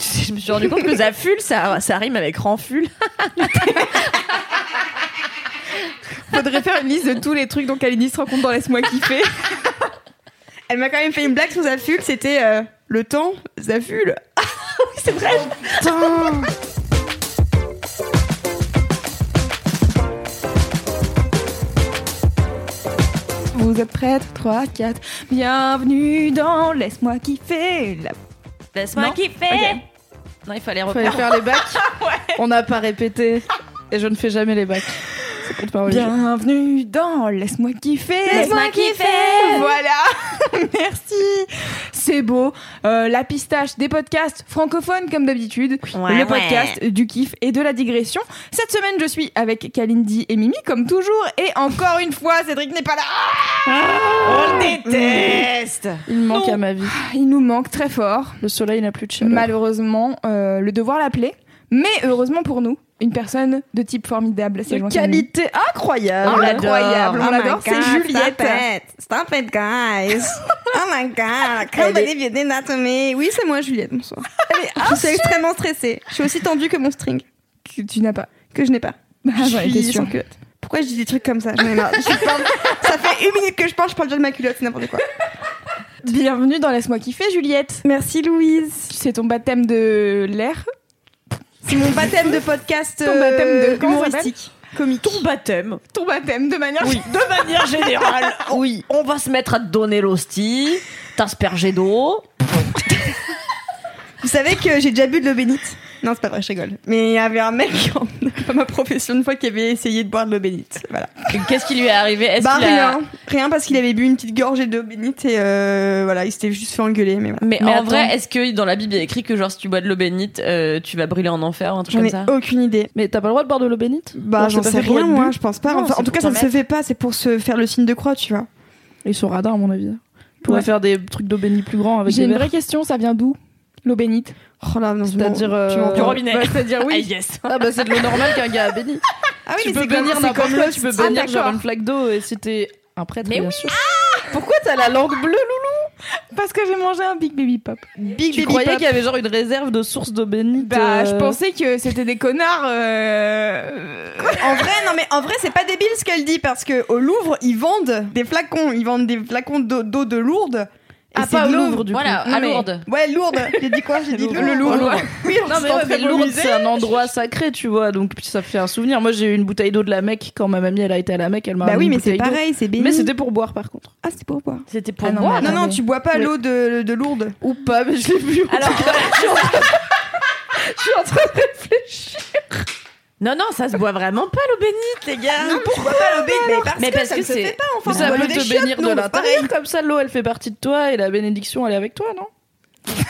Je me suis rendu compte que Zaful, ça, ça rime avec Ranful. Faudrait faire une liste de tous les trucs dont Kalini se rend compte dans Laisse-moi kiffer. Elle m'a quand même fait une blague sur Zaful, c'était euh, le temps, Zaful. oui, c'est vrai. Putain. Vous êtes prêtes? 3, 4. Bienvenue dans Laisse-moi kiffer. La... Laisse-moi kiffer. Non, il fallait Fallait refaire. faire les bacs. On n'a pas répété. Et je ne fais jamais les bacs. Bienvenue dans Laisse-moi kiffer. Laisse-moi kiffer. Voilà. Merci. C'est beau. Euh, la pistache des podcasts francophones comme d'habitude. Ouais, le ouais. podcast du kiff et de la digression. Cette semaine, je suis avec Kalindi et Mimi comme toujours. Et encore une fois, Cédric n'est pas là. On le déteste. Il manque à ma vie. Il nous manque très fort. Le soleil n'a plus de chaleur. Malheureusement, euh, le devoir l'appeler. Mais heureusement pour nous, une personne de type formidable. C'est qualité incroyable. Incroyable, on l'adore, c'est Juliette. Stop it, guys. Oh my god, can't believe you did that to me. Oui, c'est moi, Juliette, bonsoir. je suis extrêmement stressée. Je suis aussi tendue que mon string, Que tu n'as pas. que je n'ai pas. Ah, je suis sûre. sans culotte. Pourquoi je dis des trucs comme ça? J'en ai marre. Je parle- Ça fait une minute que je parle, je parle déjà de ma culotte, c'est n'importe quoi. Bienvenue dans Laisse-moi kiffer, Juliette. Merci, Louise. C'est ton baptême de l'air. C'est mon baptême de podcast Ton baptême de- euh, humoristique. Comique. Ton baptême. Ton baptême de manière. Oui, de manière générale. Oui, on va se mettre à te donner l'hostie, t'asperger d'eau. Vous savez que j'ai déjà bu de l'eau bénite Non, c'est pas vrai, je rigole. Mais il y avait un mec en pas ma profession une fois qui avait essayé de boire de l'eau bénite. Voilà. Qu'est-ce qui lui est arrivé? Est-ce Bah a- rien, rien parce qu'il avait bu une petite gorgée d'eau bénite et euh, voilà, il s'était juste fait engueuler. Mais voilà. Mais, Mais en attends. vrai, est-ce que dans la Bible il y a écrit que genre si tu bois de l'eau bénite, euh, tu vas brûler en enfer ou un truc J'en comme ai ça? aucune idée. Mais t'as pas le droit de boire de l'eau bénite? Bah j'en sais rien moi, je pense pas. Non, Enfin, c'est en tout cas, ça ne se fait pas. C'est pour se faire le signe de croix, tu vois. Ils sont radins à mon avis. Ils pourraient Ouais. faire des trucs d'eau bénite plus grands avec J'ai une vraie question, ça vient d'où L'eau bénite? Oh là, non, C'est-à-dire, euh, Du robinet. Bah, C'est-à-dire oui. Ah, yes. Ah bah c'est de l'eau normale qu'un gars a béni. Ah oui, tu mais peux bénir n'importe comme quoi, le- tu peux Ah, bénir genre une flaque d'eau et c'était un prêtre Mais bien oui. sûr. Pourquoi t'as la langue bleue Loulou? Parce que j'ai mangé un Big Baby Pop. Big Tu Baby croyais Pop. qu'il y avait genre une réserve de sources d'eau bénite Bah, euh, je pensais que c'était des connards. euh, En vrai, non mais en vrai, c'est pas débile ce qu'elle dit parce que au Louvre, ils vendent des flacons, ils vendent des flacons d'eau d'eau de Lourdes. Et Ah, pas. Louvre du Voilà, coup. à Non, mais- Lourdes. Ouais, Lourdes. J'ai dit quoi J'ai dit Louvre. le Louvre. Oui, on Non mais, ouais, mais de Lourdes c'est un endroit sacré tu vois donc puis ça fait un souvenir. Moi j'ai eu une bouteille d'eau de la Mecque quand ma mamie elle a été à la Mecque elle m'a Bah oui, mais c'est pareil, c'est béni. Mais c'était pour boire par contre. Ah, c'est pour boire. C'était pour Ah non, mais Non, non, tu bois pas Oui. l'eau de, de Lourdes. Ou pas mais je l'ai bu. Alors, je suis en train de réfléchir. non, non, ça se boit vraiment pas l'eau bénite, les gars. Non, pourquoi pas l'eau bénite? Mais parce Mais que parce ça que ne se c'est- fait pas, enfin. Ça peut te bénir de l'intérieur pareil. comme ça l'eau elle fait partie de toi et la bénédiction elle est avec toi non?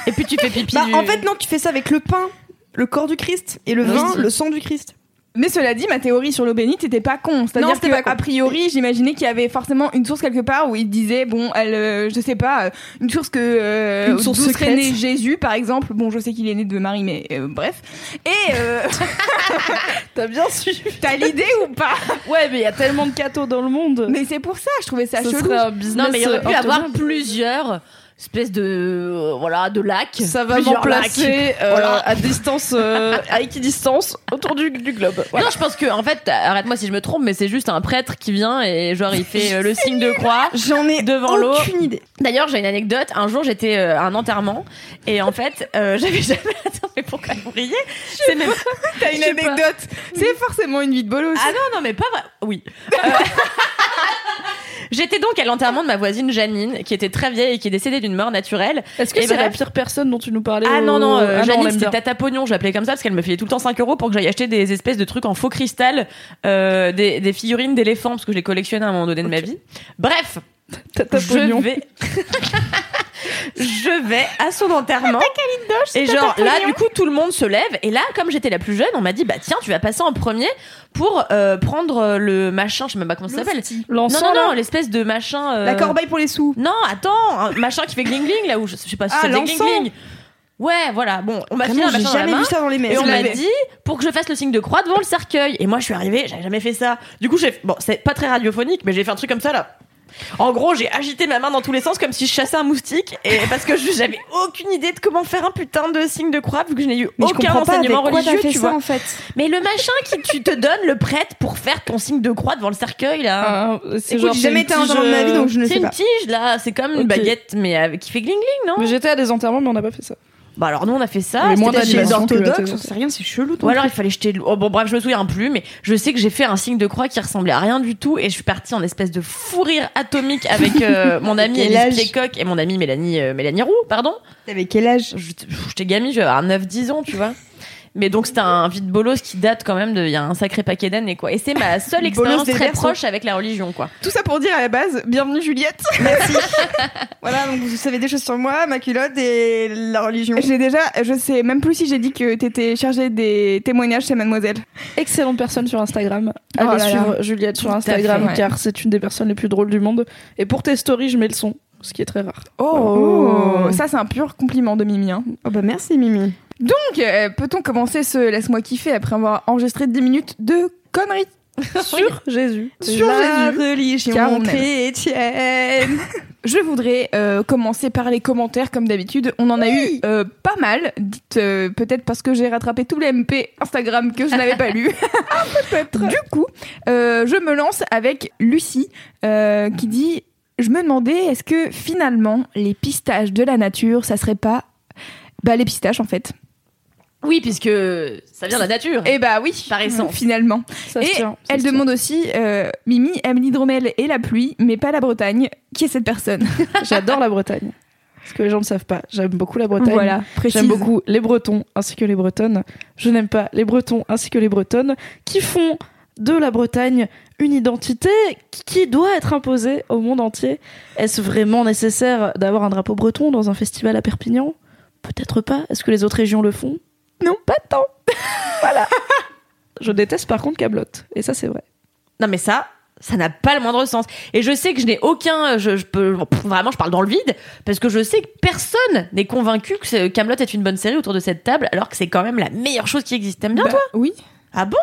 Et puis tu fais pipi. Bah, du- en fait, non, tu fais ça avec le pain, le corps du Christ, et le vin, le sang du Christ. Mais cela dit, ma théorie sur l'eau bénite était pas con. C'est-à-dire que, pas con. a priori, j'imaginais qu'il y avait forcément une source quelque part où il disait, bon, elle, euh, je sais pas, euh, une source que euh, Une source d'où serait secrète. né Jésus, par exemple. Bon, je sais qu'il est né de Marie, mais euh, bref. Et euh, T'as bien suivi. t'as l'idée ou pas? Ouais mais il y a tellement de cathos dans le monde. Mais c'est pour ça, je trouvais ça, ça chelou. serait un business. Non, mais il y aurait pu avoir plusieurs espèces de euh, voilà de lacs. Ça va Plusieurs m'emplacer euh, Voilà. à distance, euh, à équidistance autour du, du globe. Voilà. Non, je pense que en fait, arrête-moi si je me trompe, mais c'est juste un prêtre qui vient et genre il fait le signe de croix. J'en ai Devant l'eau. aucune idée. D'ailleurs, j'ai une anecdote. Un jour, j'étais à un enterrement et en fait, j'avais jamais. Attends, mais pourquoi vous riez? C'est même. T'as une anecdote. C'est forcément une vie de bolo aussi. Ah non, non, mais pas vrai. Oui. J'étais donc à l'enterrement de ma voisine Janine, qui était très vieille et qui est décédée d'une mort naturelle. Est-ce que c'est la pire personne dont tu nous parlais Ah non, non, euh, Ah Janine, c'était. Tata Pognon, je l'appelais comme ça parce qu'elle me payait tout le temps 5 euros pour que j'aille acheter des espèces de trucs en faux cristal, euh, des, des figurines d'éléphants, parce que je les collectionnais à un moment donné de ma vie. Bref, Tata je Pognon. vais. je vais à son enterrement. et genre là, du coup, tout le monde se lève. Et là, comme j'étais la plus jeune, on m'a dit bah tiens, tu vas passer en premier pour euh, prendre euh, le machin, je sais même pas comment ça s'appelle. Non, non, non, l'espèce de machin. euh, La corbeille pour les sous. Non, attends, un machin qui fait gling gling là où je, je sais pas si Ah, c'est gling l'encens. gling. Ouais, voilà. Bon, on m'a filé un machin dans la main. vu ça dans les Et messes. on m'a dit pour que je fasse le signe de croix devant le cercueil. Et moi, je suis arrivée, j'avais jamais fait ça. Du coup, j'ai bon, c'est pas très radiophonique, mais j'ai fait un truc comme ça là. En gros, j'ai agité ma main dans tous les sens comme si je chassais un moustique et parce que j'avais aucune idée de comment faire un putain de signe de croix vu que je n'ai eu Mais aucun enseignement religieux, tu ça vois. en fait. Mais le machin qui tu te donnes le prêtre pour faire ton signe de croix devant le cercueil là. Ah, c'est Écoute, j'ai jamais une été à un tige, enterrement de ma vie euh, donc je ne C'est sais une pas. tige là, c'est comme une baguette mais avec- qui fait gling gling, non? Mais j'étais à des enterrements, mais on n'a pas fait ça. Bah alors nous on a fait ça. C'était Chez les orthodoxes, on sait rien, c'est chelou. Ou alors il fallait jeter. Oh, bon bref, je me souviens plus, mais je sais que j'ai fait un signe de croix qui ressemblait à rien du tout et je suis partie en espèce de fou rire atomique avec euh, mon amie Elise Plécoq et mon amie Mélanie euh, Mélanie Roux, pardon. T'avais quel âge? Je- J'étais gamine, j'avais avoir 9-10 ans, tu vois. Mais donc c'était un vide bolos qui date quand même de il y a un sacré paquet d'années quoi. Et c'est ma seule expérience très proche avec la religion quoi. Tout ça pour dire à la base, bienvenue Juliette. Merci. voilà, donc vous savez des choses sur moi, ma culotte et la religion. J'ai déjà, je sais même plus si j'ai dit que t'étais chargée des témoignages chez Mademoiselle. Excellente personne sur Instagram. Oh Allez là. suivre Juliette sur Tout Instagram fait, ouais. car c'est une des personnes les plus drôles du monde. Et pour tes stories, je mets le son, ce qui est très rare. Oh, ça c'est un pur compliment de Mimi. hein. Oh bah merci Mimi. Donc, euh, peut-on commencer ce laisse-moi kiffer après avoir enregistré 10 minutes de conneries Sur Jésus? sur la Jésus religion chrétienne. Je voudrais euh, commencer par les commentaires comme d'habitude. On en a eu euh, pas mal. Dites euh, peut-être parce que j'ai rattrapé tous les MP Instagram que je n'avais pas lus. peut-être. Du coup, je me lance avec Lucie qui dit je me demandais est-ce que finalement les pistaches de la nature ça serait pas bah les pistaches en fait. Oui, puisque ça vient de la nature. Et bah oui, Par essence. finalement. Ça Et tient, elle tient. demande aussi euh, Mimi aime l'hydromel et la pluie, mais pas la Bretagne. Qui est cette personne J'adore la Bretagne. Ce que les gens ne savent pas, j'aime beaucoup la Bretagne. Voilà, précise. J'aime beaucoup les Bretons ainsi que les Bretonnes. Je n'aime pas les Bretons ainsi que les Bretonnes qui font de la Bretagne une identité qui doit être imposée au monde entier. Est-ce vraiment nécessaire d'avoir un drapeau breton dans un festival à Perpignan? Peut-être pas. Est-ce que les autres régions le font? Non, pas tant. voilà. Je déteste par contre Cablot. Et ça, c'est vrai. Non mais ça, ça n'a pas le moindre sens. Et je sais que je n'ai aucun, je, je peux pff, vraiment, je parle dans le vide parce que je sais que personne n'est convaincu que Camelot est une bonne série autour de cette table, alors que c'est quand même la meilleure chose qui existe. T'aimes bien Bah, toi? Oui. Ah bon?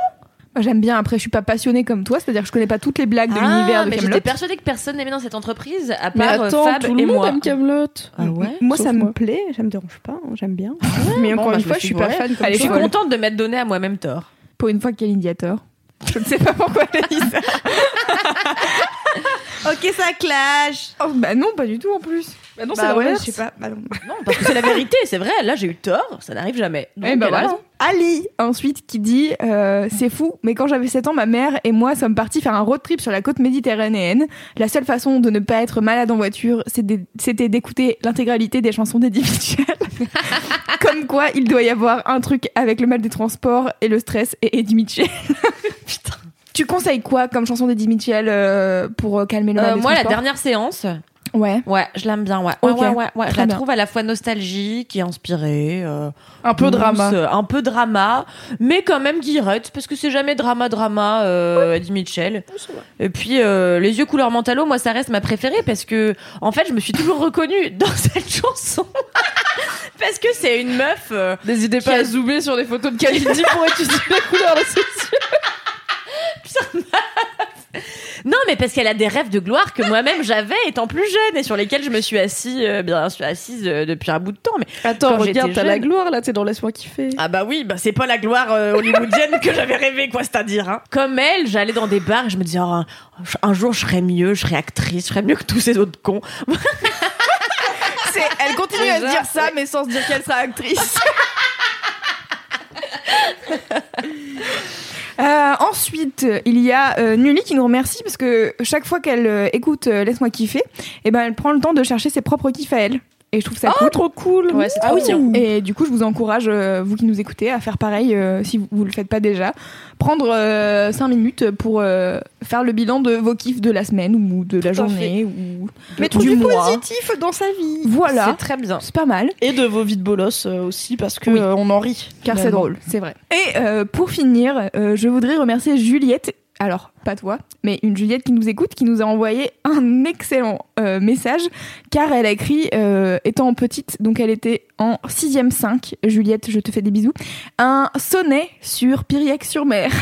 J'aime bien. Après, je suis pas passionnée comme toi, c'est-à-dire que je connais pas toutes les blagues de Ah, l'univers de mais Camelot. j'étais persuadée que personne n'aimait dans cette entreprise à Mais part euh, attends, Fab tout le et monde moi. aime Camelot. Ah ouais. Moi ça moi. me plaît, ça me dérange pas, hein, j'aime bien. Mais Bon, encore bah, une je fois, je suis suis pas fan comme Allez, Je suis contente de m'être donné à moi-même tort. Pour une fois a tort. Je ne sais pas pourquoi elle a dit ça. Ok, ça clash. Oh, bah non, pas du tout en plus. Bah non, Bah c'est ouais, je sais pas. Bah non. Non, parce que c'est la vérité, c'est vrai. Là, j'ai eu tort, ça n'arrive jamais. Donc, Eh ben voilà. Ali, ensuite, qui dit euh, C'est fou, mais quand j'avais 7 ans, ma mère et moi sommes partis faire un road trip sur la côte méditerranéenne. La seule façon de ne pas être malade en voiture, c'était d'écouter l'intégralité des chansons d'Eddie Mitchell. Comme quoi, il doit y avoir un truc avec le mal des transports et le stress et Eddie Mitchell. Putain. Tu conseilles quoi comme chanson d'Eddie Mitchell euh, pour euh, calmer le mal Euh, des moi, la dernière séance, Ouais. ouais, je l'aime bien. Ouais, ouais, ouais, ouais, ouais. Je la bien. trouve à la fois nostalgique et inspirée. euh, Un peu douce, drama. euh, un peu drama, mais quand même guillerette, parce que c'est jamais drama, drama, euh, Eddie Mitchell. Et puis, euh, Les yeux couleur mentalo, moi, ça reste ma préférée, parce que, en fait, je me suis toujours reconnue dans cette chanson. parce que c'est une meuf. N'hésitez pas a- à zoomer sur des photos de Kalindi pour étudier la couleur de ses yeux. Non, mais parce qu'elle a des rêves de gloire que moi-même j'avais étant plus jeune et sur lesquels je me suis assis, euh, bien sûr, assise euh, depuis un bout de temps. Mais Attends, Quand regarde, t'as la gloire là, t'es dans Laisse-moi kiffer. Ah bah oui, bah c'est pas la gloire euh, hollywoodienne que j'avais rêvé, quoi, c'est-à-dire. Hein. Comme elle, j'allais dans des bars et je me disais, oh, un, un jour je serai mieux, je serai actrice, je serai mieux que tous ces autres cons. C'est- Elle continue à dire ça, mais sans se dire qu'elle sera actrice. Euh, ensuite, il y a euh, Nully qui nous remercie parce que chaque fois qu'elle euh, écoute euh, Laisse-moi kiffer, eh ben, elle prend le temps de chercher ses propres kiffs à elle. Et je trouve ça cool. trop cool. Ouais, c'est ah trop oui. bien. Et du coup, je vous encourage, euh, vous qui nous écoutez, à faire pareil euh, si vous, vous le faites pas déjà. Prendre 5 minutes pour euh, faire le bilan de vos kiffs de la semaine ou de la journée ou Mettons du positif dans sa vie. Voilà, C'est très bien. c'est pas mal. Et de vos vies de bolos euh, aussi parce que Oui. euh, on en rit. car c'est drôle, c'est vrai. Et euh, pour finir, euh, je voudrais remercier Juliette. Alors, pas toi, mais une Juliette qui nous écoute, qui nous a envoyé un excellent euh, message, car elle a écrit, euh, étant petite, donc elle était en 6ème 5, Juliette, je te fais des bisous, un sonnet sur Piriac-sur-Mer.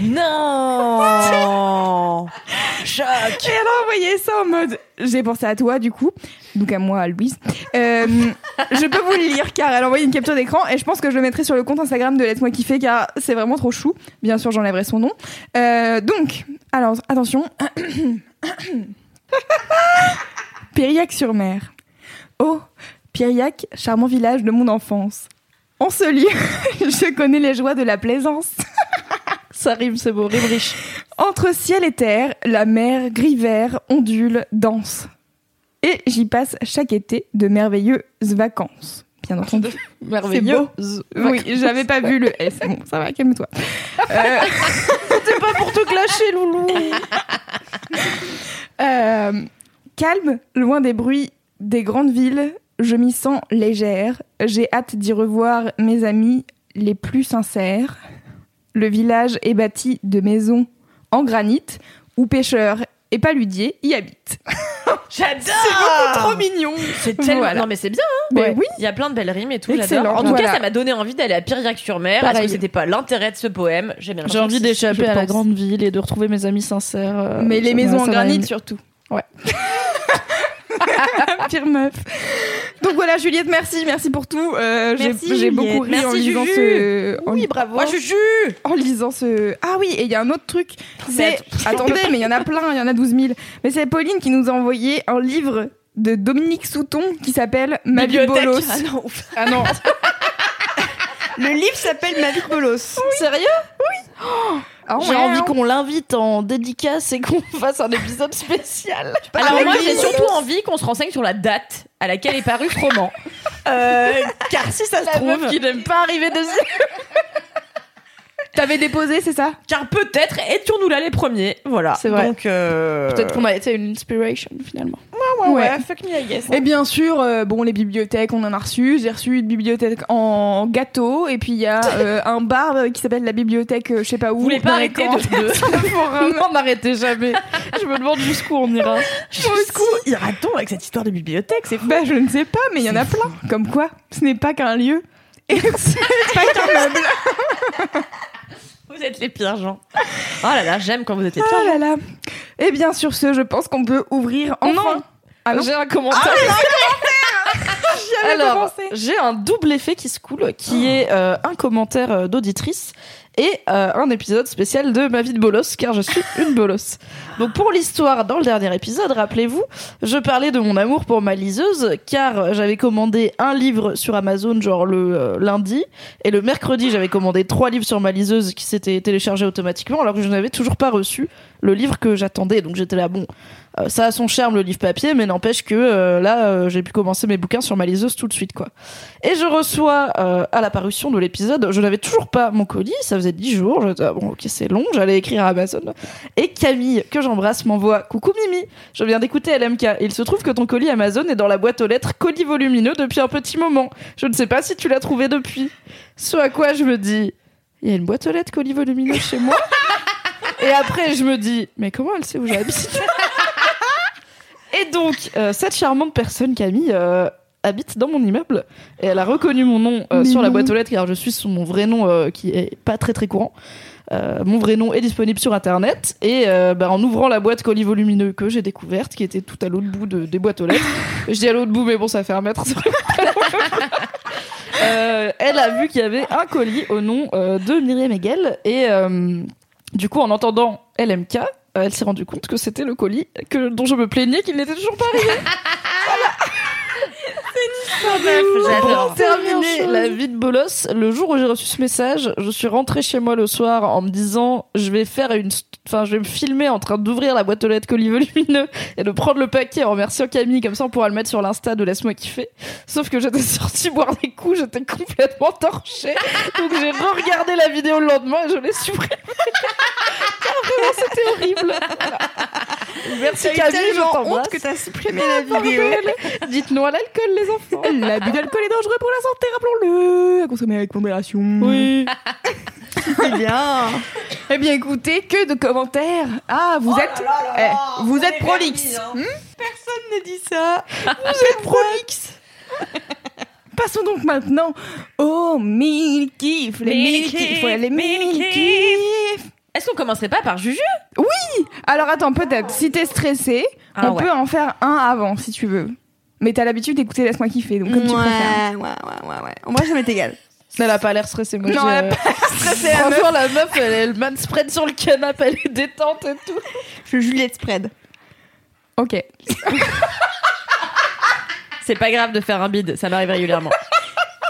Non Choc. Et elle a envoyé ça en mode j'ai pensé à toi du coup donc à moi à Louise. Euh, je peux vous le lire car elle a envoyé une capture d'écran et je pense que je le mettrai sur le compte Instagram de Laisse-moi kiffer car c'est vraiment trop chou. Bien sûr j'enlèverai son nom. Euh, donc alors attention. Piriac-sur-Mer oh Piriac charmant village de mon enfance. En ce lieu je connais les joies de la plaisance. Ça rime, c'est beau, rime riche. Entre ciel et terre, la mer gris vert ondule, danse. Et j'y passe chaque été de merveilleuses vacances. Bien entendu. Merveilleux. Oui, j'avais pas vu le S. Bon, ça va, calme-toi. Euh, C'est pas pour te clasher, loulou. euh, calme, loin des bruits des grandes villes, je m'y sens légère. J'ai hâte d'y revoir mes amis les plus sincères. Le village est bâti de maisons en granit où pêcheurs et paludiers y habitent. J'adore Trop mignon. C'est tellement... Voilà. Non mais c'est bien, hein. Mais Ouais. oui, il y a plein de belles rimes et tout, j'adore. En tout Voilà. cas, ça m'a donné envie d'aller à Piriac-sur-Mer. Pareil. que c'était pas l'intérêt de ce poème J'ai bien J'ai envie d'échapper à la grande ville et de retrouver mes amis sincères. euh, mais les maisons m'a- en granit surtout. Ouais. Pire meuf. Donc voilà, Juliette, merci, merci pour tout. Euh, j'ai- Merci, j'ai beaucoup ri Merci, en lisant Juju. ce. En, Oui, bravo. Moi, Juju en lisant ce. Ah oui, et il y a un autre truc. C'est. Attendez, mais il y en a plein, il y en a 12 000. Mais c'est Pauline qui nous a envoyé un livre de Dominique Souton qui s'appelle Ma vie bolos. Ah non. Ah. Le livre s'appelle Ma vie bolos. Sérieux? Ah J'ai envie hein. qu'on l'invite en dédicace et qu'on fasse un épisode spécial. Alors moi, j'ai surtout envie qu'on se renseigne sur la date à laquelle est paru ce roman. Euh, car si ça se La trouve, qui n'aime pas arriver deuxième. T'avais déposé, c'est ça? Car peut-être étions-nous là les premiers. Voilà. C'est vrai. Donc euh... Peut-être qu'on a été une inspiration finalement. ouais, ouais, Ouais. fuck me I guess. Et bien sûr, euh, bon, les bibliothèques, on en a reçu. J'ai reçu une bibliothèque en gâteau. Et puis il y a euh, un bar qui s'appelle la bibliothèque, euh, je sais pas où. Vous voulez pas arrêter de, de... Non, n'arrêtez jamais. Je me demande jusqu'où on ira. Jusqu'où ira-t-on avec cette histoire de bibliothèque? C'est fou. Bah, je ne sais pas, mais il y en a plein. Comme quoi, ce n'est pas qu'un lieu. Et ce n'est pas qu'un meuble. Vous êtes les pires gens. Oh là là, j'aime quand vous êtes les pires Oh là là. Et bien sur ce, je pense qu'on peut ouvrir enfin. Non. Ah non J'ai un commentaire. J'avais Alors, j'ai un double effet qui se coule, qui est euh, un commentaire euh, d'auditrice et euh, un épisode spécial de ma vie de bolos, car je suis une bolos. Donc pour l'histoire, dans le dernier épisode, rappelez-vous, je parlais de mon amour pour ma liseuse, car j'avais commandé un livre sur Amazon, genre le euh, lundi, et le mercredi, j'avais commandé trois livres sur ma liseuse qui s'étaient téléchargés automatiquement, alors que je n'avais toujours pas reçu le livre que j'attendais. Donc j'étais là, bon, euh, ça a son charme le livre papier, mais n'empêche que euh, là, j'ai pu commencer mes bouquins sur ma liseuse tout de suite, quoi. Et je reçois à la parution de l'épisode, je n'avais toujours pas mon colis, ça faisait dix jours. J'étais ah, bon, ok, c'est long, j'allais écrire à Amazon. Et Camille, que j'embrasse, m'envoie coucou Mimi, je viens d'écouter LMK. Il se trouve que ton colis Amazon est dans la boîte aux lettres colis volumineux depuis un petit moment. Je ne sais pas si tu l'as trouvé depuis. Ce à quoi je me dis, il y a une boîte aux lettres colis volumineux chez moi. Et après, je me dis, mais comment elle sait où j'habite Et donc, euh, cette charmante personne, Camille, euh, habite dans mon immeuble et elle a reconnu mon nom euh, sur la boîte aux lettres car je suis sous mon vrai nom qui est pas très très courant. Euh, mon vrai nom est disponible sur internet et euh, bah, en ouvrant la boîte colis volumineux que j'ai découverte qui était tout à l'autre bout de- des boîtes aux lettres je dis à l'autre bout mais bon ça fait un mètre. Euh, elle a vu qu'il y avait un colis au nom euh, de Myriam Hegel et du coup en entendant LMK elle s'est rendue compte que c'était le colis que, dont je me plaignais qu'il n'était toujours pas arrivé J'adore. Pour terminer la vie de bolos, le jour où j'ai reçu ce message, je suis rentrée chez moi le soir en me disant je vais faire une enfin je vais me filmer en train d'ouvrir la boîte aux lettres colis volumineux et de prendre le paquet en remerciant Camille comme ça on pourra le mettre sur l'insta de laisse-moi kiffer. Sauf que j'étais sortie boire des coups, j'étais complètement torchée. Donc j'ai re-regardé la vidéo le lendemain et je l'ai supprimée. Vraiment c'était horrible. Voilà. Merci Camille, je honte que t'as supprimé la vidéo. Dites-nous à l'alcool les enfants. L'abus d'alcool est dangereux pour la santé, rappelons-le. À consommer avec modération. Oui. C'est bien. Eh bien, écoutez, que de commentaires. Ah, vous êtes, eh, vous êtes prolixe. Hmm Personne ne dit ça. Vous êtes prolixe. Passons donc maintenant aux mille kiffs. Les mille kiffs. les mille kiffs. Est-ce qu'on commencerait pas par Juju? Alors attends, peut-être. Si t'es stressé, Ah on ouais. peut en faire un avant, si tu veux. Mais t'as l'habitude d'écouter Laisse-moi kiffer, donc comme tu préfères. ouais, ouais, ouais, ouais, ouais. En vrai, ça m'est égal. Elle a pas l'air stressée, moi. Non, elle a Stressé, la meuf. Franchement, la meuf, elle, elle manspread sur le canapé, elle est détente et tout. Je suis Juliette Spread. Ok. C'est pas grave de faire un bide, ça m'arrive régulièrement.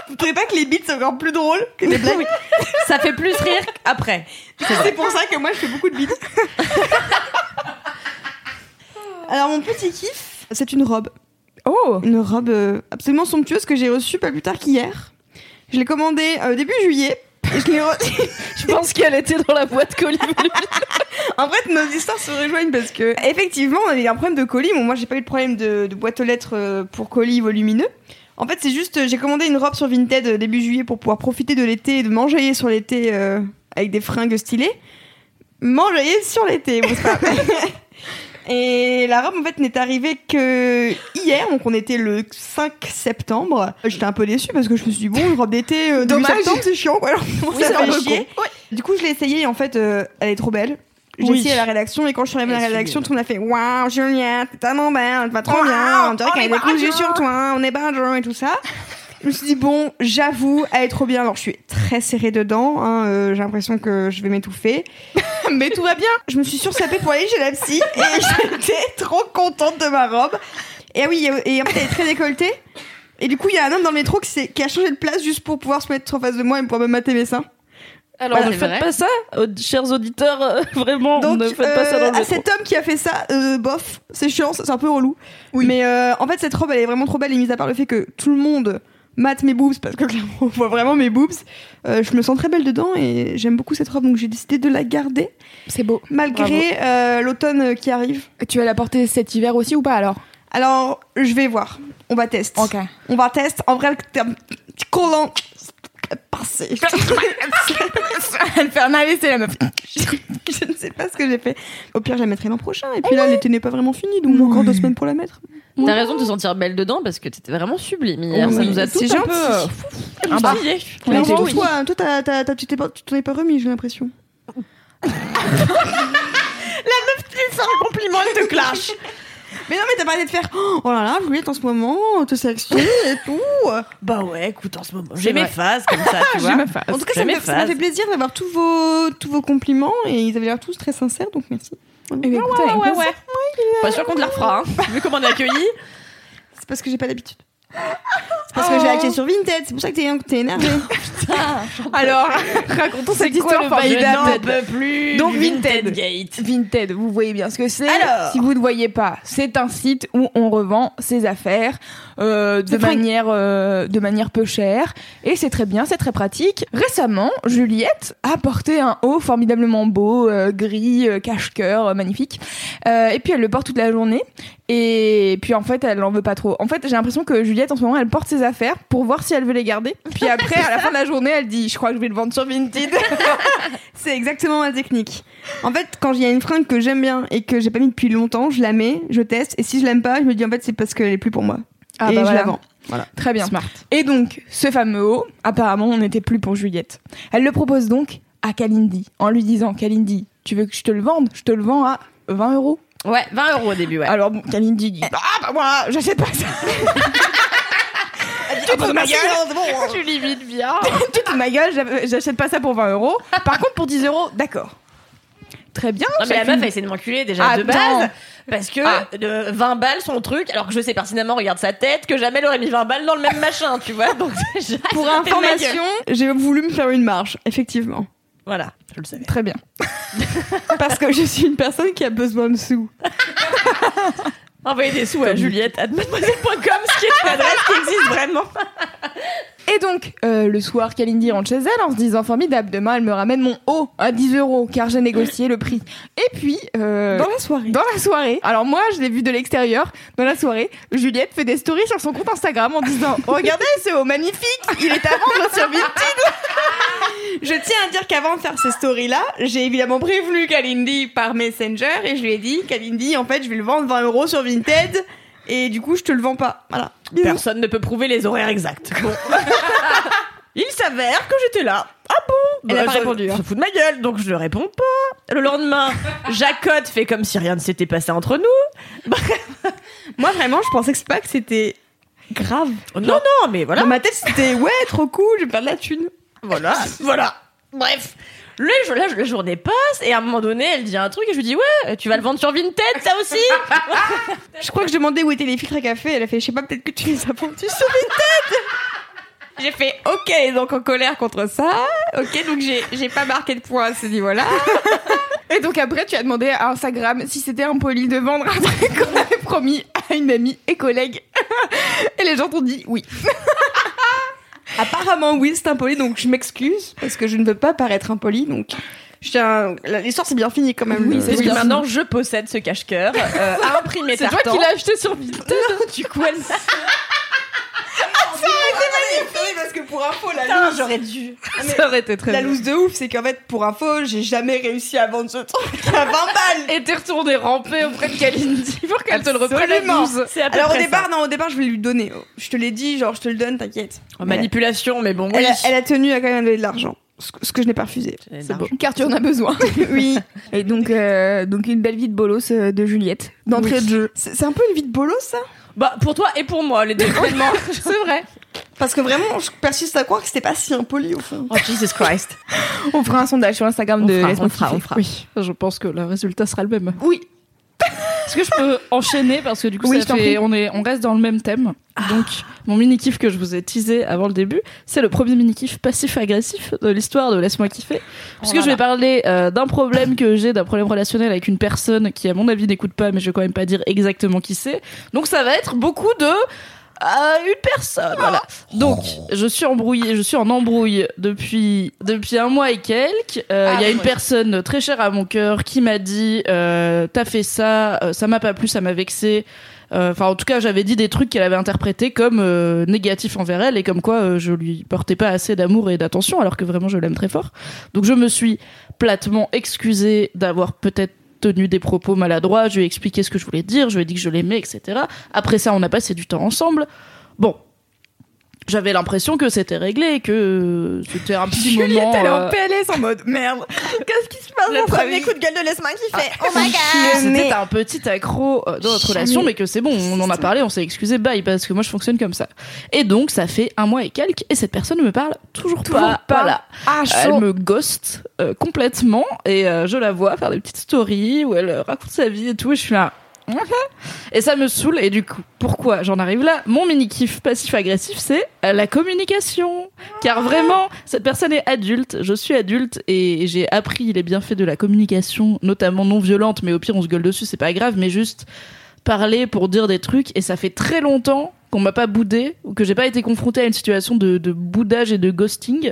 Vous trouvez pas que les beats sont encore plus drôles que les blagues? Ça fait plus rire qu'après. C'est pour ça que moi, je fais beaucoup de beats. Alors, mon petit kiff, c'est une robe. Oh Une robe euh, absolument somptueuse que j'ai reçue pas plus tard qu'hier. Je l'ai commandée euh, début juillet. Et je l'ai re- Je pense qu'elle était dans la boîte colis. En fait, nos histoires se rejoignent parce que, effectivement, on avait un problème de colis. Bon, moi, j'ai pas eu de problème de, de boîte aux lettres euh, pour colis volumineux. En fait, c'est juste, j'ai commandé une robe sur Vinted début juillet pour pouvoir profiter de l'été et de m'enjailler sur l'été euh, avec des fringues stylées. M'enjailler sur l'été, bon, c'est pas- Et la robe, en fait, n'est arrivée que hier, donc on était le 5 septembre. J'étais un peu déçue parce que je me suis dit, bon, une robe d'été, euh, début Dommage. septembre, c'est chiant, quoi. Alors, Oui, ça c'est un fait peu chier. Du coup, je l'ai essayée et en fait, euh, elle est trop belle. J'ai Oui. essayé à la rédaction et quand je suis arrivée à la Elle est rédaction, tout le monde a fait Waouh, Juliette, t'es tellement belle, tu vas trop Waouh, bien, on dirait on qu'elle est sur toi, on est badger et tout ça. Je me suis dit, bon, j'avoue, elle est trop bien. Alors, je suis très serrée dedans, hein, euh, j'ai l'impression que je vais m'étouffer. Mais tout va bien. Je me suis sursapée pour aller chez la psy et j'étais trop contente de ma robe. Et ah oui, et en fait, elle est très décolletée. Et du coup, il y a un homme dans le métro qui, s'est- qui a changé de place juste pour pouvoir se mettre en face de moi et pouvoir me mater mes seins. Alors, Ouais, ne c'est faites vrai. pas ça, euh, chers auditeurs, euh, vraiment, Donc, ne faites pas ça dans euh, le à métro. cet homme qui a fait ça, euh, bof, c'est chiant, c'est un peu relou. Mais euh, en fait, cette robe, elle est vraiment trop belle, et mis à part le fait que tout le monde mate mes boobs, parce que clairement, on voit vraiment mes boobs, euh, je me sens très belle dedans, et j'aime beaucoup cette robe, donc j'ai décidé de la garder, C'est beau. malgré euh, l'automne qui arrive. Tu vas la porter cet hiver aussi ou pas alors? Alors, je vais voir, on va tester. Ok. On va tester, en vrai, t'es un petit collant passé. Elle fait un AVC la meuf. je ne sais pas ce que j'ai fait. Au pire, je la mettrai l'an prochain, et puis là, l'été n'est pas vraiment fini, donc j'ai encore deux semaines pour la mettre. T'as raison de te sentir belle dedans parce que t'étais vraiment sublime hier. Oui, ça nous a c'est tous un gentil. peu euh, Ah bah. Mais toi, oui. toi, t'as- t'as- tu tu t'en es pas remis, j'ai l'impression. C'est un compliment, elle te clash. Mais non, mais t'as parlé de faire Oh là là, Juliette en ce moment, te sexy et tout. Bah ouais, écoute, en ce moment, j'ai mes phases comme ça, tu vois. En tout cas, ça me, fait, ça plaisir d'avoir tous vos, tous vos compliments et ils avaient l'air tous très sincères, donc merci. Eh bien, écoutez, avec Ouais, plaisir. ouais. Pas sûr qu'on te la refera, hein. Vu comment on est accueillis. C'est parce que j'ai pas d'habitude. C'est parce que j'ai acheté sur Vinted, c'est pour ça que t'es énervé. Alors, racontons cette quoi histoire formidable. peux plus. Donc, Vinted. Gate. Vinted, vous voyez bien ce que c'est. Alors si vous ne voyez pas, c'est un site où on revend ses affaires euh, de manière euh, de manière peu chère et c'est très bien, c'est très pratique. Récemment, Juliette a porté un haut formidablement beau, euh, gris, cache-cœur, magnifique. Et puis elle le porte toute la journée et puis en fait elle en veut pas trop. En fait, j'ai l'impression que Juliette en ce moment elle porte ses affaires pour voir si elle veut les garder. Puis après, à la fin de la journée, elle dit, je crois que je vais le vendre sur Vinted. C'est exactement ma technique. En fait, quand il y a une fringue que j'aime bien et que j'ai pas mis depuis longtemps, je la mets, je teste, et si je l'aime pas, je me dis en fait c'est parce qu'elle est plus pour moi. Ah et bah je voilà. la vends. Très bien. Smart. Et donc, ce fameux haut, apparemment, on n'était plus pour Juliette. Elle le propose donc à Kalindi, en lui disant Kalindi, tu veux que je te le vende? Je te le vends à 20 euros. Ouais, 20 euros au début, ouais. Alors, bon, Kalindi dit Ah, bah moi, j'achète pas ça. tu te fous de ma gueule Tu limites bien. Tu te fous de ma gueule, j'a- j'achète pas ça pour 20 euros. Par contre, pour 10 euros, d'accord. Très bien. Non mais la meuf elle essaie de m'enculer déjà de Attends. base. Parce que Ah. euh, 20 balles son truc, alors que je sais pertinemment, regarde sa tête, que jamais elle aurait mis 20 balles dans le même machin, tu vois. Donc déjà, Pour de information, j'ai voulu me faire une marge, effectivement. Voilà, je le savais. Très bien. Parce que je suis une personne qui a besoin de sous. Envoyez des sous à Juliette à mademoiselle.com, ce qui est une adresse qui existe vraiment. Et donc, euh, le soir, Kalindi rentre chez elle en se disant formidable, demain elle me ramène mon haut à 10 euros car j'ai négocié le prix. Et puis, euh, Dans la soirée. dans la soirée, alors moi je l'ai vu de l'extérieur, dans la soirée, Juliette fait des stories sur son compte Instagram en disant Regardez ce haut magnifique, il est à vendre sur Vinted. Je tiens à dire qu'avant de faire ces stories-là, j'ai évidemment prévenu Kalindi par Messenger et je lui ai dit Kalindi, en fait, je vais le vendre 20 euros sur Vinted et du coup, je te le vends pas. Voilà. Personne ne peut prouver les horaires exacts. Bon. Il s'avère que j'étais là. Ah bon? Elle a pas ça- répondu, hein. Ça fout de ma gueule, donc je ne réponds pas. Le lendemain, Jacotte fait comme si rien ne s'était passé entre nous. Moi, vraiment, je pensais que c'est pas que c'était grave. Non, non, mais voilà. Dans ma tête, c'était ouais, trop cool, je vais faire de la thune. Voilà, voilà. Bref. Le, jour- la, la journée passe et à un moment donné, elle dit un truc et je lui dis ouais, tu vas le vendre sur Vinted, ça aussi. Je crois que je demandais où étaient les filtres à café. Elle a fait, je sais pas, peut-être que tu les as vendus sur Vinted. J'ai fait, ok, donc en colère contre ça. Ok, donc j'ai, j'ai pas marqué de point à ce niveau-là. Et donc après, tu as demandé à Instagram si c'était impoli de vendre un truc qu'on avait promis à une amie et collègue. Et les gens t'ont dit oui. Apparemment, oui, c'est impoli, donc je m'excuse parce que je ne veux pas paraître impoli. Donc, je tiens. la- L'histoire, c'est bien fini quand même. Oui, c'est que bien maintenant je possède ce cache-cœur euh, à imprimer C'est toi qui l'as acheté sur Vinted Du coup, elle parce que pour info, la Putain, loose, j'aurais dû. Ça aurait été très la bien. loose de ouf, c'est qu'en fait, pour info, j'ai jamais réussi à vendre ce truc à 20 balles. Et t'es retourné ramper auprès de Kalindi pour qu'elle te le reprenne à Absolument. 12. C'est à peu Alors au près départ, ça. non, au départ, je voulais lui donner. Je te l'ai dit, genre, je te le donne, t'inquiète. En manipulation, mais bon, oui. Elle, a, elle a tenu à quand même donner de l'argent. Ce que, ce que je n'ai pas refusé. C'est beau. Car tu en as besoin. oui. Et donc, euh, donc une belle vie de bolos euh, de Juliette. D'entrée de jeu. C'est c'est un peu une vie de bolos, ça? Bah, pour toi et pour moi, les deux. C'est vrai. Parce que vraiment, je persiste à croire que c'était pas si impoli au fond. Oh, Jesus Christ. On fera un sondage sur Instagram On de fera, on fera, on fera. Oui, je pense que le résultat sera le même. Oui. Est-ce que je peux enchaîner parce que du coup Oui, ça fait, on est on reste dans le même thème. Donc mon mini kiff que je vous ai teasé avant le début, c'est le premier mini kiff passif agressif de l'histoire de laisse-moi kiffer. Puisque là je vais parler euh, d'un problème que j'ai, d'un problème relationnel avec une personne qui à mon avis n'écoute pas, mais je vais quand même pas dire exactement qui c'est. Donc ça va être beaucoup de une personne, voilà. Donc, je suis embrouillée, je suis en embrouille depuis depuis un mois et quelques. Euh, Il Ah, y a une personne très chère à mon cœur qui m'a dit euh, t'as fait ça, euh, ça m'a pas plu, ça m'a vexé. Euh, Enfin, en tout cas, j'avais dit des trucs qu'elle avait interprétés comme euh, négatifs envers elle et comme quoi euh, je lui portais pas assez d'amour et d'attention, alors que vraiment je l'aime très fort. Donc, je me suis platement excusée d'avoir peut-être tenu des propos maladroits. Je lui ai expliqué ce que je voulais dire, je lui ai dit que je l'aimais, etc. Après ça, on a passé du temps ensemble. Bon. J'avais l'impression que c'était réglé, que c'était un petit Juliette, moment. elle est en euh, PLS en mode merde. Qu'est-ce qui se passe Le Mon premier coup de gueule de Laisse-moi kiffer. Oh my que god. c'était un petit accro euh, dans notre relation, mais que c'est bon, on en a parlé, on s'est excusé, bye, parce que moi je fonctionne comme ça. Et donc ça fait un mois et quelques, et cette personne ne me parle toujours, Toujours pas. pas. Voilà. Ah, Elle me ghost euh, complètement, et euh, je la vois faire des petites stories où elle raconte sa vie et tout, et je suis là. Et ça me saoule, et du coup, pourquoi j'en arrive là? Mon mini kiff passif-agressif, c'est la communication. Car vraiment, cette personne est adulte, je suis adulte, et j'ai appris les bienfaits de la communication, notamment non violente, mais au pire on se gueule dessus, c'est pas grave, mais juste parler pour dire des trucs, et ça fait très longtemps qu'on m'a pas boudé, ou que j'ai pas été confrontée à une situation de, boudage et de ghosting,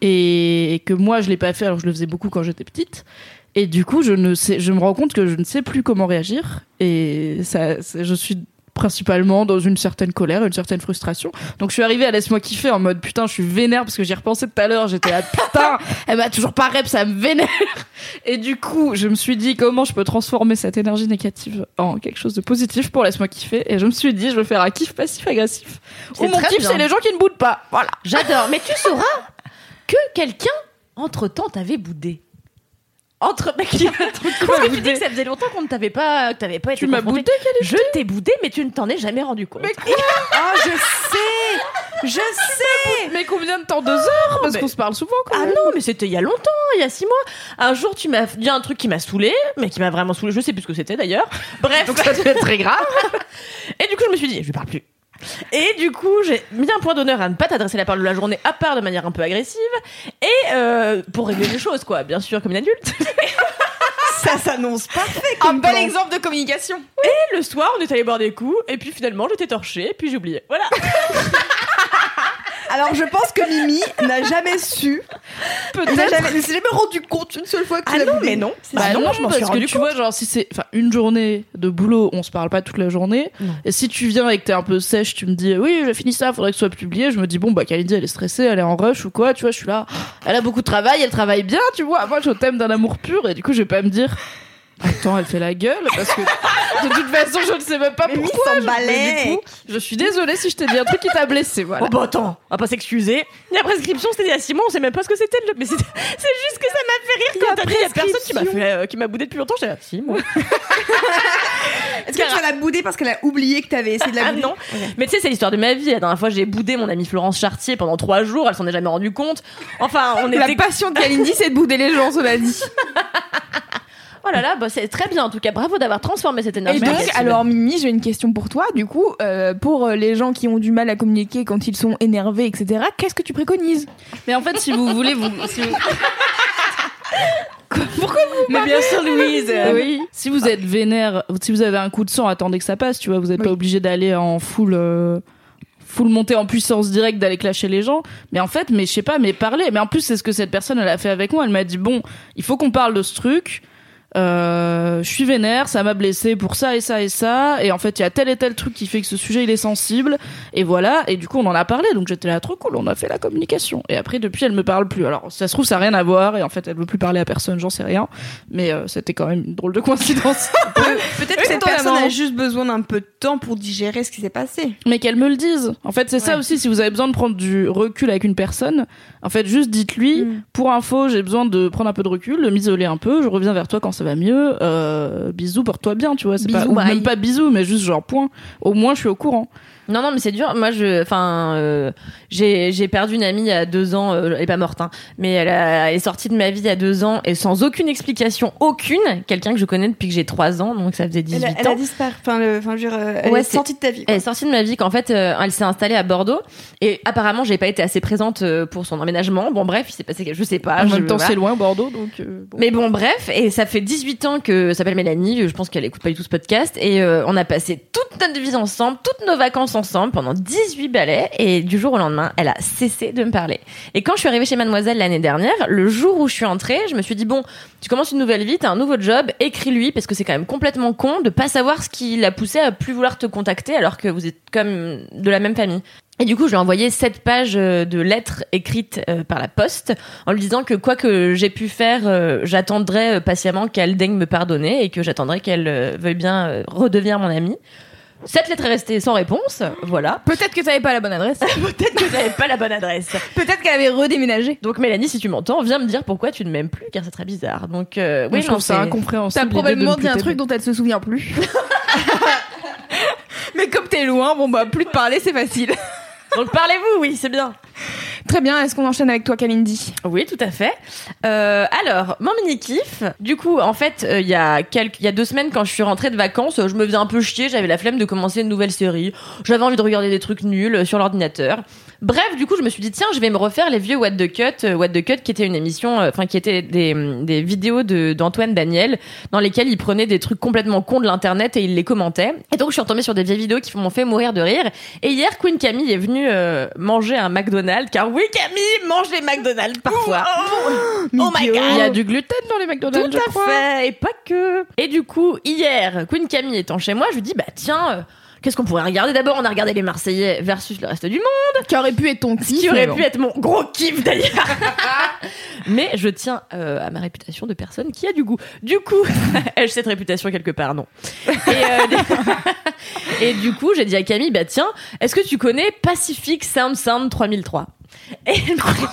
et que moi je l'ai pas fait, alors je le faisais beaucoup quand j'étais petite. Et du coup, je ne sais, je me rends compte que je ne sais plus comment réagir. Et ça, je suis principalement dans une certaine colère, une certaine frustration. Donc je suis arrivée à laisse-moi kiffer en mode putain, je suis vénère parce que j'y repensé tout à l'heure. J'étais là putain, elle m'a toujours pas rep, ça me vénère. Et du coup, je me suis dit comment je peux transformer cette énergie négative en quelque chose de positif pour laisse-moi kiffer? Et je me suis dit, je vais faire un kiff passif-agressif. C'est Où mon kiff, c'est les gens qui ne boudent pas. Voilà. J'adore. Mais tu sauras que quelqu'un, entre-temps, t'avait boudé. Entre qui parce que tu dis que ça faisait longtemps qu'on ne t'avait pas que t'avais pas été Tu m'as boudé, Je t'ai boudé, mais tu ne t'en es jamais rendu compte. Ah, je sais Je sais Mais combien de temps Deux heures Parce mais- qu'on se parle souvent, quoi. Ah non, mais c'était il y a longtemps, il y a six mois. Un jour, tu m'as dit un truc qui m'a saoulé, mais qui m'a vraiment saoulé. Je sais plus ce que c'était d'ailleurs. Bref, donc ça devait être très grave. Et du coup, je me suis dit, je lui parle plus. Et du coup, j'ai mis un point d'honneur à ne pas t'adresser la parole de la journée, à part de manière un peu agressive, et euh, pour régler les choses, quoi, bien sûr, comme une adulte. Ça s'annonce parfait Un bel plan. exemple de communication. Et le soir, on est allé boire des coups, et puis finalement, j'étais torchée, et puis j'ai oublié. Voilà. Alors je pense que Mimi n'a jamais su, n'a jamais, ne s'est jamais rendu compte une seule fois que Ah non, mais non. Bah non, non, je m'en suis parce que rendu tu vois, genre, si c'est enfin, une journée de boulot, on se parle pas toute la journée. Non. Et si tu viens et que t'es un peu sèche, tu me dis, oui, j'ai fini ça, faudrait que ce soit publié. Je me dis, bon, bah, Kalindi, elle est stressée, elle est en rush ou quoi, tu vois, je suis là. Elle a beaucoup de travail, elle travaille bien, tu vois. Moi, je t'aime d'un amour pur et du coup, je vais pas me dire, attends, elle fait la gueule parce que de toute façon, je ne sais même pas Mais pourquoi. je- mais du coup, je suis désolée si je t'ai dit un truc qui t'a blessé, voilà. Oh bah attends, on va pas s'excuser. La prescription, c'était il y a six mois, on sait même pas ce que c'était. le- Mais c'est juste que ça m'a fait rire quand t'as dit, il y a personne qui m'a fait, euh, qui m'a boudé depuis longtemps. J'étais là, si, moi. Est-ce que tu l'as boudé parce qu'elle a oublié que t'avais essayé de la Ah bouder? non. Mais tu sais, c'est l'histoire de ma vie. La dernière fois, j'ai boudé mon amie Florence Chartier pendant trois jours. Elle s'en est jamais rendue compte. Enfin, on La était. passion de Kalindi, c'est de bouder les gens, cela dit. Oh là là, bah, c'est très bien en tout cas. Bravo d'avoir transformé cette énergie. Et donc, alors Mimi, j'ai une question pour toi. Du coup, euh, pour euh, les gens qui ont du mal à communiquer quand ils sont énervés, etc., qu'est-ce que tu préconises? Mais en fait, si vous voulez, vous. si vous- Mais bien sûr, Louise. Euh, oui. Si vous êtes vénère, si vous avez un coup de sang, attendez que ça passe, tu vois. Vous n'êtes pas obligé d'aller en full, euh, full montée en puissance directe, d'aller clasher les gens. Mais en fait, mais je sais pas, mais parler. Mais en plus, c'est ce que cette personne, elle a fait avec moi. Elle m'a dit, bon, il faut qu'on parle de ce truc. Euh, je suis vénère, ça m'a blessé pour ça et ça et ça. Et en fait, il y a tel et tel truc qui fait que ce sujet, il est sensible. Et voilà. Et du coup, on en a parlé. Donc j'étais là, trop cool. On a fait la communication. Et après, depuis, elle me parle plus. Alors, ça se trouve, ça n'a rien à voir. Et en fait, elle veut plus parler à personne. J'en sais rien. Mais euh, c'était quand même une drôle de coïncidence. Peut-être que cette personne a juste besoin d'un peu de temps pour digérer ce qui s'est passé. mais qu'elle me le dise. En fait, c'est ça aussi. Si vous avez besoin de prendre du recul avec une personne, en fait, juste dites-lui, Mm. pour info, j'ai besoin de prendre un peu de recul, de m'isoler un peu, je reviens vers toi quand ça va mieux. Euh, bisous, porte-toi bien, tu vois. C'est pas, ou bye. même pas bisous, mais juste genre point. Au moins, je suis au courant. Non, non, mais c'est dur. Moi, je, enfin, euh, j'ai, j'ai perdu une amie il y a deux ans. euh, elle est pas morte, hein, mais elle, a- elle est sortie de ma vie il y a deux ans et sans aucune explication, aucune. Quelqu'un que je connais depuis que j'ai trois ans, donc ça faisait 18 Elle a, elle ans. a disparu. Enfin, le, enfin, je veux dire, euh, elle Ouais, est sortie de ta vie. quoi. Elle est sortie de ma vie qu'en fait, euh, elle s'est installée à Bordeaux et apparemment, j'ai pas été assez présente pour son emménagement. Bon, bref, il s'est passé quelque, je sais pas. en je- même temps, voilà. c'est loin, Bordeaux, donc. euh, bon. Mais bon, bref, et ça fait 18 ans que ça s'appelle Mélanie, je pense qu'elle écoute pas du tout ce podcast, et euh, on a passé toute notre vie ensemble, toutes nos vacances ensemble pendant 18 balais, et du jour au lendemain, elle a cessé de me parler. Et quand je suis arrivée chez Mademoiselle l'année dernière, le jour où je suis entrée, je me suis dit, bon, tu commences une nouvelle vie, t'as un nouveau job, écris-lui, parce que c'est quand même complètement con de pas savoir ce qui l'a poussé à plus vouloir te contacter alors que vous êtes comme de la même famille. Et du coup, je lui ai envoyé sept pages euh, de lettres écrites euh, par la poste en lui disant que quoi que j'ai pu faire, euh, j'attendrai patiemment qu'elle daigne me pardonner et que j'attendrai qu'elle veuille bien redevenir mon amie. Cette lettre est restée sans réponse, voilà. Peut-être que t'avais pas la bonne adresse. Peut-être que j'avais pas la bonne adresse. Peut-être qu'elle avait redéménagé. Donc Mélanie, si tu m'entends, viens me dire pourquoi tu ne m'aimes plus, car c'est très bizarre. Donc euh, oui, je trouve ça c'est- incompréhensible. T'as probablement dit un truc dont elle se souvient plus. Mais comme t'es loin, bon bah plus de parler, c'est facile. Donc parlez-vous, oui, c'est bien. Très bien, est-ce qu'on enchaîne avec toi, Kalindi Oui, tout à fait. Euh, alors, mon mini kiff. Du coup, en fait, euh, il y a y a deux semaines, quand je suis rentrée de vacances, je me faisais un peu chier. J'avais la flemme de commencer une nouvelle série. J'avais envie de regarder des trucs nuls euh, sur l'ordinateur. Bref, du coup, je me suis dit tiens, je vais me refaire les vieux What the Cut. Euh, What the Cut, qui était une émission, euh, enfin, qui était des, des vidéos de d'Antoine Daniel dans lesquelles il prenait des trucs complètement cons de l'internet et il les commentait. Et donc, je suis retombée sur des vieilles vidéos qui m'ont fait mourir de rire. Et hier, Queen Camille est venue euh, manger un McDonald's, car oui, Camille mange les McDonald's parfois. Oh my god Il y a du gluten dans les McDonald's, tout je à crois. fait, et pas que. Et du coup, hier, Queen Camille étant chez moi, je lui dis bah tiens, euh, qu'est-ce qu'on pourrait regarder D'abord, on a regardé les Marseillais versus le reste du monde, Qui aurait pu être ton kiff. qui aurait pu être mon gros kiff d'ailleurs. Mais je tiens euh, à ma réputation de personne qui a du goût. Du coup, ai-je cette réputation quelque part Non. Et, euh, et du coup, j'ai dit à Camille bah tiens, est-ce que tu connais Pacific Sound Sound 3003 Et elle me répond-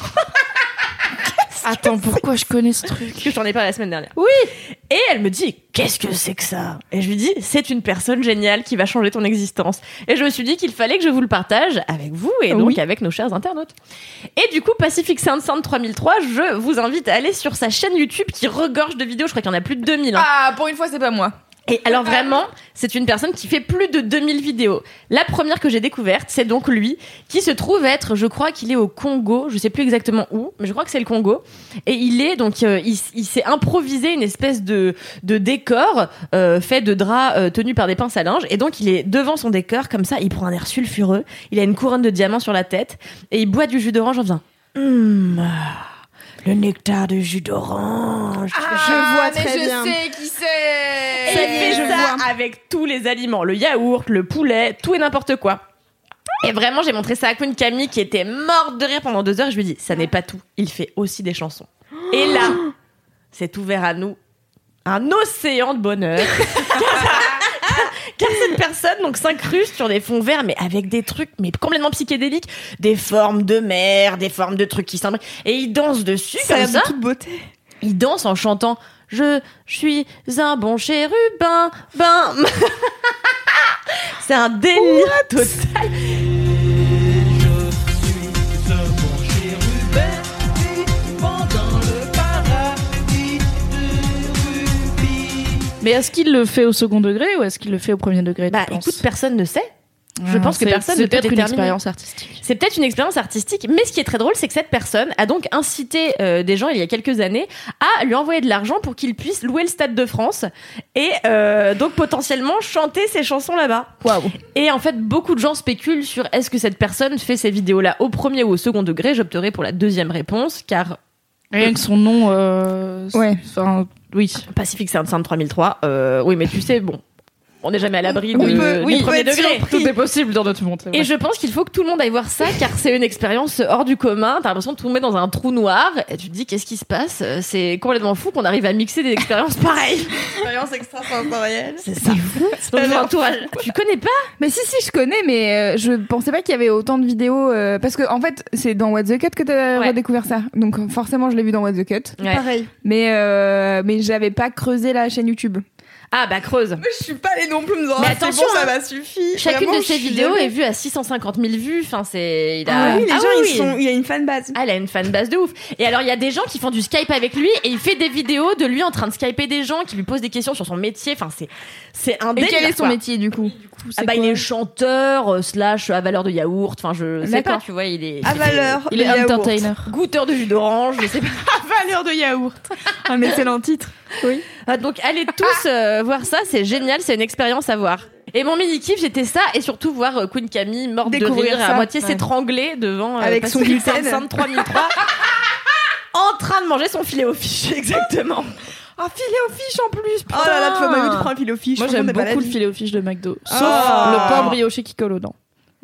Attends, pourquoi je connais ce truc Parce que je t'en ai parlé la semaine dernière. Oui. Et elle me dit, qu'est-ce que c'est que ça? Et je lui dis, c'est une personne géniale qui va changer ton existence. Et je me suis dit qu'il fallait que je vous le partage avec vous et donc Oui. avec nos chers internautes. Et du coup, Pacific Sound Sound 3003, je vous invite à aller sur sa chaîne YouTube qui regorge de vidéos. Je crois qu'il y en a plus de 2000. hein. Ah, pour une fois, c'est pas moi. Et alors vraiment, c'est une personne qui fait plus de 2000 vidéos. La première que j'ai découverte, c'est donc lui, qui se trouve être, je crois qu'il est au Congo, je sais plus exactement où, mais je crois que c'est le Congo. Et il est donc, euh, il, s'est improvisé une espèce de, de décor euh, fait de draps euh, tenus par des pinces à linge. Et donc il est devant son décor comme ça, il prend un air sulfureux, il a une couronne de diamants sur la tête et il boit du jus d'orange en faisant. Hum, le nectar de jus d'orange. je vois très bien. qui c'est. Et il fait ça avec tous les aliments, le yaourt, le poulet, tout et n'importe quoi. Et vraiment, j'ai montré ça à Queen Camille qui était morte de rire pendant deux heures. Je lui dis, ça n'est pas tout. Il fait aussi des chansons. Et là, c'est ouvert à nous un océan de bonheur. Car cette personne donc s'incruste sur des fonds verts, mais avec des trucs mais complètement psychédéliques, des formes de mer, des formes de trucs qui s'imbriquent, et il danse dessus Ça comme l'air ça. de toute beauté. Il danse en chantant Je suis un bon chérubin, ben. C'est un délire total. Mais est-ce qu'il le fait au second degré ou est-ce qu'il le fait au premier degré Bah écoute, personne ne sait. Je Ah, pense que personne ne C'est peut peut-être une expérience artistique. C'est peut-être une expérience artistique, mais ce qui est très drôle, c'est que cette personne a donc incité euh, des gens il y a quelques années à lui envoyer de l'argent pour qu'il puisse louer le Stade de France et euh, donc potentiellement chanter ses chansons là-bas. Waouh. Et en fait, beaucoup de gens spéculent sur est-ce que cette personne fait ces vidéos-là au premier ou au second degré. J'opterai pour la deuxième réponse, car Rien que son nom. euh, Ouais. Enfin, oui. Pacific Sound Sound 3003, euh, oui, mais tu sais, bon, on n'est jamais à l'abri de, On peut- du oui, premier degré. Tout est possible dans notre monde. Et je pense qu'il faut que tout le monde aille voir ça car c'est une expérience hors du commun. T'as l'impression de tomber dans un trou noir et tu te dis qu'est-ce qui se passe? C'est complètement fou qu'on arrive à mixer des expériences pareilles. Expérience extrasensorielle. C'est ça. Donc, mon entourage, tu connais pas? Mais si, si, je connais, mais euh, je pensais pas qu'il y avait autant de vidéos. euh, parce que, en fait, c'est dans What the Cut que t'as Ouais. redécouvert ça. Donc, forcément, je l'ai vu dans What the Cut. Ouais. Pareil. Mais, euh, mais j'avais pas creusé la chaîne YouTube. Ah bah creuse. Je suis pas allée non plus me dire, Mais ah, attention, bon, ça hein. m'a suffi. Chacune Vraiment, de suis vidéos jamais- est vue à 650 000 vues. Enfin c'est. Il a... Ah oui, les Ah gens, oui, ils oui. sont. Il y a une fanbase. Ah, elle a une fanbase de ouf. Et alors, il y a des gens qui font du Skype avec lui et il fait des vidéos de lui en train de Skyper des gens qui lui posent des questions sur son métier. Enfin, c'est, c'est un Et délire. quel est son quoi. métier, du coup Ah bah, il est chanteur, euh, slash à valeur de yaourt. Enfin, je sais D'accord. pas, tu vois, il est. À valeur. Il de est yaourt. entertainer. Goûteur de jus d'orange, je sais pas. Valeur de yaourt. Un excellent titre. Oui. Ah, donc, allez tous euh, voir ça, c'est génial, c'est une expérience à voir. Et mon mini kiff, c'était ça, et surtout voir euh, Queen Camille morte de Découvrir rire, à moitié Ouais. s'étrangler devant euh, Avec son gluten. Sound 3003 en train de manger son filet au fish, exactement. Ah, filet aux fiches en plus. Putain. Oh là là, tu vas Mario, tu prends un filet aux fiches. Moi, j'aime beaucoup le filet aux fiches de McDo. Sauf Ah. le pain brioché qui colle aux dents.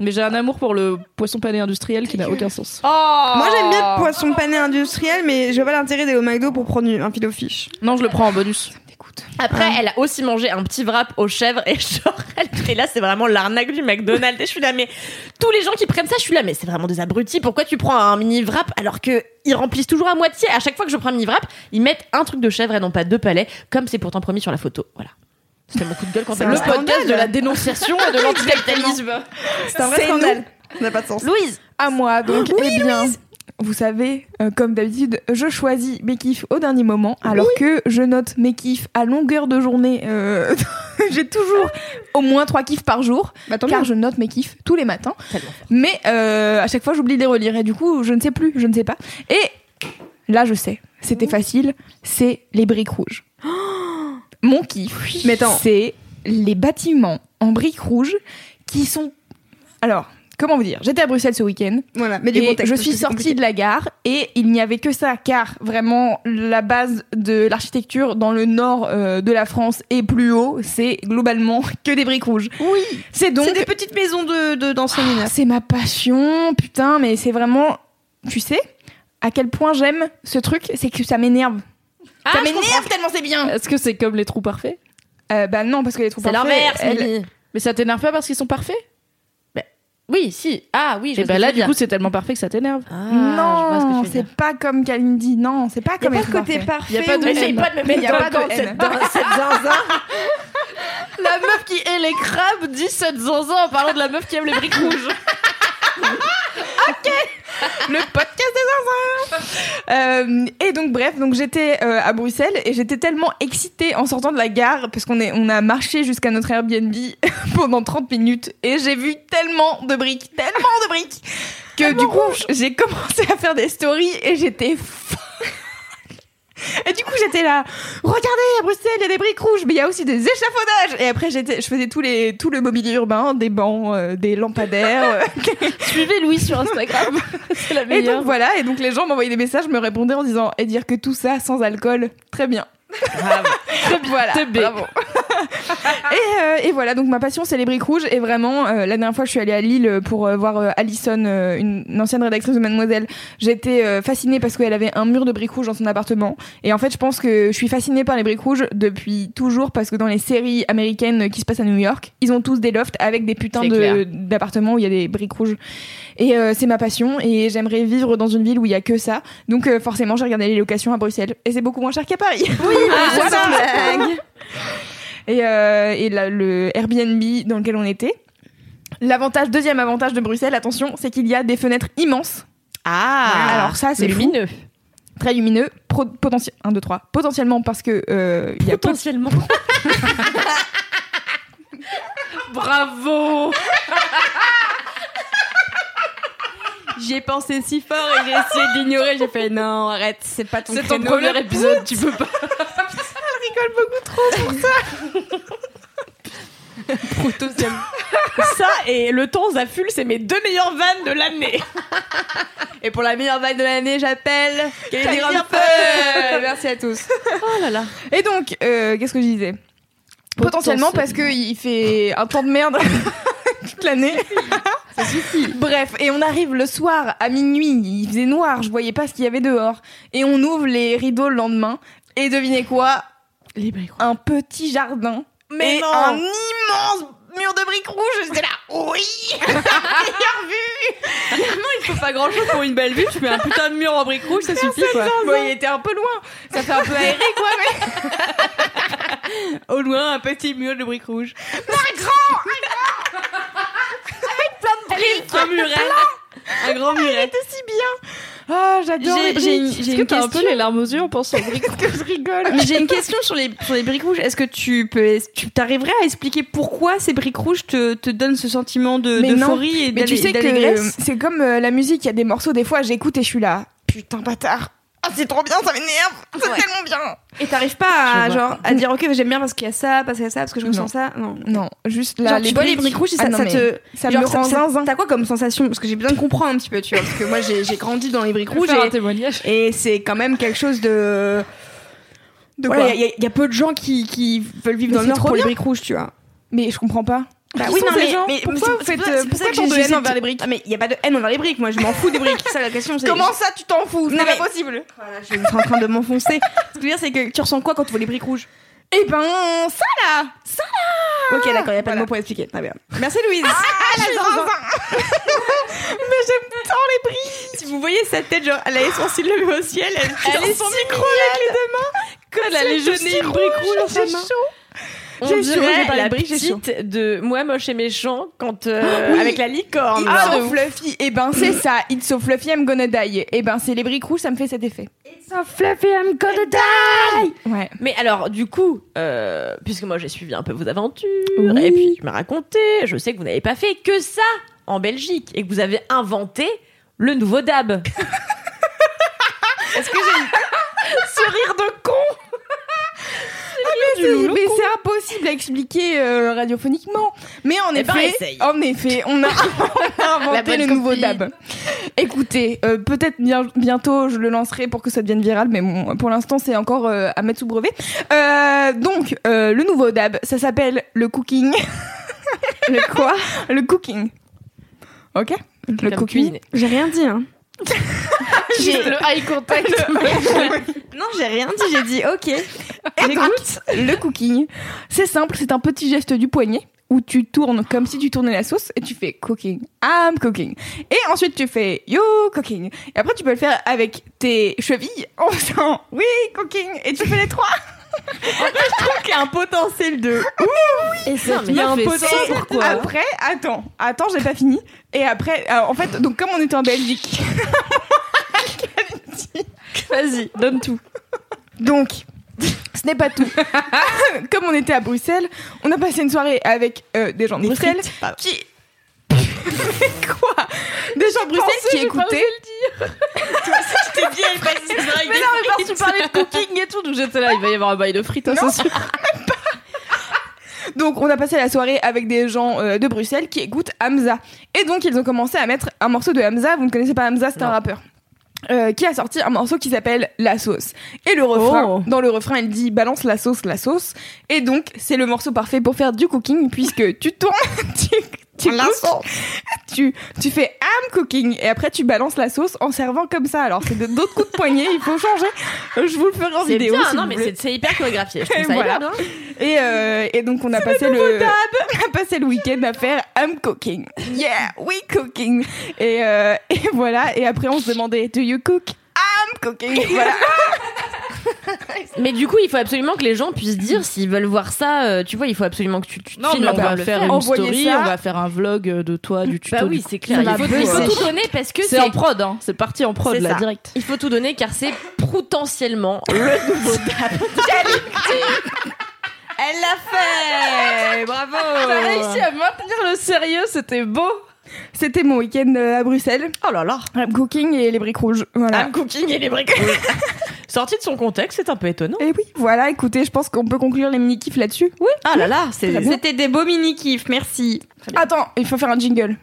Mais j'ai un amour pour le poisson pané industriel qui n'a aucun sens. Moi, j'aime bien le poisson pané industriel, mais je vois pas l'intérêt d'aller au McDo pour prendre un filet aux fiches. Non, je le prends en bonus. Après, elle a aussi mangé un petit wrap aux chèvres et genre, elle fait là, c'est vraiment l'arnaque du McDonald's. Et je suis là, mais tous les gens qui prennent ça, je suis là, mais c'est vraiment des abrutis. Pourquoi tu prends un mini wrap alors que ils remplissent toujours à moitié? À chaque fois que je prends un mini wrap, ils mettent un truc de chèvre et non pas deux palais, comme c'est pourtant promis sur la photo. Voilà. C'était mon coup de gueule quand C'est le scandale. podcast de la dénonciation et de l'anticapitalisme. C'est un vrai scandale. Ça n'a pas de sens. Louise, À moi, donc, eh bien. Vous savez, euh, comme d'habitude, je choisis mes kiffs au dernier moment, alors que je note mes kiffs à longueur de journée. euh, J'ai toujours au moins trois kiffs par jour, Bah, tant car je note mes kiffs tous les matins. Mais euh, à chaque fois, j'oublie de les relire, et du coup, je ne sais plus, je ne sais pas. Et là, je sais, c'était facile, c'est les briques rouges. Mon kiff, c'est les bâtiments en briques rouges qui sont... Alors, comment vous dire J'étais à Bruxelles ce week-end. Voilà, mais du Et contexte. je suis sortie de la gare et il n'y avait que ça, car vraiment la base de l'architecture dans le nord euh, de la France et plus haut, c'est globalement que des briques rouges. Oui. C'est donc C'est des petites maisons de Ah, c'est ma passion, putain, mais c'est vraiment, tu sais, à quel point j'aime ce truc, c'est que ça m'énerve. Ah, ça m'énerve tellement c'est bien. Est-ce que c'est comme les trous parfaits? Euh, bah non, parce que les trous c'est parfaits, l'inverse, elles-. Mais ça t'énerve pas parce qu'ils sont parfaits? Oui, si. Ah oui, je Et bah là, du coup, c'est tellement parfait que ça t'énerve. Ah, non, c'est pas comme Kalindi. Non, c'est pas Il y a comme pas de côté parfait. parfait. Y a pas de me Mais mettre y a pas de haine. cette, dans cette zinzin. La meuf qui hait les crabes dit cette zinzin en parlant de la meuf qui aime les briques rouges. le podcast. Euh, et donc bref, donc j'étais euh, à Bruxelles et j'étais tellement excitée en sortant de la gare parce qu'on est on a marché jusqu'à notre Airbnb pendant 30 minutes et j'ai vu tellement de briques, tellement de briques que du coup j'ai commencé à faire des stories et j'étais folle. Et du coup, j'étais là, regardez, à Bruxelles, il y a des briques rouges, mais il y a aussi des échafaudages. Et après, j'étais, je faisais tous les, tout le mobilier urbain, des bancs, euh, des lampadaires. euh, Suivez Louis sur Instagram. c'est la et meilleure. donc voilà, et donc les gens m'envoyaient des messages, me répondaient en disant et dire que tout ça sans alcool, très bien. voilà, bravo. et, euh, et voilà, donc ma passion c'est les briques rouges et vraiment euh, la dernière fois je suis allée à Lille pour euh, voir Alison, une, une ancienne rédactrice de Mademoiselle. J'étais fascinée parce qu'elle avait un mur de briques rouges dans son appartement et en fait je pense que je suis fascinée par les briques rouges depuis toujours parce que dans les séries américaines qui se passent à New York, ils ont tous des lofts avec des putains de d'appartements où il y a des briques rouges. Et c'est ma passion et j'aimerais vivre dans une ville où il y a que ça. Donc forcément, j'ai regardé les locations à Bruxelles et c'est beaucoup moins cher qu'à Paris. Oui, Ah, Et, euh, et la- le Airbnb dans lequel on était. L'avantage, deuxième avantage de Bruxelles, attention, c'est qu'il y a des fenêtres immenses. Ah, Alors ça, c'est fou. lumineux. Très lumineux, pro- potentiel, 1, 2, 3. Potentiellement parce que euh, il y a peu- Potentiellement. Bravo. J'y ai pensé si fort et j'ai essayé de l'ignorer. J'ai fait non, arrête, c'est pas ton C'est ton premier épisode, tu peux pas. potentiel. Ça et le ton Zaful, c'est mes deux meilleures vannes de l'année. Et pour la meilleure vague de l'année, j'appelle Kelly. Merci à tous. Oh là là. Et donc, euh, qu'est-ce que je disais? Potentiellement parce qu'il fait un temps de merde toute l'année. Ça suffit. Bref, et on arrive le soir à minuit, il faisait noir, je voyais pas ce qu'il y avait dehors. Et on ouvre les rideaux le lendemain. Et devinez quoi? Les briques Un petit jardin. Mais et non. un immense mur de briques rouges. J'étais là, oui Meilleure vue Il faut pas grand chose pour une belle vue. Tu mets un putain de mur en briques rouges, ça suffit quoi. Bon, il était un peu loin. Ça fait un peu aéré, quoi, mais... Au loin, un petit mur de briques rouges. Un muret. Un grand muret. C'était si bien Ah, j'adore les J'ai- j'ai une- briques j'ai Est-ce que une t'as un peu question. les larmes aux yeux en pensant aux briques que je rigole Mais j'ai une question sur les, sur les briques rouges. Est-ce que tu peux, tu t'arriverais à expliquer pourquoi ces briques rouges te, te donnent ce sentiment de, d'euphorie et Mais tu sais que c'est comme euh, la musique, il y a des morceaux, des fois j'écoute et je suis là, putain bâtard. Ah c'est trop bien, ça m'énerve, c'est Ouais. tellement bien. Et t'arrives pas à, genre, à dire, ok, j'aime bien parce qu'il y a ça, parce qu'il y a ça, parce que je Non. ressens ça. Non. Non, juste là, Genre, les tu vois les briques rouges, et ça, Ah non, ça mais te, ça genre, me rend zinzin. T'as quoi comme sensation? Parce que j'ai besoin de comprendre un petit peu, tu vois. Parce que moi, j'ai, j'ai grandi dans les briques rouges et, c'est quand même quelque chose de. De Voilà, quoi? il y, a- il y a peu de gens qui, qui veulent vivre Mais dans le Nord pour les briques rouges, tu vois. Mais je comprends pas. Bah oui, non, mais, gens mais Pourquoi vous faites euh, pourquoi tant de haine envers les briques Ah, mais il y a pas de haine envers les briques. Moi, je m'en fous des briques. Ça, la question, c'est. Comment ça tu t'en fous? C'est pas mais- possible. Voilà, je suis en train de m'enfoncer. Ce que je veux dire, c'est que tu ressens quoi quand tu vois les briques rouges? Eh ben ça là, ça là. Ok, d'accord, il y a pas Voilà. de mots pour expliquer. Très bien. Merci Louise. Ah, zinzin. Mais j'aime tant les briques. si vous voyez sa tête, genre, elle a les sourcils levés au ciel, elle, Elle est son micro avec les deux mains, comme Elle a les elle yeux tenait si une brique rouge dans sa main. chaud. On dirait la petite de moi moche et méchant quand euh, Oui. avec la licorne. It's là. so fluffy. Et ben c'est ça. It's so fluffy, I'm gonna die. Et ben c'est les briques rouges, ça me fait cet effet. So fluffy, I'm gonna die. Ouais. Mais alors, du coup, euh, puisque moi j'ai suivi un peu vos aventures, Oui. et puis tu m'as raconté, je sais que vous n'avez pas fait que ça en Belgique, et que vous avez inventé le nouveau DAB. Est-ce que j'ai ce rire de con Mais c'est- mais c'est impossible à expliquer euh, radiophoniquement. Mais en Eh ben, effet, essaye. en effet, on a, on a inventé le nouveau. DAB. Écoutez, euh, peut-être bien, bientôt je le lancerai pour que ça devienne viral, mais bon, pour l'instant c'est encore euh, à mettre sous brevet. Donc le nouveau DAB, ça s'appelle le cooking. le quoi? Le cooking. Ok? Le cooking. J'ai rien dit, hein. J'ai le eye contact. Non, j'ai rien dit, j'ai dit ok. Donc, le cooking, c'est simple, c'est un petit geste du poignet où tu tournes comme si tu tournais la sauce et tu fais cooking, I'm cooking. Et ensuite tu fais you cooking. Et après tu peux le faire avec tes chevilles en faisant oui cooking et tu fais les trois. Je trouve qu'il y a un potentiel de Et ça, il y a un potentiel. Après, attends, attends, j'ai pas fini. Et après, euh, en fait, donc comme on était en Belgique, Vas-y, donne tout. donc ce n'est pas tout. comme on était à Bruxelles, on a passé une soirée avec euh, des gens de Bruxelles qui quoi Des gens de Bruxelles qui écoutaient. J'étais bien, elle passe ses oreilles Mais non, mais parce que tu parlais de cooking et tout, donc j'étais là, il va y avoir un bail de frites, hein, c'est sûr. Donc on a passé la soirée avec des gens euh, de Bruxelles qui écoutent Hamza. Et donc ils ont commencé à mettre un morceau de Hamza. Vous ne connaissez pas Hamza, c'est un rappeur. euh, qui a sorti un morceau qui s'appelle La sauce. Et le refrain, Oh. dans le refrain, il dit balance la sauce, la sauce. Et donc, c'est le morceau parfait pour faire du cooking puisque tu tournes, tu, tu, cook, tu, tu fais I'm cooking et après tu balances la sauce en servant comme ça. Alors, c'est d'autres coups de poignet, il faut changer. Je vous le ferai en vidéo. bien, si non, vous mais c'est- hyper chorégraphié. Je trouve ça Voilà. hyper bien. Et, euh, et donc on a passé le, on a passé le week-end à faire I'm cooking. Yeah, we cooking. Et, euh, et voilà. Et après on se demandait Do you cook? I'm cooking? Voilà. Mais du coup, il faut absolument que les gens puissent dire s'ils veulent voir ça. euh, tu vois, il faut absolument que tu, tu te Non, filmes mais on va le faire faire. une Envoyez story, ça. on va faire un vlog de toi, du tuto. Bah oui, du- c'est clair. Il faut, il faut bosser. tout donner parce que C'est c'est en prod, hein. C'est parti en prod, C'est là, ça. direct. Il faut tout donner car c'est potentiellement le nouveau tap. Elle l'a fait. Bravo. T'as réussi à maintenir le sérieux, c'était beau. C'était mon week-end euh, à Bruxelles. Oh là là. I'm cooking et les briques rouges. Voilà. I'm cooking et les briques rouges. Sorti de son contexte, c'est un peu étonnant. Et oui, voilà. Écoutez, je pense qu'on peut conclure les mini kifs là-dessus. Oui. Ah là là. C'était des beaux mini-kifs, merci. Attends, il faut faire un jingle.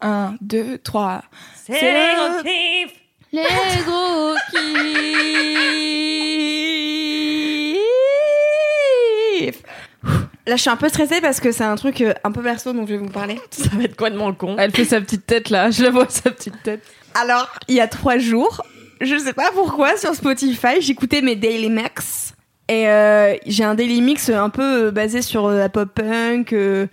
Un, deux, trois. c'est les gros kiffs. Les gros kiffs. Là, je suis un peu stressée parce que c'est un truc euh, un peu perso dont je vais vous parler. Ça va être complètement le con. Elle fait sa petite tête là, je la vois sa petite tête. Alors, il y a trois jours, je sais pas pourquoi, sur Spotify, j'écoutais mes Daily Mix. Et euh, j'ai un Daily Mix un peu euh, basé sur euh, la pop punk, euh,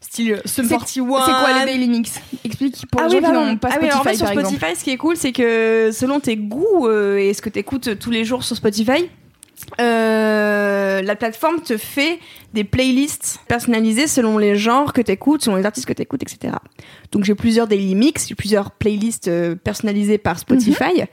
style Sum C'est 41. c'est quoi les daily mix? Explique pour ah les oui, gens qui pardon. n'ont pas Ah oui, Spotify en fait, sur par exemple. Spotify, ce qui est cool, c'est que selon tes goûts euh, et ce que tu écoutes tous les jours sur Spotify, euh, la plateforme te fait des playlists personnalisées selon les genres que tu écoutes, selon les artistes que tu écoutes, etc. Donc j'ai plusieurs daily mix, j'ai plusieurs playlists euh, personnalisées par Spotify.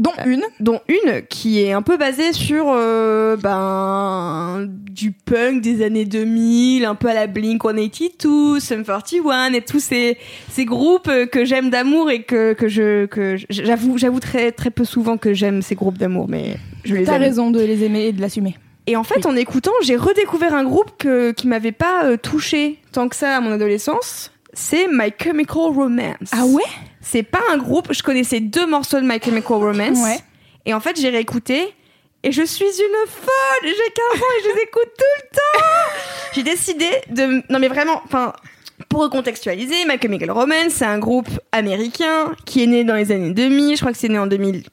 Dont une. dont une qui est un peu basée sur euh, ben du punk des années 2000, un peu à la Blink 182, Sum 41 et tous ces ces groupes euh, que j'aime d'amour et que que je que j'avoue j'avoue très très peu souvent que j'aime ces groupes d'amour mais je les T'as raison de les aimer et de l'assumer. Et en fait, en écoutant, j'ai redécouvert un groupe que, qui m'avait pas euh, touché tant que ça à mon adolescence. C'est My Chemical Romance. Ah ouais? C'est pas un groupe. Je connaissais deux morceaux de My Chemical Romance. Ouais. Et en fait, j'ai réécouté. Et je suis une folle. J'ai 15 ans et je les écoute tout le temps. J'ai décidé de. Non, mais vraiment. Enfin. Pour recontextualiser, My Chemical Romance, c'est un groupe américain qui est né dans les années 2000. Je crois que c'est né en 2000...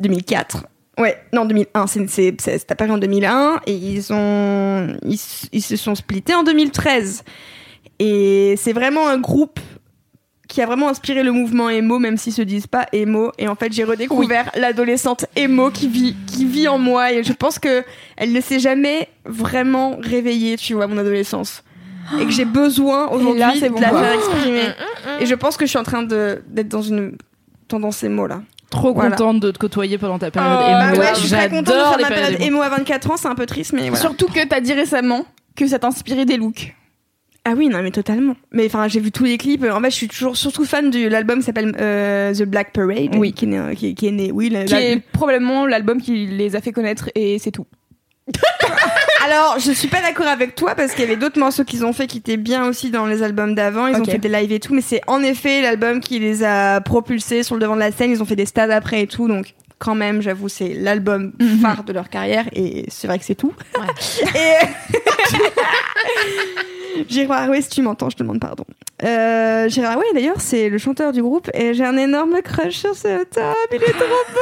2004. Ouais, non, 2001. C'est, c'est, c'est, c'est apparu en 2001 et ils ont, ils, ils se sont splittés en 2013. Et c'est vraiment un groupe qui a vraiment inspiré le mouvement emo, même s'ils se disent pas emo. Et en fait, j'ai redécouvert l'adolescente emo qui vit, qui vit en moi. Et je pense que elle ne s'est jamais vraiment réveillée, tu vois, mon adolescence. Et que j'ai besoin aujourd'hui de bon, la faire exprimer. Et je pense que je suis en train d'être dans une tendance emo là. Trop Voilà. contente de te côtoyer pendant ta période Bah émo. ouais, je suis très contente de faire ma période émo à 24 ans, c'est un peu triste, mais voilà. Surtout que t'as dit récemment que ça t'inspirait des looks. Ah oui, non, mais totalement. Mais enfin, j'ai vu tous les clips. En fait, je suis toujours surtout fan de l'album qui s'appelle euh, The Black Parade. Oui. Qui est né, qui, qui est né oui. la- Qui la- est probablement l'album qui les a fait connaître et c'est tout. Alors, je suis pas d'accord avec toi parce qu'il y avait d'autres morceaux qu'ils ont fait qui étaient bien aussi dans les albums d'avant. Ils ont fait des lives et tout, mais c'est en effet l'album qui les a propulsés sur le devant de la scène. Ils ont fait des stades après et tout, donc quand même, j'avoue, c'est l'album Mhm. phare de leur carrière et c'est vrai que c'est tout. et Gérard, oui, si tu m'entends, je te demande pardon. Euh, Gérard, oui, d'ailleurs, c'est le chanteur du groupe et j'ai un énorme crush sur ce top. Il est trop beau.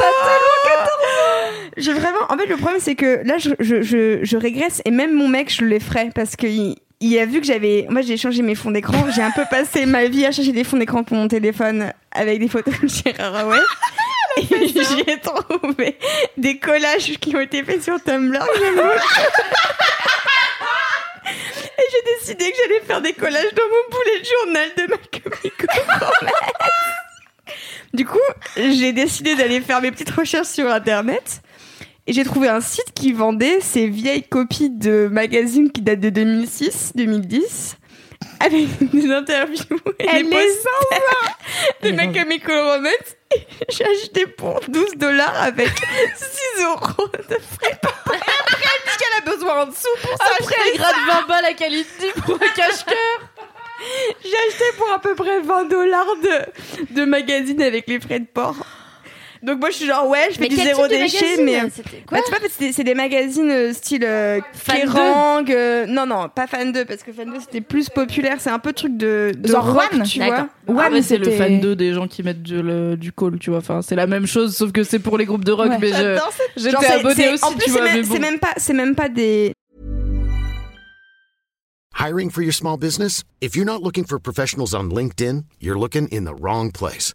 J'ai vraiment. En fait, le problème, c'est que là, je, je, je, je régresse et même mon mec, je le ferais parce qu'il il a vu que j'avais. Moi, j'ai changé mes fonds d'écran. J'ai un peu passé ma vie à chercher des fonds d'écran pour mon téléphone avec des photos de Gérard Haway. Et j'ai trouvé des collages qui ont été faits sur Tumblr. Et j'ai décidé que j'allais faire des collages dans mon bullet journal de ma comico Du coup, j'ai décidé d'aller faire mes petites recherches sur Internet. Et j'ai trouvé un site qui vendait ces vieilles copies de magazines qui datent de 2006-2010 avec des interviews et Elle des les posters de ma Chemical Romance. Et J'ai acheté pour 12 dollars avec 6 euros de frais. Après, elle dit qu'elle a besoin en dessous pour Après, elle gratte 20 balles à qualité pour un cache-cœur. J'ai acheté pour à peu près 20 dollars de, de magazines avec les frais de port. Donc moi je suis genre ouais je fais du zéro déchet mais euh, bah, tu vois c'est des, c'est des magazines euh, style euh, Fan Kerrang euh, non non pas Fan 2 parce que Fan 2 c'était plus populaire c'est un peu truc de, de Genre rock One, tu d'accord. vois Ouais, Ah, mais mais c'est le c'était- fan 2 des gens qui mettent du, le- du call, tu vois. Enfin, c'est la même chose, sauf que c'est pour les groupes de rock. Ouais. Mais je- J'adore genre, j'étais c'est- abonnée c'est- aussi, en plus tu vois. c'est mais même, bon. c'est même pas c'est même pas des Hiring for your small business? If you're not looking for professionals on LinkedIn, you're looking in the wrong place.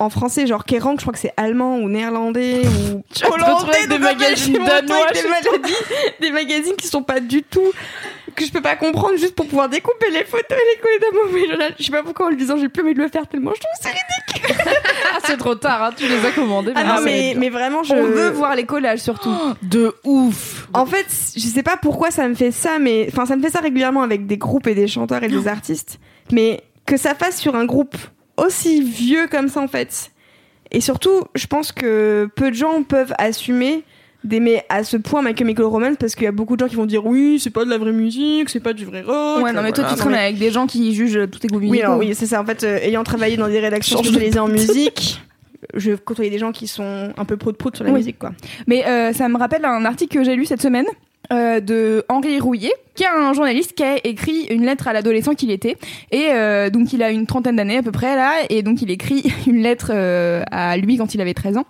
en français genre Kerrang je crois que c'est allemand ou néerlandais ou avec des fait, magazines danois, des, je maladies, des magazines qui sont pas du tout que je peux pas comprendre juste pour pouvoir découper les photos et les coller mon bullet journal je sais pas pourquoi en le disant j'ai plus envie de le faire tellement je trouve c'est ridicule Ah, c'est trop tard, hein, tu les as commandés. ah non mais, mais vraiment je On veut voir les collages surtout. De ouf. en fait je sais pas pourquoi ça me fait ça mais enfin ça me fait ça régulièrement avec des groupes et des chanteurs et des artistes mais que ça fasse sur un groupe aussi vieux comme ça en fait. Et surtout je pense que peu de gens peuvent assumer d'aimer à ce point My Chemical Romance parce qu'il y a beaucoup de gens qui vont dire oui c'est pas de la vraie musique c'est pas du vrai rock. Ouais, non, mais toi, Voilà. tu traînes avec des gens qui jugent tous tes goûts oui alors, oui c'est ça. En fait euh, ayant travaillé dans des rédactions de spécialisées en musique je côtoyais des gens qui sont un peu prout-prout sur la Oui. musique quoi. Mais euh, ça me rappelle un article que j'ai lu cette semaine euh, de Henri Rouillet, qui est un journaliste qui a écrit une lettre à l'adolescent qu'il était. Et euh, donc il a une trentaine d'années à peu près là, et donc il écrit une lettre euh, à lui quand il avait 13 ans.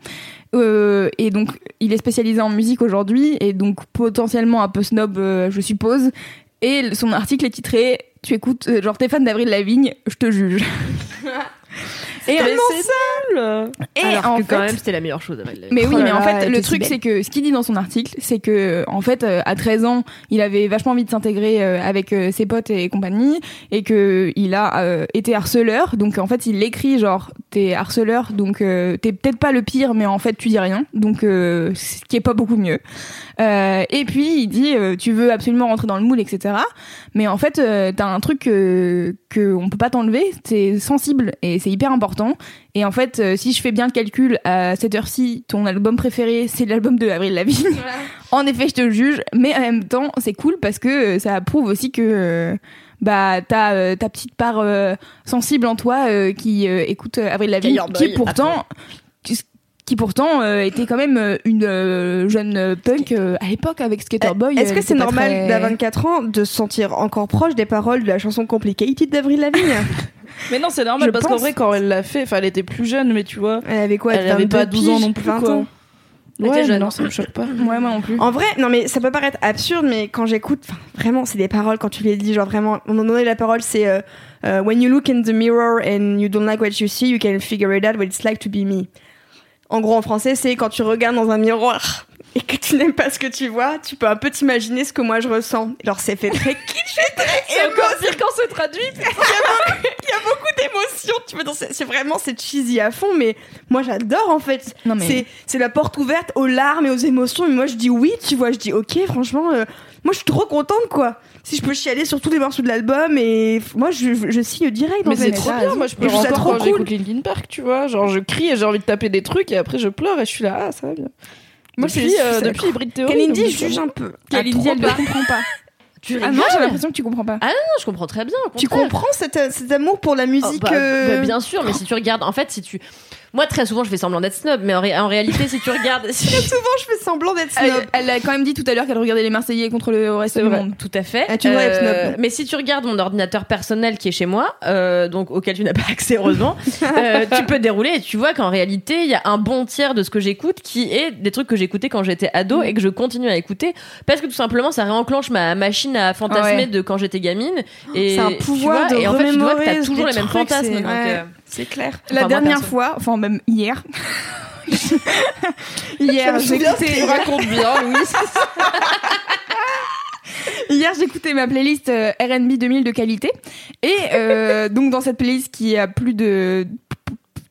Et donc il est spécialisé en musique aujourd'hui, et donc potentiellement un peu snob, je suppose. Et son article est titré Tu écoutes, genre t'es fan d'Avril Lavigne, je te juge. et tellement seul. et Alors en que fait, quand même, c'était la meilleure chose avec la mais oui, Oh mais en fait, le si truc, c'est que ce qu'il dit dans son article, c'est que, en fait, euh, à 13 ans, il avait vachement envie de s'intégrer euh, avec euh, ses potes et compagnie, et que il a euh, été harceleur. Donc, en fait, il écrit genre, t'es harceleur, donc euh, t'es peut-être pas le pire, mais en fait, tu dis rien. Donc, euh, ce qui est pas beaucoup mieux. Euh, et puis, il dit, euh, tu veux absolument rentrer dans le moule, etc. Mais en fait, euh, t'as un truc que, que on peut pas t'enlever, c'est sensible et c'est hyper important. Et en fait, si je fais bien le calcul, à cette heure-ci, ton album préféré, c'est l'album de Avril Lavigne. en effet, je te juge, mais en même temps, c'est cool parce que ça prouve aussi que bah t'as euh, ta petite part euh, sensible en toi euh, qui écoute Avril Lavigne, qui boy, pourtant qui, pourtant euh, était quand même euh, une euh, jeune punk euh, à l'époque avec Skater Boy. Est-ce que c'est normal très- d'à 24 ans de se sentir encore proche des paroles de la chanson Complicated d'Avril Lavigne Mais non, c'est normal Je parce qu'en vrai, quand elle l'a fait, enfin, elle était plus jeune, mais tu vois. Elle avait quoi elle avait 22 pas 12 ans non plus, 20 quoi. ans Elle était Ouais, jeune. non, ça me choque pas. Ouais, moi non plus. En vrai, non mais ça peut paraître absurde, mais quand j'écoute, enfin, vraiment, c'est des paroles quand tu les dis, genre vraiment, un moment donné, la parole c'est euh, When you look in the mirror and you don't like what you see, you can figure it out what it's like to be me. En gros, en français, c'est quand tu regardes dans un miroir et que tu n'aimes pas ce que tu vois, tu peux un peu t'imaginer ce que moi je ressens. Alors c'est fait très kitsch et très C'est encore pire quand c'est traduit. il y a beaucoup, d'émotions. Tu vois, c'est vraiment c'est cheesy à fond, mais moi j'adore en fait. Mais- C'est la porte ouverte aux larmes et aux émotions. Et moi je dis oui, tu vois, je dis ok, franchement, euh, moi je suis trop contente quoi. Si je peux chialer sur tous les morceaux de l'album et moi je, je, je signe direct. Mais c'est trop bien, moi je pleure je trouve ça encore trop quand cool. j'écoute Linkin Park, tu vois. Genre je crie et j'ai envie de taper des trucs et après je pleure et je suis là, ah ça va bien. Moi, depuis, je- euh, depuis Hybrid Theory. Kalindi donc, juge un peu. Kalindi, Ah, elle ne comprend pas. Tu Ah non, j'ai l'impression que tu comprends pas. Non, je comprends très bien. tu comprends cet, cet amour pour la Oh, musique bah, euh, bah, bien sûr, mais si tu regardes, en fait, si tu, moi très souvent je fais semblant d'être snob, mais en, ré- en réalité, si tu regardes, si- Souvent, je fais semblant d'être Elle, snob. elle a quand même dit tout à l'heure qu'elle regardait les Marseillais contre le reste du monde. tout à fait. Ah, tu être snob. mais si tu regardes mon ordinateur personnel qui est chez moi, euh, donc auquel tu n'as pas accès heureusement, euh, tu peux dérouler et tu vois qu'en réalité, il y a un bon tiers de ce que j'écoute qui est des trucs que j'écoutais quand j'étais ado et que je continue à écouter parce que tout simplement ça réenclenche ma machine à fantasmer ouais. de quand j'étais gamine. Et C'est un pouvoir vois, de et en fait, tu vois que t'as toujours les mêmes trucs, fantasmes. C'est- clair. La Enfin, dernière fois, enfin même hier. hier, raconte bien, Louise. Hier, j'écoutais ma playlist euh, R&B 2000 de qualité. Et euh, donc, dans cette playlist qui a plus de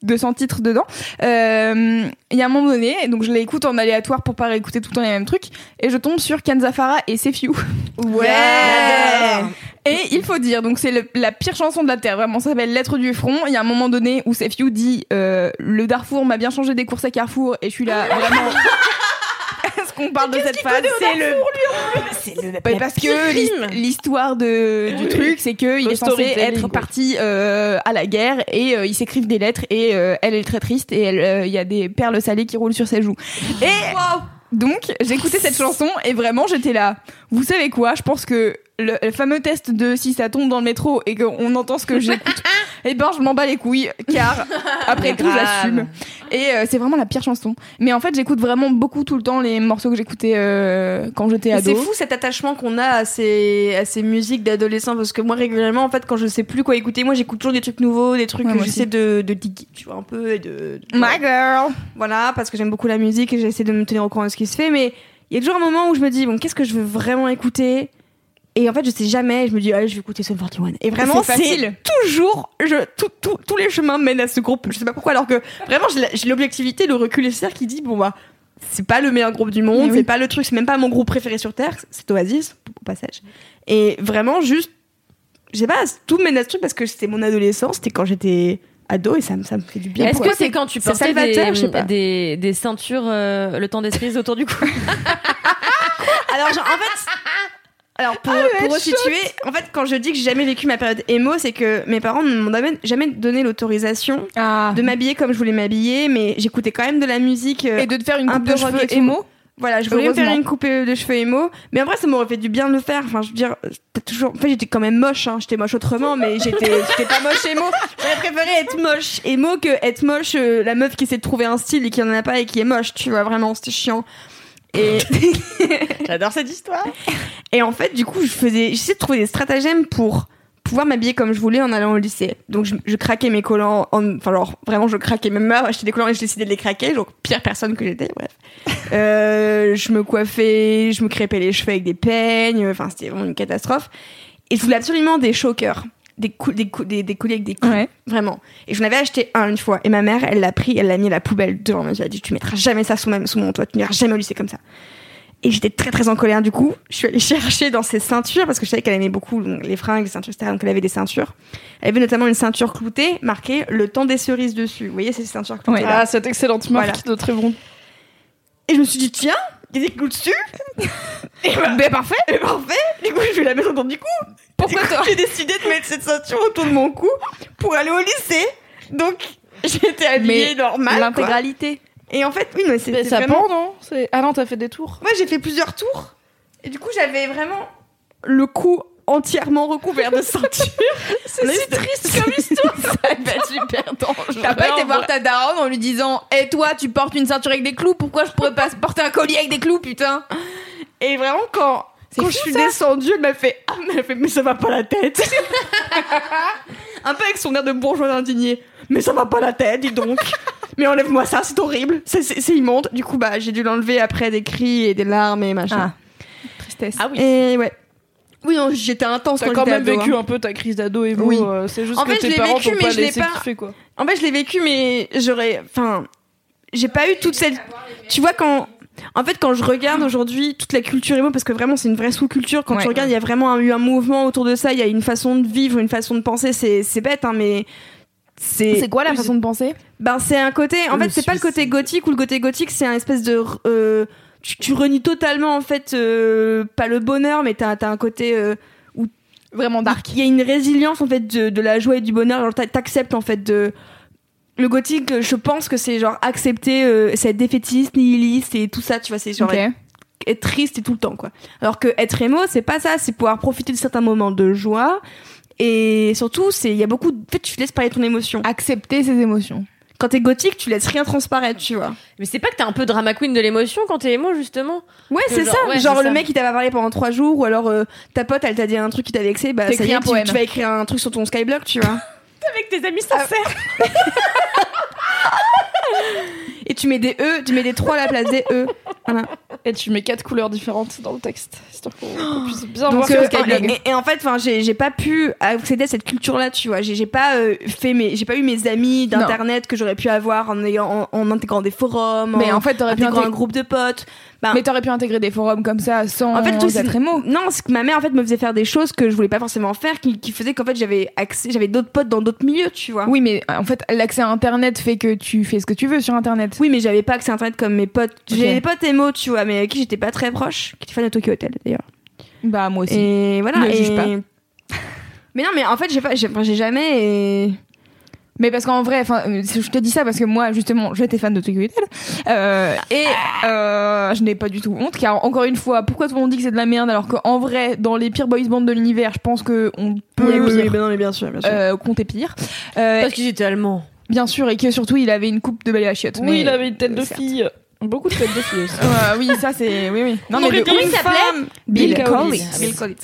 200 titres dedans, euh, il y a un moment donné, donc je l'écoute en aléatoire pour pas réécouter tout le temps les mêmes trucs, et je tombe sur Kanzafara et C'est Few. Ouais. Et il faut dire, donc c'est la pire chanson de la Terre, vraiment, ça s'appelle Lettre du front. Il y a un moment donné où Few dit euh, Le Darfour m'a bien changé des courses à Carrefour, et je suis là, vraiment... Qu'on parle de cette phase C'est le C'est le. Parce que l'his- l'histoire de, du truc, c'est que il Le est censé être parti euh, à la guerre et euh, ils s'écrivent des lettres et euh, elle est très triste et elle, euh, il y a des perles salées qui roulent sur ses joues. Et donc écouté cette chanson et vraiment j'étais là. Vous savez quoi? Je pense que le, le fameux test de si ça tombe dans le métro et qu'on entend ce que j'écoute, eh ben je m'en bats les couilles car après tout j'assume. Et euh, c'est vraiment la pire chanson. Mais en fait j'écoute vraiment beaucoup tout le temps les morceaux que j'écoutais euh, quand j'étais Et ado. C'est fou cet attachement qu'on a à ces, à ces musiques d'adolescents parce que moi régulièrement en fait quand je sais plus quoi écouter moi j'écoute toujours des trucs nouveaux des trucs Ouais, que j'essaie de, de diguer tu vois un peu et de, de- My girl. voilà parce que j'aime beaucoup la musique et j'essaie de me tenir au courant de ce qui se fait mais il y a toujours un moment où je me dis bon qu'est-ce que je veux vraiment écouter? Et en fait je sais jamais je me dis allez je vais écouter Sun 41 et vraiment C'est facile. toujours je tout, tout- tous les chemins mènent à ce groupe je sais pas pourquoi alors que vraiment j'ai l'objectivité le recul nécessaire qui dit bon bah c'est pas le meilleur groupe du monde, oui. c'est pas le truc, c'est même pas mon groupe préféré sur Terre, c'est Oasis, au passage. Et vraiment, juste, je sais pas, tout mène à ce truc parce que c'était mon adolescence, c'était quand j'étais ado et ça, me- ça me fait du bien. Est-ce que c'est quand tu portais salvateur, je sais des, pas. des, des ceintures euh, le temps des cerises autour du cou Alors, genre, en fait. Alors, pour, pour resituer, en fait, quand je dis que j'ai jamais vécu ma période emo, c'est que mes parents ne m'ont jamais, donné l'autorisation Ah. de m'habiller comme je voulais m'habiller, mais j'écoutais quand même de la musique. euh, Et de te faire une un coupe de cheveux émo. Voilà, je voulais me faire une coupe de cheveux émo, mais en vrai, ça m'aurait fait du bien de le faire. Enfin, je veux dire, t'as toujours. En fait, j'étais quand même moche. Hein. J'étais moche autrement, mais j'étais, j'étais pas moche émo. J'aurais préféré être moche émo que être moche euh, la meuf qui essaie de trouver un style et qui en a pas et qui est moche. Tu vois, vraiment, c'était chiant. Et J'adore cette histoire. et en fait, du coup, je faisais, j'essayais de trouver des stratagèmes pour pouvoir m'habiller comme je voulais en allant au lycée. Donc, je, je craquais mes collants, en, enfin, genre, vraiment, je craquais même mère, acheter des collants et je décidais de les craquer. Donc, pire personne que j'étais, bref. Euh, je me coiffais, je me crêpais les cheveux avec des peignes, enfin, c'était vraiment une catastrophe. Et je voulais absolument des chokers. Des, cou- des, cou- des, des colliers avec des coups. Ouais. Vraiment. Et je n'avais acheté un une fois. Et ma mère, elle l'a pris, elle l'a mis à la poubelle devant moi. Elle a dit, tu mettras jamais ça sous, ma- sous mon toit, tu n'iras jamais au lycée comme ça. Et j'étais très très en colère du coup. Je suis allée chercher dans ses ceintures parce que je savais qu'elle aimait beaucoup donc, les fringues, les ceintures, etc. Donc elle avait des ceintures. Elle avait notamment une ceinture cloutée marquée le temps des cerises dessus. Vous voyez ces ceintures cloutées là. Ah, cette excellente marque Voilà. de très bon. Et je me suis dit tiens, il y a des clous dessus. et bah, Ben parfait. et parfait. Du coup je vais la mettre autour du cou. Pourquoi toi? J'ai décidé de mettre cette ceinture autour de mon cou pour aller au lycée. Donc j'étais habillée normale. L'intégralité. Et en fait oui mais c'était Mais ça vraiment... pend, non? C'est- Ah non, t'as fait des tours. Moi, j'ai fait plusieurs tours. Et du coup, j'avais vraiment le cou entièrement recouvert de ceinture. C'est si triste comme histoire. ça va être super dangereux. T'as pas été voir ta daronne en lui disant Eh toi, tu portes une ceinture avec des clous, pourquoi je pourrais pas porter un collier avec des clous, putain? Et vraiment, quand, C'est quand fou, je suis ça. descendue, elle m'a fait Ah, mais, elle fait, mais ça va pas la tête. Un peu avec son air de bourgeois indigné. Mais ça va pas la tête, dis donc. mais enlève-moi ça, c'est horrible. C'est- C'est c'est immonde. Du coup, bah, j'ai dû l'enlever après des cris et des larmes et machin. Tristesse. Ah oui. Et ouais. Oui, non, j'étais intense T'as quand quand même ado, vécu hein. un peu ta crise d'ado et Oui. c'est juste En que fait, je tes l'ai parents vécu, t'ont mais pas je l'ai laissé pas- kiffer quoi. En fait, je l'ai vécu, mais j'aurais. Enfin, j'ai pas eu toute cette. Tu vois, quand. En fait, quand je regarde aujourd'hui toute la culture émo, parce que vraiment c'est une vraie sous-culture, quand Ouais. tu regardes, il y a vraiment un- eu un mouvement autour de ça, il y a une façon de vivre, une façon de penser, c'est c'est bête, hein, mais. C'est C'est quoi la façon de penser? Ben, c'est un côté. En Le fait, c'est pas le côté gothique ou le côté gothique, c'est un espèce de. euh, tu, tu renies totalement en fait euh, pas le bonheur, mais t'as as un côté euh, Vraiment dark. il y a une résilience en fait de, de la joie et du bonheur. Genre t'a- t'acceptes en fait de le gothique. Je pense que c'est genre accepter, euh, c'est être défaitiste, nihiliste et tout ça. Tu vois, c'est genre être, être triste et tout le temps quoi. Alors que être émo, c'est pas ça. C'est pouvoir profiter de certains moments de joie. Et surtout, c'est il y a beaucoup. De... En fait, tu laisses parler ton émotion. Accepter ses émotions. Quand t'es gothique, tu laisses rien transparaître, tu vois. Mais c'est pas que t'es un peu drama queen de l'émotion quand t'es émo, justement Ouais, c'est ça. ouais, genre le ça. mec qui t'a pas parlé pendant trois jours, ou alors euh, ta pote, elle t'a dit un truc qui t'a vexé, bah ça y est, un tu, vas écrire un truc sur ton skyblock, tu vois. Avec tes amis sincères. Et tu mets des E, tu mets des 3 à la place des E. Voilà. Et tu mets quatre couleurs différentes dans le texte, histoire qu'on qu'on puisse bien Donc, euh, ce qu'il y a. et, et en fait, enfin, j'ai j'ai pas pu accéder à cette culture-là, tu vois. J'ai j'ai pas euh, fait mes, j'ai pas eu mes amis d'internet que j'aurais pu avoir en, ayant, en, en intégrant des forums, Mais en, en fait, t'aurais pu, intégrant un intég- groupe de potes. Ben, mais t'aurais pu intégrer des forums comme ça sans en fait, c'est être émo. non, c'est que ma mère en fait me faisait faire des choses que je voulais pas forcément faire, qui, qui faisait qu'en fait j'avais accès, j'avais d'autres potes dans d'autres milieux, tu vois. Oui, mais en fait, l'accès à Internet fait que tu fais ce que tu veux sur Internet. Oui, mais j'avais pas accès à internet comme mes potes. J'ai Ok. des potes émo, tu vois, mais avec qui j'étais pas très proche, qui étaient fans de Tokyo Hotel d'ailleurs. Bah, moi aussi. Et voilà. Ne et... juge pas. Mais non, mais en fait, j'ai pas, j'ai jamais. et- Mais parce qu'en vrai, enfin, euh, je te dis ça parce que moi, justement, j'étais fan de Tokyo Hotel euh, et euh, je n'ai pas du tout honte, car encore une fois, pourquoi tout le monde dit que c'est de la merde alors qu'en vrai, dans les pires boys bands de l'univers, je pense que on peut Oui, oui, ben non, mais bien sûr, bien sûr. euh, compter pire. Euh, Parce qu'ils étaient allemands. bien sûr, et que surtout, il avait une coupe de balai à chiottes. Oui, mais- il avait une tête de certes. fille. Beaucoup de têtes de filles aussi. Euh, oui, ça c'est, oui, oui. Non, mais de Comment il ouf. s'appelait Bill. Collins. Bill Collins.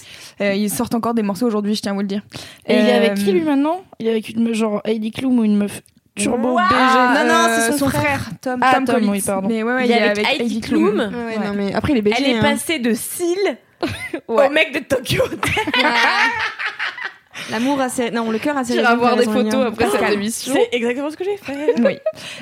Euh, ils sortent encore des morceaux aujourd'hui, je tiens à vous le dire. Et il est avec Euh, qui lui maintenant? Il est avec une meuf genre Heidi Klum ou une meuf turbo Waouh BG. non, non, euh, c'est son frère. Tom, Ah, Tom Tom, Collins. oui, pardon. Mais ouais, ouais, Il est avec Heidi Klum. Ouais, Ouais. non, mais après, il est BG. Elle est hein. passée de Ouais. au mec de Tokyo. L'amour a. Non, le cœur a. T'iras voir des photos après cette émission. C'est exactement ce que j'ai fait. oui.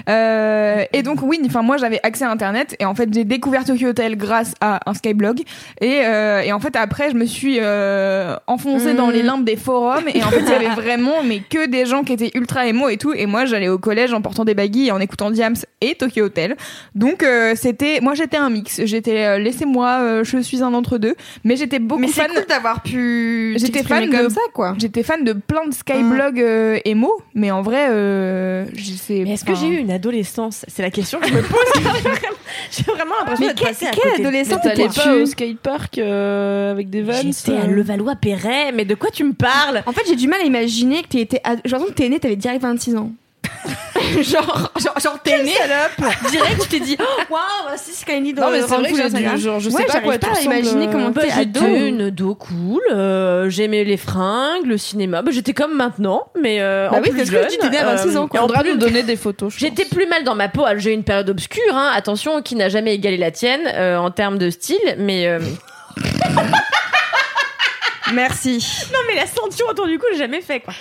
Euh, et donc oui, enfin moi j'avais accès à Internet et en fait j'ai découvert Tokyo Hotel grâce à un Skyblog et, euh, et en fait après je me suis euh, enfoncée dans les limbes des forums et en fait il y avait vraiment mais que des gens qui étaient ultra émo et tout et moi j'allais au collège en portant des baguilles et en écoutant Diams et Tokyo Hotel donc euh, c'était moi j'étais un mix j'étais euh, laissez-moi euh, je suis un entre deux mais j'étais beaucoup Mais c'est fan cool d'avoir pu. J'étais fan de- comme ça, quoi. J'étais fan de plein de Skyblog euh, émo, mais en vrai, euh, je sais. Mais est-ce que j'ai eu une adolescence? C'est la question que je me pose. j'ai vraiment l'impression Mais d'être passée à côté. adolescent Mais t'allais pas au skatepark euh, avec des vannes J'étais à Levallois-Perret, mais de quoi tu me parles? En fait, j'ai du mal à imaginer que t'es été. ad- J'ai l'impression que t'es né, t'avais direct 26 ans. genre, genre, genre, t'es né. Direct, tu t'es dit, oh, waouh, c'est Skyline Non, mais c'est vrai que j'ai genre, je sais Ouais, pas quoi pas tu à imaginer euh, comment Bah, t'es ado. j'étais une ado cool, euh, j'aimais les fringues, le cinéma. Bah, j'étais comme maintenant, mais euh, Bah en oui, plus parce que jeune. tu t'es né à 26 ans, euh, quoi. Faudra plus, nous donner des photos. J'étais plus mal dans ma peau. J'ai eu une période obscure, hein. attention, qui n'a jamais égalé la tienne euh, en termes de style, mais euh, Merci. non, mais la ceinture autour du cou, j'ai jamais fait quoi.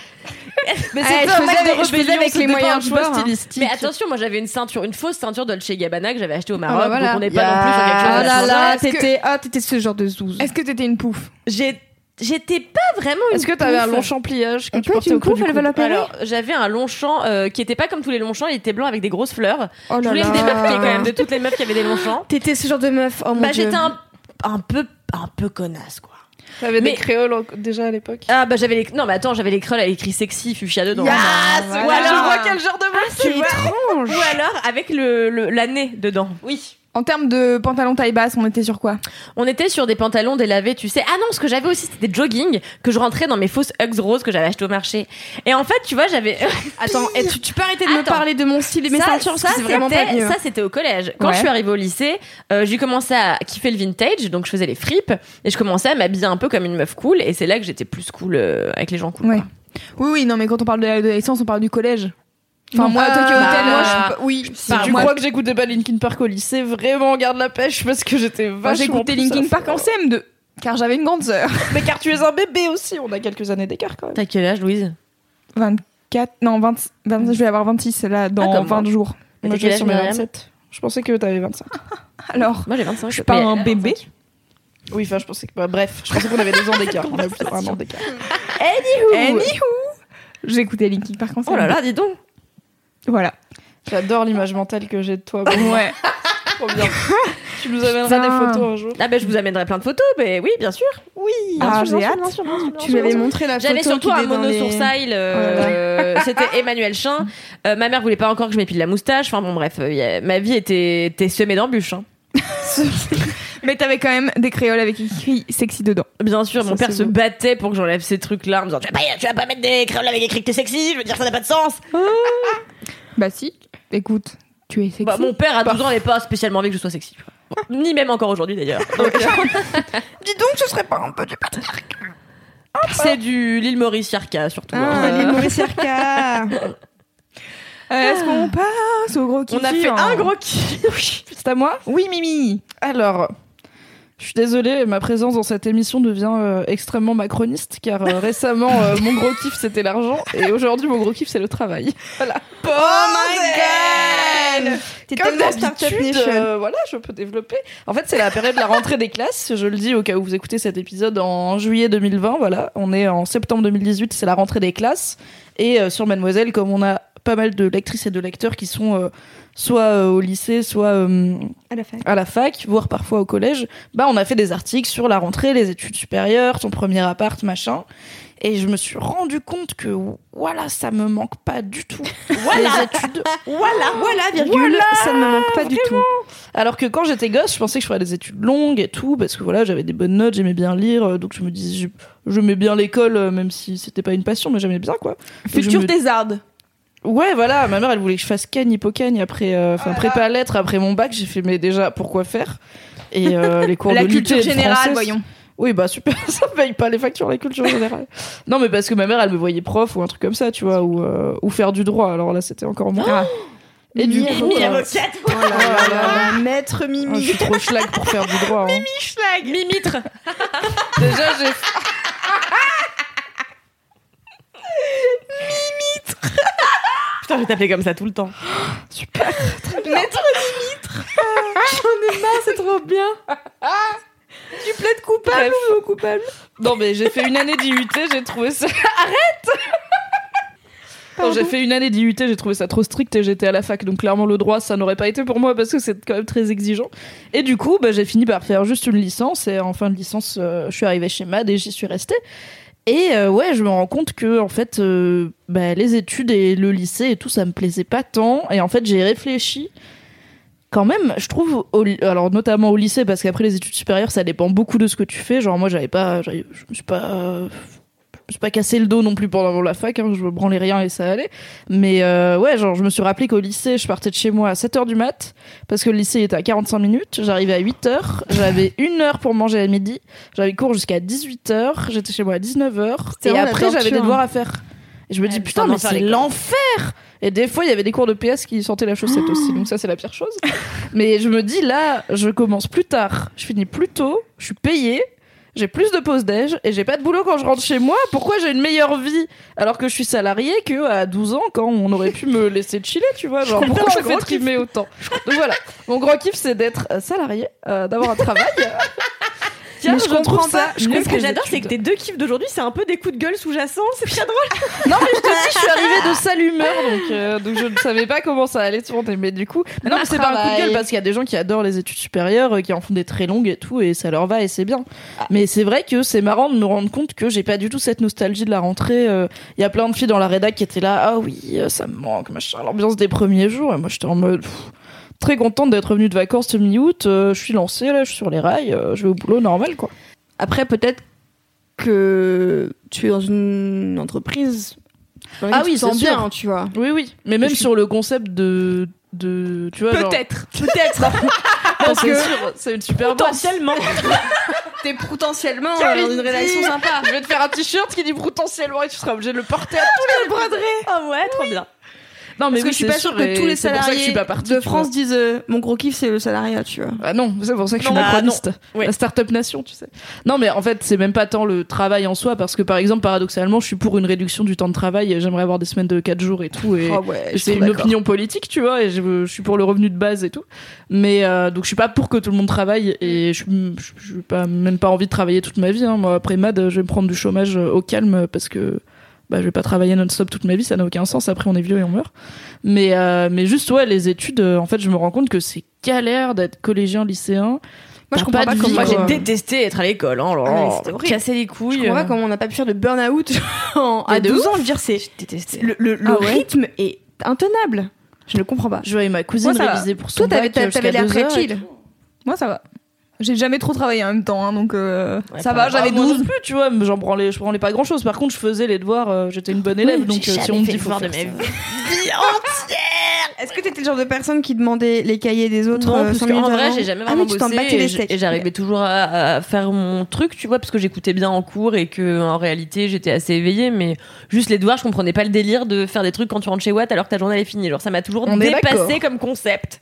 Mais Eh, c'est je faisais de je faisais avec les moyens de hein. Mais attention, moi j'avais une ceinture, une fausse ceinture Dolce Gabbana que j'avais achetée au Ah Maroc, bah voilà. donc on n'est pas non plus sur quelque chose. Ah là la là, que- t'étais ah, t'étais ce genre de zouze. Est-ce que t'étais une pouffe? J'ai- J'étais pas vraiment une Est-ce que t'avais un pouffe. long champ pliage que On tu portais une au cou pouffe, du elle va l'appeler? Alors, j'avais un long champ euh, qui était pas comme tous les longs champs, il était blanc avec des grosses fleurs. Oh Je là voulais me là. démarquer quand même de toutes les meufs qui avaient des longs champs. T'étais ce genre de meuf. Oh mon Bah, dieu. j'étais un, un peu un peu connasse quoi. T'avais Mais- des créoles en- déjà à l'époque Ah bah j'avais les non mais attends, j'avais les crolles avec écrit sexy fuchsia dedans. Yes, Ou voilà. alors Je vois quel genre de meuf C'est tu vois. étrange. ou alors avec le le- l'année dedans. Oui. En termes de pantalon taille basse, on était sur quoi On était sur des pantalons délavés, tu sais. Ah non, ce que j'avais aussi, c'était des jogging que je rentrais dans mes fausses Uggs roses que j'avais achetées au marché. Et en fait, tu vois, j'avais. Attends, et tu, tu peux arrêter de me parler de mon style et mes ceintures mieux. ça, c'était au collège. Quand Ouais. je suis arrivée au lycée, euh, j'ai commencé à kiffer le vintage, donc je faisais les fripes et je commençais à m'habiller un peu comme une meuf cool. Et c'est là que j'étais plus cool euh, avec les gens cool. Ouais. Oui, oui, non, mais quand on parle de l'adolescence, on parle du collège. Enfin, Non, moi, Tokyo Hotel, bah, moi, je suis pas- oui. Si tu moi- crois que j'écoutais pas Linkin Park au lycée, vraiment garde la pêche parce que j'étais vachement j'écoutais Linkin à Park en CM2, car j'avais une grande sœur. Mais car tu es un bébé aussi, on a quelques années d'écart quand même. T'as quel âge, Louise? 24, non, 20, 20, je vais avoir 26 là, dans Ah, comme 20 moi. jours. Mais Moi, je sur mes Myriam? 27. Je pensais que t'avais 25. Alors, Moi, j'ai 25. je suis pas un bébé. Oui, enfin, je pensais que. bah, bref, je pensais qu'on avait deux ans d'écart. On a plutôt un an d'écart. Anywho, j'écoutais Linkin Park en CM2. Oh là là, dis donc. Voilà. J'adore l'image mentale que j'ai de toi. Bon, Ouais. Trop bien. tu nous amèneras des photos un jour. Ah ben je vous amènerai plein de photos, mais oui, bien sûr. Oui. Ah, j'ai hâte. bien sûr, bien sûr, bien Tu m'avais montré la photo. J'avais surtout un mono les- sourcil. euh, C'était Emmanuel Chin. Euh, ma mère voulait pas encore que je m'épile la moustache. Enfin bon, bref, euh, ma vie était, était semée d'embûches. hein. Mais t'avais quand même des créoles avec écrit sexy dedans. Bien sûr, Ça, mon père se battait pour que j'enlève ces trucs-là en me disant tu vas, pas, tu vas pas mettre des créoles avec écrit que t'es sexy. Je veux dire, ça n'a pas de sens. Bah si. Écoute, tu es sexy. Bah, mon père à 12 ans n'avait pas spécialement envie que je sois sexy. Bon, Ni même encore aujourd'hui d'ailleurs. Donc, Dis donc, ce serait pas un peu du patriarcat. C'est du l'île Maurice Yarka surtout. Ah, hein. l'île Maurice Yarka. Euh, Est-ce qu'on passe au gros kiff On a fait un gros kiff. C'est à moi? Oui, Mimi. Alors, je suis désolée, ma présence dans cette émission devient euh, extrêmement macroniste car euh, récemment euh, mon gros kiff c'était l'argent et aujourd'hui mon gros kiff c'est le travail. Voilà. Oh my god T'es tellement Startup Nation. voilà, je peux développer. En fait, c'est la période de la rentrée des classes. Je le dis au cas où vous écoutez cet épisode en juillet 2020. Voilà, on est en septembre 2018, c'est la rentrée des classes. Et sur Mademoiselle, comme on a pas mal de lectrices et de lecteurs qui sont euh, soit euh, au lycée, soit euh, À la fac. à la fac, voire parfois au collège, bah on a fait des articles sur la rentrée, les études supérieures, ton premier appart, machin. Et je me suis rendu compte que voilà, ça me manque pas du tout. Voilà. Les études. Voilà, voilà, virgule, ça ne me manque pas du tout. Alors que quand j'étais gosse, je pensais que je ferais des études longues et tout, parce que voilà, j'avais des bonnes notes, j'aimais bien lire, donc je me disais, je- j'aimais bien l'école, même si c'était pas une passion, mais j'aimais bien quoi. Futur me- thésarde. Ouais, voilà, ma mère elle voulait que je fasse cagne, hypocagne après, euh, enfin prépa lettres après mon bac. J'ai fait, mais déjà, pourquoi faire? Et euh, les cours La de culture générale, français, voyons. Oui, bah super, ça paye pas les factures, la culture générale. non, mais parce que ma mère elle me voyait prof ou un truc comme ça, tu vois, ou, euh, ou faire du droit. Alors là, c'était encore moins. Ah. Et du Mimi coup, euh, avocate. Oh là là là, maître ah, je Mimi. suis trop schlag pour faire du droit. hein. Schlag. Mimitre. Déjà, j'ai Putain, je vais t'appeler comme ça tout le temps. Maître Mimitre. J'en ai marre, c'est trop bien. Tu plaides coupable ou non coupable? Non, mais j'ai fait une année d'IUT, j'ai trouvé ça. Arrête Non, j'ai fait une année d'IUT, j'ai trouvé ça trop strict et j'étais à la fac, donc clairement le droit ça n'aurait pas été pour moi parce que c'est quand même très exigeant. Et du coup, bah, j'ai fini par faire juste une licence et en fin de licence, euh, je suis arrivée chez MAD et j'y suis restée. Et euh, ouais, je me rends compte que en fait, euh, bah, les études et le lycée et tout, ça me plaisait pas tant. Et en fait, j'ai réfléchi. Quand même, je trouve, alors notamment au lycée, parce qu'après les études supérieures, ça dépend beaucoup de ce que tu fais. Genre moi, j'avais pas, je me suis pas, suis pas cassé le dos non plus pendant la fac. Hein, je me branlais rien et ça allait. Mais euh, ouais, genre je me suis rappelé qu'au lycée, je partais de chez moi à 7h du mat, parce que le lycée était à 45 minutes. J'arrivais à 8h, j'avais une heure pour manger à midi. J'avais cours jusqu'à 18h, j'étais chez moi à 19h. C'est Et après, j'avais des torture. devoirs à faire. Et je me dis, Ouais, putain, putain, mais c'est l'enfer! Et des fois, il y avait des cours de PS qui sentaient la chaussette aussi, donc ça, c'est la pire chose. Mais je me dis, là, je commence plus tard, je finis plus tôt, je suis payée, j'ai plus de pause déj et j'ai pas de boulot quand je rentre chez moi. Pourquoi j'ai une meilleure vie alors que je suis salariée que à 12 ans quand on aurait pu me laisser chiller, tu vois Genre, pourquoi je fais trimer autant? Donc voilà, mon gros kiff, c'est d'être euh, salarié, euh, d'avoir un travail. Tiens, je comprends pas. Je ce que j'adore, c'est que tes deux kiffs d'aujourd'hui, c'est un peu des coups de gueule sous-jacents. C'est très drôle. Non mais je te dis, je suis arrivée de sale humeur, donc, euh, donc je ne savais pas comment ça allait tourner. Mais du coup, mais non, mais c'est pas un coup de gueule parce qu'il y a des gens qui adorent les études supérieures, euh, qui en font des très longues et tout, et ça leur va et c'est bien. Mais c'est vrai que c'est marrant de me rendre compte que j'ai pas du tout cette nostalgie de la rentrée. euh, Il y a plein de filles dans la rédac qui étaient là, ah oui, ça me manque, machin. L'ambiance des premiers jours, et moi j'étais en mode. pff, Très contente d'être revenue de vacances mi-août, euh, je suis lancée là, je suis sur les rails, euh, je vais au boulot normal quoi. Après, peut-être que tu es dans une entreprise. dans Ah oui, c'est bien, tu vois. Oui oui, mais même Je suis- sur le concept de de tu vois genre- Peut-être, peut-être. C'est sûr, c'est une super. Potentiellement. T'es potentiellement euh, dans une rédaction sympa. Je vais te faire un t-shirt qui dit potentiellement et tu seras obligé de le porter à tous les broderies. Ah ouais, trop bien. Non, mais Parce que oui, je suis pas sûre que tous les que je salariés suis pas partie, de France disent euh, mon gros kiff c'est le salariat, tu vois. Ah non, c'est pour ça que je suis Non, ah, macroniste. Ouais. La start-up nation, tu sais. Non, mais en fait, c'est même pas tant le travail en soi, parce que par exemple, paradoxalement, je suis pour une réduction du temps de travail. J'aimerais avoir des semaines de 4 jours et tout. Et, Ah ouais, et c'est une opinion politique, tu vois, et je, je suis pour le revenu de base et tout. Mais euh, donc, je suis pas pour que tout le monde travaille et je je- je n'ai pas même pas envie de travailler toute ma vie. hein. Moi, après Mad, je vais me prendre du chômage euh, au calme parce que bah, je vais pas travailler non-stop toute ma vie, ça n'a aucun sens. Après, on est vieux et on meurt. Mais, euh, mais juste, ouais, les études, euh, en fait, je me rends compte que c'est galère d'être collégien, lycéen. Moi, je comprends pas comment Moi, j'ai détesté être à l'école. Hein, Ah, mais c'était horrible. casser les Je couilles. comprends pas comment on n'a pas pu faire de burn-out à de 12 ouf. ans. Je veux dire, c'est détesté. le, le- le Ah ouais rythme est intenable. Je ne comprends pas. Je voyais ma cousine Moi, réviser pour son Toi, t'avais l'air très chill. Moi, ça va. J'ai jamais trop travaillé en même temps, hein, donc euh, Ouais, ça va, j'avais Ah, moi 12. non plus, tu vois, mais j'en branlais, je branlais pas grand chose. Par contre, je faisais les devoirs, euh, j'étais une bonne élève, donc euh, si on me dit faut faire ça. Est-ce que t'étais le genre de personne qui demandait les cahiers des autres Non, euh, parce qu'en vrai, j'ai jamais Ah vraiment t'en bossé et j'arrivais toujours à, à faire mon truc, tu vois, parce que j'écoutais bien en cours et que en réalité j'étais assez éveillée, mais juste les devoirs, je comprenais pas le délire de faire des trucs quand tu rentres chez Watt alors que ta journée elle est finie. Genre ça m'a toujours On dépassé comme concept.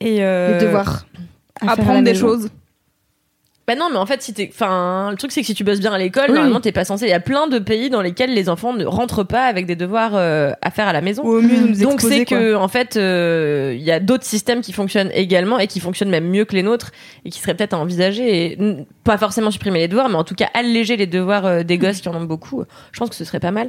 Et euh, Les devoirs. À faire à la Apprendre des maison. choses. Bah non, mais en fait, si t'es, enfin, le truc c'est que si tu bosses bien à l'école, Oui. normalement t'es pas censé. Il y a plein de pays dans lesquels les enfants ne rentrent pas avec des devoirs euh, à faire à la maison. Ou au mieux, nous Donc exposer, c'est quoi. que en fait euh, il y a d'autres systèmes qui fonctionnent également et qui fonctionnent même mieux que les nôtres et qui seraient peut-être à envisager et n- pas forcément supprimer les devoirs mais en tout cas alléger les devoirs euh, des gosses qui en ont beaucoup. Je pense que ce serait pas mal.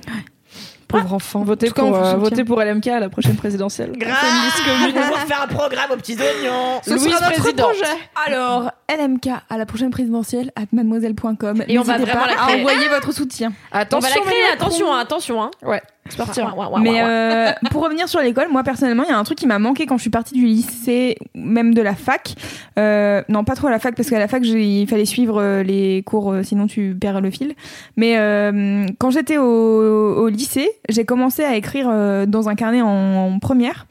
Pauvre enfant. Voter En tout cas, on pour, euh, voter pour LMK à la prochaine présidentielle. pour faire un programme aux petits oignons. Ce Louise sera notre présidente. projet. Alors, LMK à la prochaine présidentielle à mademoiselle.com. Et on va vraiment pas la à créer. envoyer votre soutien. On va Attention, la créer, attention, hein, attention hein. Ouais, c'est parti. Ouais, ouais, ouais, Mais euh, pour revenir sur l'école, moi personnellement, il y a un truc qui m'a manqué quand je suis partie du lycée, même de la fac. Euh, non, pas trop à la fac, parce qu'à la fac, il fallait suivre euh, les cours, euh, sinon tu perds le fil. Mais euh, quand j'étais au, au lycée, j'ai commencé à écrire euh, dans un carnet en, en première.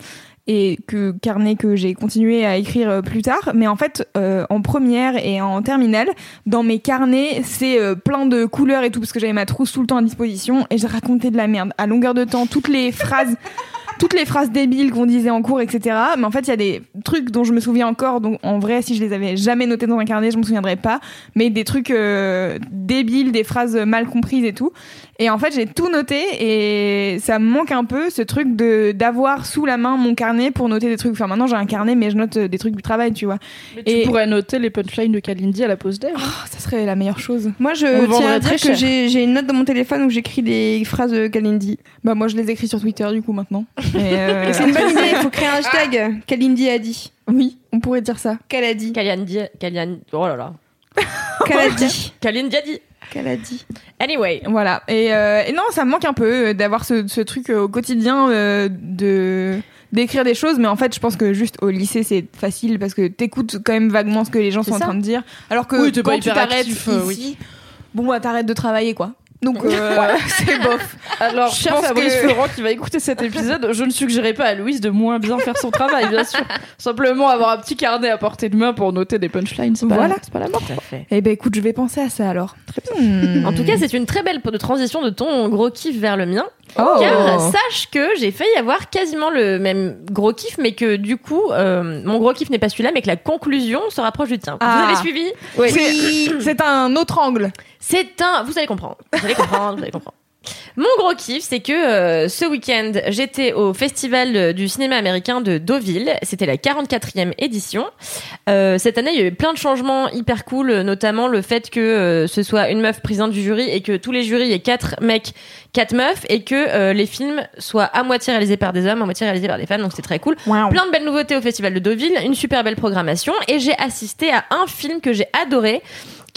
Et que carnet que j'ai continué à écrire euh, plus tard, mais en fait euh, en première et en terminale, dans mes carnets, c'est euh, plein de couleurs et tout parce que j'avais ma trousse tout le temps à disposition et j'ai raconté de la merde à longueur de temps, toutes les phrases, toutes les phrases débiles qu'on disait en cours, etc. Mais en fait, il y a des trucs dont je me souviens encore. Donc en vrai, si je les avais jamais notés dans un carnet, je me souviendrais pas. Mais des trucs débiles, des phrases mal comprises et tout. Et en fait, j'ai tout noté et ça me manque un peu ce truc de d'avoir sous la main mon carnet pour noter des trucs. Enfin, maintenant j'ai un carnet, mais je note euh, des trucs du travail, tu vois. Mais tu Et- pourrais noter les punchlines de Kalindi à la pause d'air. Oh, ça serait la meilleure chose. Moi, je On tiens à dire que j'ai j'ai une note dans mon téléphone où j'écris des phrases de Kalindi. Bah, moi, je les écris sur Twitter, du coup, maintenant. Euh, C'est une bonne idée, il faut créer un hashtag. Kalindi a dit. Oui, on pourrait dire ça. Qu'elle a dit. Kalian Di- Kalian- oh là là. Qu'elle a dit. Qu'elle a dit. Anyway. Voilà. Et, euh, et non, ça me manque un peu euh, d'avoir ce, ce truc euh, au quotidien euh, de d'écrire des choses mais en fait je pense que juste au lycée c'est facile parce que t'écoutes quand même vaguement ce que les gens sont en train de dire alors que Oui, quand tu t'arrêtes euh, ici bon bah t'arrêtes de travailler quoi donc euh, c'est bof Alors, Je cher pense Fabrice que- Florent qui va écouter cet épisode, je ne suggérerai pas à Louise de moins bien faire son travail, bien sûr. Simplement avoir un petit carnet à portée de main pour noter des punchlines, c'est pas, Voilà. c'est pas la mort. Tout à fait. eh ben écoute je vais penser à ça alors très bien En tout cas, c'est une très belle de transition de ton gros kiff vers le mien. Oh. Car sache que j'ai failli avoir quasiment le même gros kiff, mais que du coup, euh, mon gros kiff n'est pas celui-là, mais que la conclusion se rapproche du tien. Ah. Vous avez suivi? C'est c'est un autre angle C'est un. Vous allez comprendre. Vous allez comprendre. vous allez comprendre. Mon gros kiff, c'est que euh, ce week-end, j'étais au festival euh, du cinéma américain de Deauville. C'était la 44e édition. Euh, cette année, il y a eu plein de changements hyper cool, notamment le fait que euh, ce soit une meuf présidente du jury et que tous les jurys aient quatre mecs, quatre meufs et que les films soient à moitié réalisés par des hommes, à moitié réalisés par des femmes. Donc c'était très cool. Plein de belles nouveautés au Festival de Deauville, une super belle programmation et j'ai assisté à un film que j'ai adoré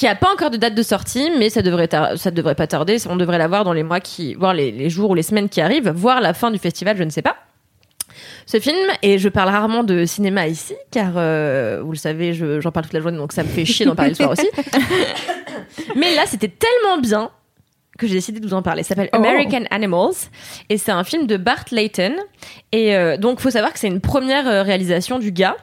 qui a pas encore de date de sortie mais ça devrait ça devrait pas tarder, on devrait l'avoir dans les mois qui voire les, les jours ou les semaines qui arrivent, voire la fin du festival, je ne sais pas. Ce film, et je parle rarement de cinéma ici, car euh, vous le savez, je- j'en parle toute la journée, donc ça me fait chier d'en parler le soir aussi. Mais là, c'était tellement bien que j'ai décidé de vous en parler. Ça s'appelle Oh. American Animals et c'est un film de Bart Layton. Et euh, donc, faut savoir que c'est une première euh, réalisation du gars.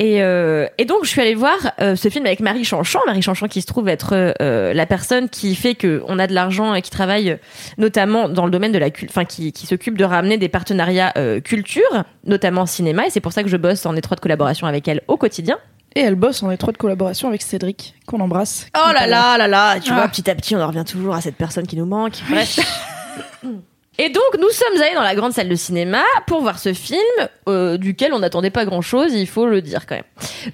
Et, euh, et donc, je suis allée voir euh, ce film avec Marie Chanchon. Marie Chanchon qui se trouve être euh, la personne qui fait que on a de l'argent et qui travaille euh, notamment dans le domaine de la culture, enfin qui, qui s'occupe de ramener des partenariats euh, culture, notamment cinéma. Et c'est pour ça que je bosse en étroite collaboration avec elle au quotidien. Et elle bosse en étroite collaboration avec Cédric, qu'on embrasse. Oh là là là là, tu Ah. vois, petit à petit, on en revient toujours à cette personne qui nous manque. Bref. Et donc, nous sommes allés dans la grande salle de cinéma pour voir ce film, euh, duquel on n'attendait pas grand-chose, il faut le dire quand même.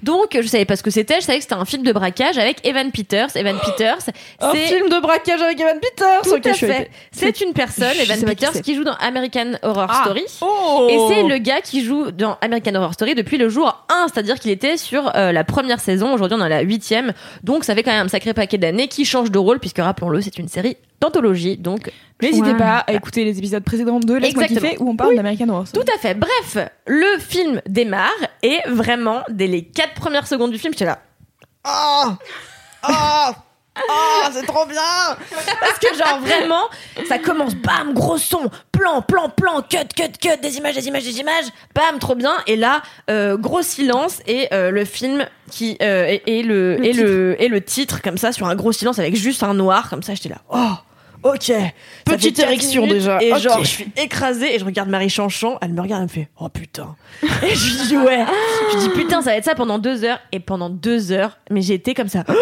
Donc, je savais pas ce que c'était, je savais que c'était un film de braquage avec Evan Peters. Evan Peters, Un c'est... film de braquage avec Evan Peters. Tout Ok, à je suis fait. C'est une personne, Je Evan sais pas qui Peters, c'est. qui joue dans American Horror Ah. Story. Oh. Et c'est le gars qui joue dans American Horror Story depuis le jour 1, c'est-à-dire qu'il était sur euh, la première saison, aujourd'hui on est à la huitième, donc ça fait quand même un sacré paquet d'années qui change de rôle, puisque rappelons-le, c'est une série d'anthologie, donc N'hésitez pas à écouter les épisodes précédents de Laisse-moi kiffer où on parle d'American Horror Story. tout à fait. Bref, le film démarre, et vraiment, dès les quatre premières secondes du film, j'étais là, oh Oh Oh, c'est trop bien Parce que genre vraiment, ça commence, bam, gros son, plan, plan, plan, cut, cut, cut, des images, des images, des images, bam, trop bien. Et là, euh, gros silence et euh, le film qui euh, et, et le, Le et le et le titre comme ça sur un gros silence avec juste un noir comme ça. J'étais là, oh. Ok. Petite érection déjà. Et genre, je suis écrasée et je regarde Marie Chanchon. Elle me regarde, elle me fait Oh putain. et je lui dis Ouais. Je lui dis Putain, ça va être ça pendant deux heures. Et pendant deux heures, mais j'ai été comme ça.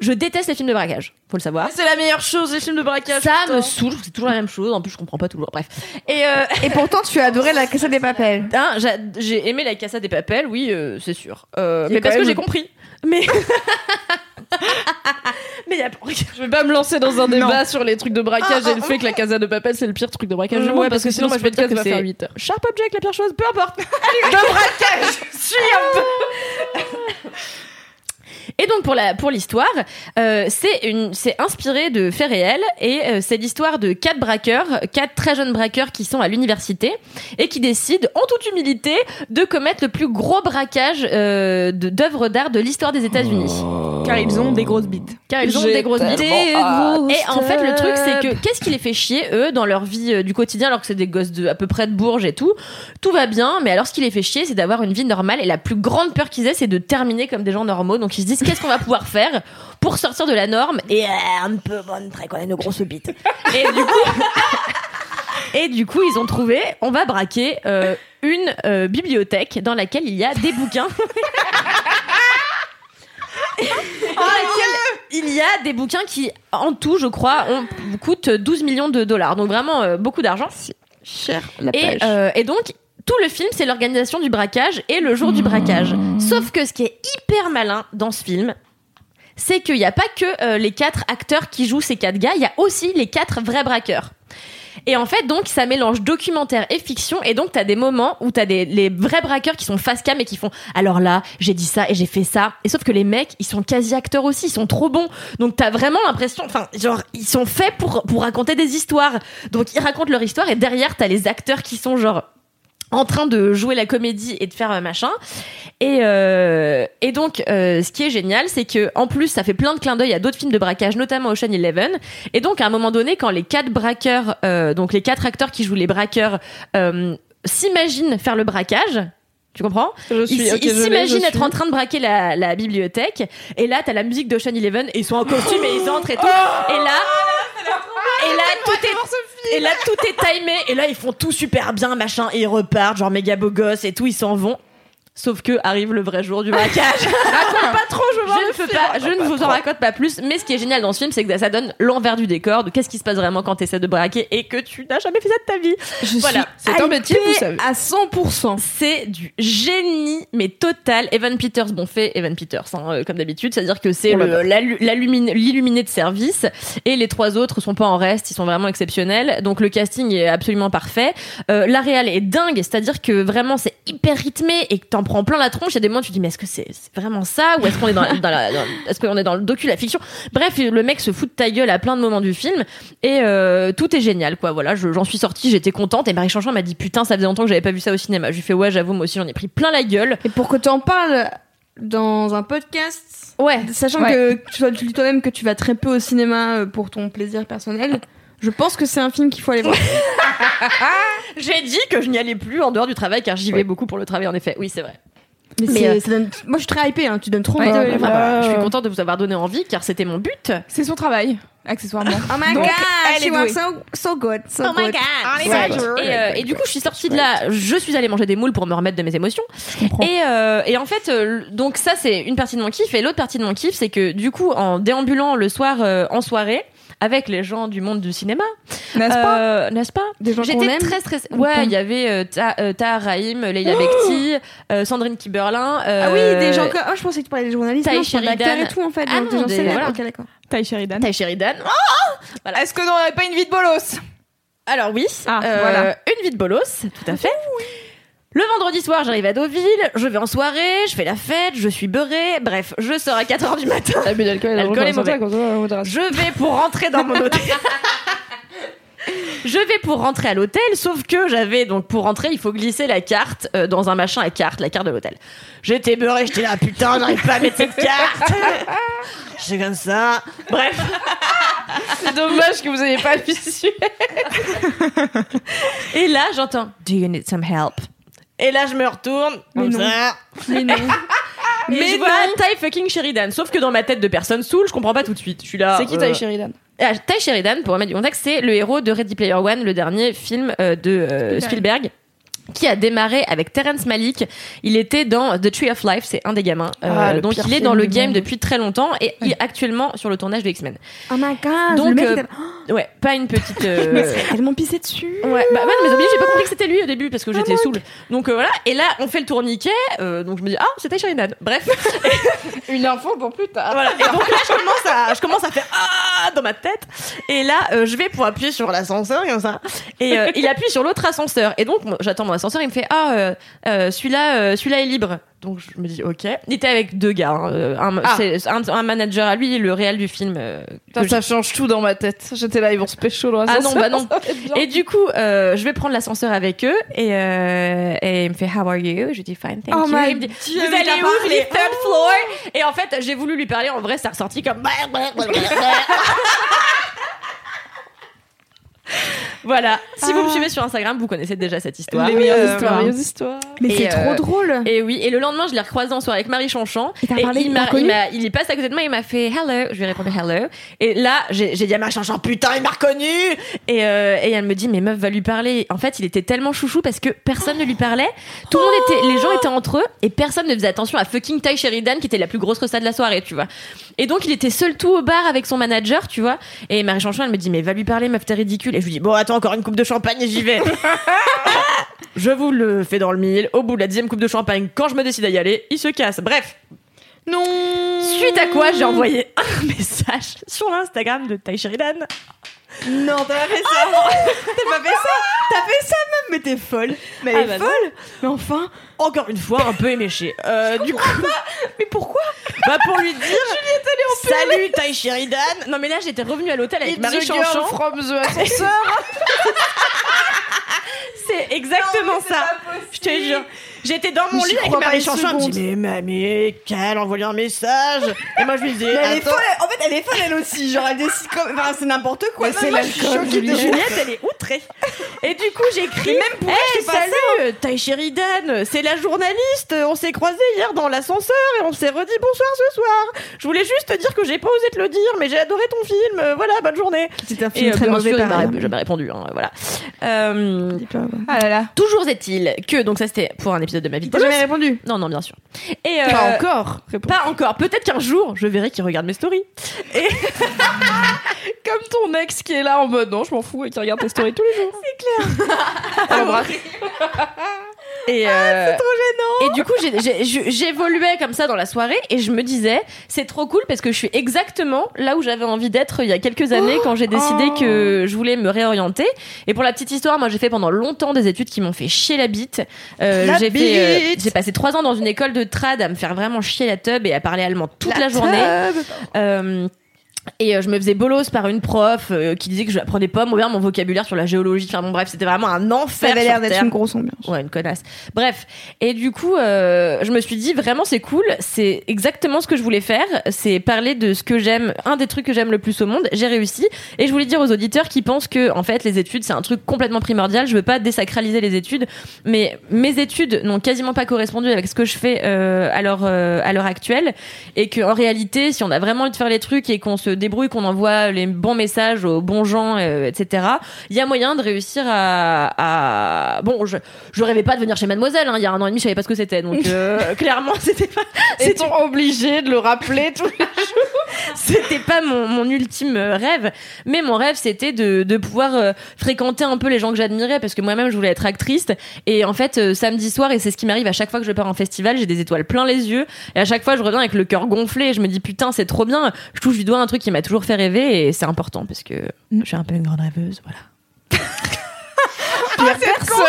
Je déteste les films de braquage, faut le savoir. C'est la meilleure chose, les films de braquage. Ça putain. me saoule, c'est toujours la même chose. En plus, je comprends pas toujours. Bref. Et euh, Et pourtant, tu as adoré la Casa des Papels. hein, j'a- j'ai aimé la Casa des Papels, oui, euh, c'est sûr. Euh, mais parce que j'ai compris. Mais. mais y a Je vais pas me lancer dans un débat sur les trucs de braquage Ah, et le ah, fait que la Casa de Papel c'est le pire truc de braquage du Ouais, monde parce que sinon moi, je podcast dire que faire c'est- 8 heures. Sharp Object, la pire chose, peu importe. de braquage, je suis un peu. Et donc pour la pour l'histoire, euh, c'est une c'est inspiré de faits réels et euh, c'est l'histoire de quatre braqueurs, quatre très jeunes braqueurs qui sont à l'université et qui décident en toute humilité de commettre le plus gros braquage euh, d'œuvres d'art de l'histoire des États-Unis. Car ils ont des grosses bites. Car ils ont des grosses bites. Et en fait, le truc, c'est que qu'est-ce qui les fait chier, eux, dans leur vie euh, du quotidien, alors que c'est des gosses de à peu près de Bourges et tout? Tout va bien, mais alors ce qui les fait chier, c'est d'avoir une vie normale. Et la plus grande peur qu'ils aient, c'est de terminer comme des gens normaux. Donc ils se disent, qu'est-ce qu'on va pouvoir faire pour sortir de la norme et euh, un peu montrer qu'on a une grosse bite. Et du coup. Et du coup, ils ont trouvé, on va braquer euh, une euh, bibliothèque dans laquelle il y a des bouquins. dans laquelle il y a des bouquins qui, en tout, je crois, ont, coûtent 12 millions de dollars. Donc vraiment euh, beaucoup d'argent. Cher la Et, euh, et donc, tout le film, c'est l'organisation du braquage et le jour du braquage. Sauf que ce qui est hyper malin dans ce film, c'est qu'il n'y a pas que euh, les quatre acteurs qui jouent ces quatre gars, il y a aussi les quatre vrais braqueurs. Et en fait, donc, ça mélange documentaire et fiction. Et donc, t'as des moments où t'as des, les vrais braqueurs qui sont face cam et qui font, alors là, j'ai dit ça et j'ai fait ça. Et sauf que les mecs, ils sont quasi acteurs aussi, ils sont trop bons. Donc, t'as vraiment l'impression, enfin, genre, ils sont faits pour, pour raconter des histoires. Donc, ils racontent leur histoire et derrière, t'as les acteurs qui sont genre, en train de jouer la comédie et de faire euh, machin. Et, euh, et donc, euh, ce qui est génial, c'est que en plus, ça fait plein de clins d'œil à d'autres films de braquage, notamment Ocean Eleven. Et donc, à un moment donné, quand les quatre braqueurs, euh, donc les quatre acteurs qui jouent les braqueurs, s'imaginent faire le braquage. Tu comprends? Je Ils suis, s'imaginent être suis. en train de braquer la, la bibliothèque. Et là, t'as la musique d'Ocean Eleven et ils sont en costume et ils entrent et tout. Oh et là, et là, tout est, et là, tout est timé. Et là, ils font tout super bien, machin. Et ils repartent, genre méga beau gosse et tout. Ils s'en vont. Sauf que arrive le vrai jour du braquage. pas trop, je ne peux pas, je ne vous en raconte pas plus. Mais ce qui est génial dans ce film, c'est que ça donne l'envers du décor de qu'est-ce qui se passe vraiment quand tu essaies de braquer et que tu n'as jamais fait ça de ta vie. je voilà. C'est un métier, vous savez. à 100%. C'est du génie, mais total. Evan Peters, bon fait Evan Peters, hein, euh, comme d'habitude, c'est-à-dire que c'est l'illuminé de service, et les trois autres sont pas en reste, ils sont vraiment exceptionnels. Donc le casting est absolument parfait. Euh, la réal est dingue, c'est-à-dire que vraiment c'est hyper rythmé et que t'en prends plein la tronche. Il y a des moments où tu te dis mais est-ce que c'est vraiment ça ou est-ce qu'on est dans, dans la, dans- est-ce qu'on est dans le docu, la fiction? Bref, le mec se fout de ta gueule à plein de moments du film et euh, tout est génial quoi. Voilà, je- j'en suis sortie, j'étais contente et Marie Chanchon m'a dit putain ça faisait longtemps que j'avais pas vu ça au cinéma. Je lui fais ouais j'avoue moi aussi j'en ai pris plein la gueule. Et pour que tu en parles dans un podcast, Ouais. sachant Ouais. que tu tu dis toi-même que tu vas très peu au cinéma euh, pour ton plaisir personnel, je pense que c'est un film qu'il faut aller voir. J'ai dit que je n'y allais plus en dehors du travail car j'y vais beaucoup pour le travail en effet. Oui c'est vrai. Mais, euh, ça donne- moi je suis très hypée, hein. tu donnes trop envie Ouais, de Enfin, bah, Euh, je suis contente de vous avoir donné envie car c'était mon but. C'est son travail, accessoirement. Oh my Donc, god, elle she douée. so, so good, so Oh my god! Ouais. Et, euh, et du coup, je suis sortie de là. Je suis allée manger des moules pour me remettre de mes émotions. Et, euh, et en fait, euh, donc ça, c'est une partie de mon kiff. Et l'autre partie de mon kiff, c'est que du coup, en déambulant le soir euh, en soirée, avec les gens du monde du cinéma. N'est-ce pas Euh, N'est-ce pas Des gens J'étais très stressée. Ouais, il y avait euh, Ta- euh, Tahar Rahim, Leila Bekti, euh, Sandrine Kiberlin. Ah oui, des gens comme. Oh, je pensais que tu parlais des journalistes. D'acteurs Sheridan. et tout en fait. Ah non, des gens des- célèbres. voilà. Ok, d'accord. Ty Sheridan. Ty Sheridan. Est-ce que on n'aurait pas une vie de bolos? Alors oui, Ah, euh, voilà. une vie de bolos, tout à fait. Le vendredi soir, j'arrive à Deauville, je vais en soirée, je fais la fête, je suis beurrée, bref, je sors à 4h du matin. L'abus d'alcool est mauvais. Je vais pour rentrer dans mon hôtel. Je vais pour rentrer à l'hôtel, sauf que j'avais donc pour rentrer, il faut glisser la carte euh, dans un machin à carte, la carte de l'hôtel. J'étais beurrée, j'étais là, putain, j'arrive pas à mettre cette carte. C'est comme ça. Bref, C'est dommage que vous ayez pas le visuel. et là j'entends Do you need some help? Et là je me retourne, comme non. ça. Mais non. Mais Mais je vois Ty fucking Sheridan. Sauf que dans ma tête de personne saoul, je comprends pas tout de suite. Je suis là. C'est qui euh, Ty Sheridan Ah, Ty Sheridan, pour remettre du contexte, c'est le héros de Ready Player One, le dernier film euh, de euh, Spielberg. Qui a démarré avec Terrence Malick. Il était dans The Tree of Life, c'est un des gamins. Euh, Ah, le donc il est dans le game depuis très longtemps et il est actuellement sur le tournage de X-Men. Oh my god. Donc, le mec, euh, a- Ouais, pas une petite. euh, serais tellement pissé dessus. Ouais, bah ouais, mais oublié, j'ai pas compris que c'était lui au début parce que j'étais saoule. Donc euh, voilà, et là on fait le tourniquet, euh, donc je me dis ah c'était Sheridan. Bref, Une info pour plus tard. voilà. Et donc là je commence à, je commence à faire ah dans ma tête. Et là euh, je vais pour appuyer sur l'ascenseur comme ça. Et euh, il appuie sur l'autre ascenseur. Et donc j'attends ascenseur, il me fait ah euh, euh, celui-là, euh, celui-là est libre. Donc je me dis ok. Il était avec deux gars, hein, un, Ah. un, un manager à lui, et le réel du film. euh, ça change tout dans ma tête. J'étais là, ils vont se pécho dans Ah non, l'ascenseur, bah non. Et du coup, euh, je vais prendre l'ascenseur avec eux et, euh, et il me fait How are you? Je dis Fine, thank Oh you. my Il me dit Dieu, Vous mais allez où dis parlé. Third floor. Et en fait, j'ai voulu lui parler. En vrai, ça ressorti comme. voilà. Si vous me Ah. suivez sur Instagram, vous connaissez déjà cette histoire. Les meilleures Euh, histoires. Les meilleures histoires. Mais c'est trop euh, drôle. Et oui, et le lendemain, je l'ai recroisé en soirée avec Marie Chanchon. Et t'as parlé, il, m'a, il, m'a, il est passé à côté de moi, il m'a fait hello. Je lui ai répondu hello. Et là, j'ai, j'ai dit à Marie Chanchon, putain, il m'a reconnu. Et, euh, et elle me dit, mais meuf, va lui parler. En fait, il était tellement chouchou parce que personne ne lui parlait. Tout le monde était, les gens étaient entre eux et personne ne faisait attention à fucking Ty Sheridan qui était la plus grosse resta de la soirée, tu vois. Et donc, il était seul tout au bar avec son manager, tu vois. Et Marie Chanchon, elle me dit, mais va lui parler, meuf, t'es ridicule. Et je lui dis, bon, attends, encore une coupe de champagne et j'y vais. Je vous le fais dans le mille. Au bout de la dixième coupe de champagne, quand je me décide à y aller, il se casse. Bref. Non. Suite à quoi, j'ai envoyé un message sur l'Instagram de Ty Sheridan. Non, t'as pas fait ça. t'as pas fait ça. T'as fait ça même, mais t'es folle. Mais elle Ah est bah non. folle. Mais enfin. Encore une fois, un peu éméché. Euh, du coup, Mais pourquoi bah pour lui dire Salut Ty Sheridan Non mais là j'étais revenue à l'hôtel avec Marie Chanchon. from the ascenseur. C'est exactement ça. Je te jure. J'étais dans mon lit avec Marie Chanchon. Elle me dit. Mais mamie, qu'elle envoie un message. Et moi je lui dis Mais elle est Attends. folle. En fait, elle est folle elle aussi. Genre, elle décide comme. Enfin, c'est n'importe quoi. c'est l'alcool, choquée de Juliette. Elle est outrée. Et du coup, j'écris. Même pour elle, Hey, salut, Ty Sheridan, c'est la journaliste. On s'est croisés hier dans l'ascenseur et on s'est redit bonsoir ce soir. Je voulais juste te dire que j'ai pas osé te le dire, mais j'ai adoré ton film. Euh, Voilà, bonne journée. C'est un Et film euh, très mauvais jamais répondu. hein, voilà. Euh, Ah là là. toujours est-il que donc ça c'était pour un épisode de ma vie. T'as jamais répondu. Non, non, bien sûr. Et euh, Pas encore. Réponds. Pas encore. Peut-être qu'un jour, je verrai qu'il regarde mes stories. Et Comme ton ex qui est là en mode non, je m'en fous et qui regarde tes stories tous les jours. C'est clair. Et trop gênant. Et du coup, j'ai- j'ai- je- j'évoluais comme ça dans la soirée et je me disais, c'est trop cool parce que je suis exactement là où j'avais envie d'être il y a quelques années quand j'ai décidé Oh. que je voulais me réorienter. Et pour la petite histoire, moi, j'ai fait pendant longtemps des études qui m'ont fait chier la bite. Euh, La j'ai fait, euh, bite. j'ai passé trois ans dans une école de trad à me faire vraiment chier la tub et à parler allemand toute la, journée. Euh, et euh, je me faisais bolos par une prof euh, qui disait que je apprenais pas bien mon vocabulaire sur la géologie. Enfin bon bref, c'était vraiment un enfer. Ça avait l'air d'être une grosse ambiance. Ouais, une connasse. Bref. Et du coup, euh, je me suis dit, vraiment, c'est cool. C'est exactement ce que je voulais faire. C'est parler de ce que j'aime, un des trucs que j'aime le plus au monde. J'ai réussi. Et je voulais dire aux auditeurs qui pensent que, en fait, les études, c'est un truc complètement primordial. Je veux pas désacraliser les études. Mais mes études n'ont quasiment pas correspondu avec ce que je fais euh, à l'heure euh, actuelle. Et que, en réalité, si on a vraiment envie de faire les trucs et qu'on se débrouille, qu'on envoie les bons messages aux bons gens, euh, etc., il y a moyen de réussir à, à... bon je je rêvais pas de venir chez Mademoiselle hein. il y a un an et demi je savais pas ce que c'était. Donc euh, clairement c'était pas Est-on obligé de le rappeler tous les c'était pas mon, mon ultime euh, rêve, mais mon rêve c'était de, de pouvoir fréquenter un peu les gens que j'admirais parce que moi-même je voulais être actrice. Et en fait samedi soir et c'est ce qui m'arrive à chaque fois que je pars en festival, j'ai des étoiles plein les yeux. Et à chaque fois je reviens avec le cœur gonflé. Et je me dis putain c'est trop bien, je touche du doigt un truc qui m'a toujours fait rêver et c'est important parce que je suis un peu une grande rêveuse, voilà. Il y a personne.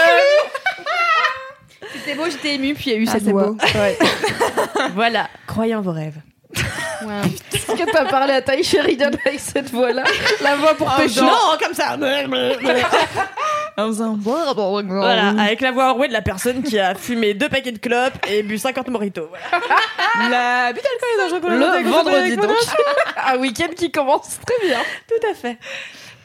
C'était beau, j'étais émue, puis il y a eu Ah, cette voix. beau. Ouais. voilà, croyez en vos rêves. Est-ce que t'as parlé à Ty Sheridan avec cette voix-là? La voix pour pécho. Non, comme ça. En faisant Voilà, avec la voix enrouée de la personne qui a fumé deux paquets de clopes et bu 50 mojitos. Voilà. La but d'alcool est dangereux pour la santé, Le vendredi donc. Un week-end qui commence très bien. Tout à fait.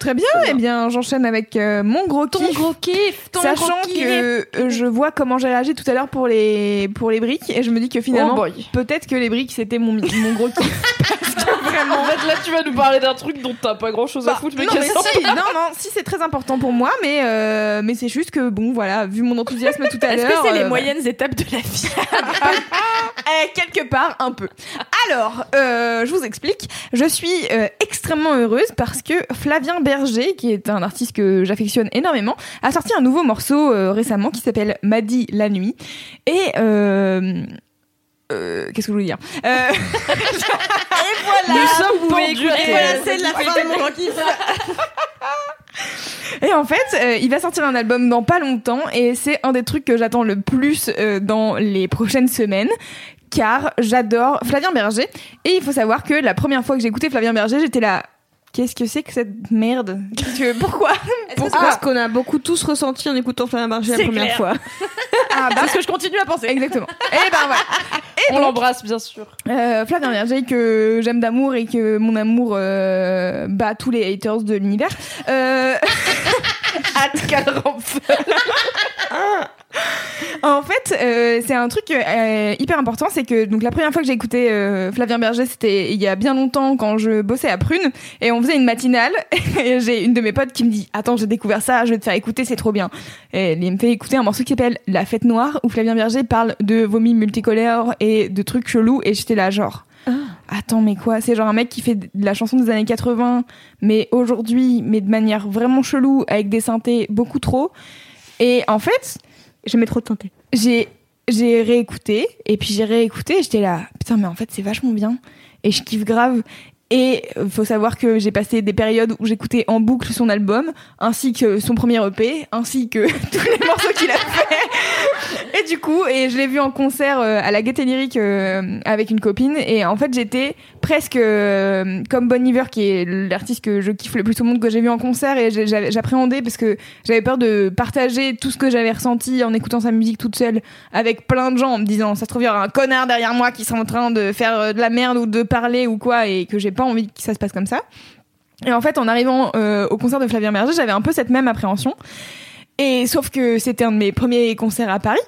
Très bien, eh bien j'enchaîne avec euh, mon gros kiff. gros kiff, Sachant que euh, je vois comment j'ai réagi tout à l'heure pour les pour les briques et je me dis que finalement Oh boy. peut-être que les briques c'était mon mon gros kiff. En fait, là, tu vas nous parler d'un truc dont t'as pas grand chose à Bah, foutre, mais non, mais qu'est-ce si, non, non, si c'est très important pour moi, mais euh, mais c'est juste que bon, voilà, vu mon enthousiasme tout à Est-ce l'heure. que c'est les euh, moyennes étapes de la vie? Eh, quelque part, un peu. Alors, euh, je vous explique. Je suis euh, extrêmement heureuse parce que Flavien Berger, qui est un artiste que j'affectionne énormément, a sorti un nouveau morceau euh, récemment qui s'appelle M'a dit la nuit. Et euh, qu'est-ce que je voulais dire Euh, Nous sommes vous pendus pouvez à écouter, tes- voilà, c'est de la fin de mon Et en fait, euh, il va sortir un album dans pas longtemps et c'est un des trucs que j'attends le plus euh, dans les prochaines semaines. Car j'adore Flavien Berger. Et il faut savoir que la première fois que j'ai écouté Flavien Berger, j'étais là. Qu'est-ce que c'est que cette merde Qu'est-ce que- Pourquoi C'est parce qu'on a beaucoup tous ressenti en écoutant Flavien Berger la première clair. fois. Ah bah ce que je continue à penser. exactement. Et ben voilà. Et On l'embrasse, bien sûr. euh, Flavien Berger que j'aime d'amour et que mon amour euh, bat tous les haters de l'univers. Euh. En fait, euh, c'est un truc euh, hyper important, c'est que donc la première fois que j'ai écouté euh, Flavien Berger, c'était il y a bien longtemps quand je bossais à Prune et on faisait une matinale et j'ai une de mes potes qui me dit "Attends, j'ai découvert ça, je vais te faire écouter, c'est trop bien." Et il me fait écouter un morceau qui s'appelle La fête noire où Flavien Berger parle de vomi multicolores et de trucs chelous et j'étais là genre Attends, mais quoi? C'est genre un mec qui fait de la chanson des années 80, mais aujourd'hui, mais de manière vraiment chelou, avec des synthés beaucoup trop. Et en fait, J'aimais trop de tenter. j'ai j'ai réécouté et puis j'ai réécouté et j'étais là putain mais en fait c'est vachement bien et je kiffe grave et faut savoir que j'ai passé des périodes où j'écoutais en boucle son album ainsi que son premier EP ainsi que tous les morceaux qu'il a fait. Et du coup et je l'ai vu en concert euh, à la Gaieté Lyrique euh, avec une copine. Et en fait j'étais presque euh, comme Bon Iver qui est l'artiste que je kiffe le plus au monde que j'ai vu en concert. Et j'appréhendais parce que j'avais peur de partager tout ce que j'avais ressenti en écoutant sa musique toute seule avec plein de gens en me disant ça se trouve il y aura un connard derrière moi qui sont en train de faire de la merde ou de parler ou quoi et que j'ai pas envie que ça se passe comme ça. Et en fait, en arrivant euh, au concert de Flavien Berger, j'avais un peu cette même appréhension. Et sauf que c'était un de mes premiers concerts à Paris.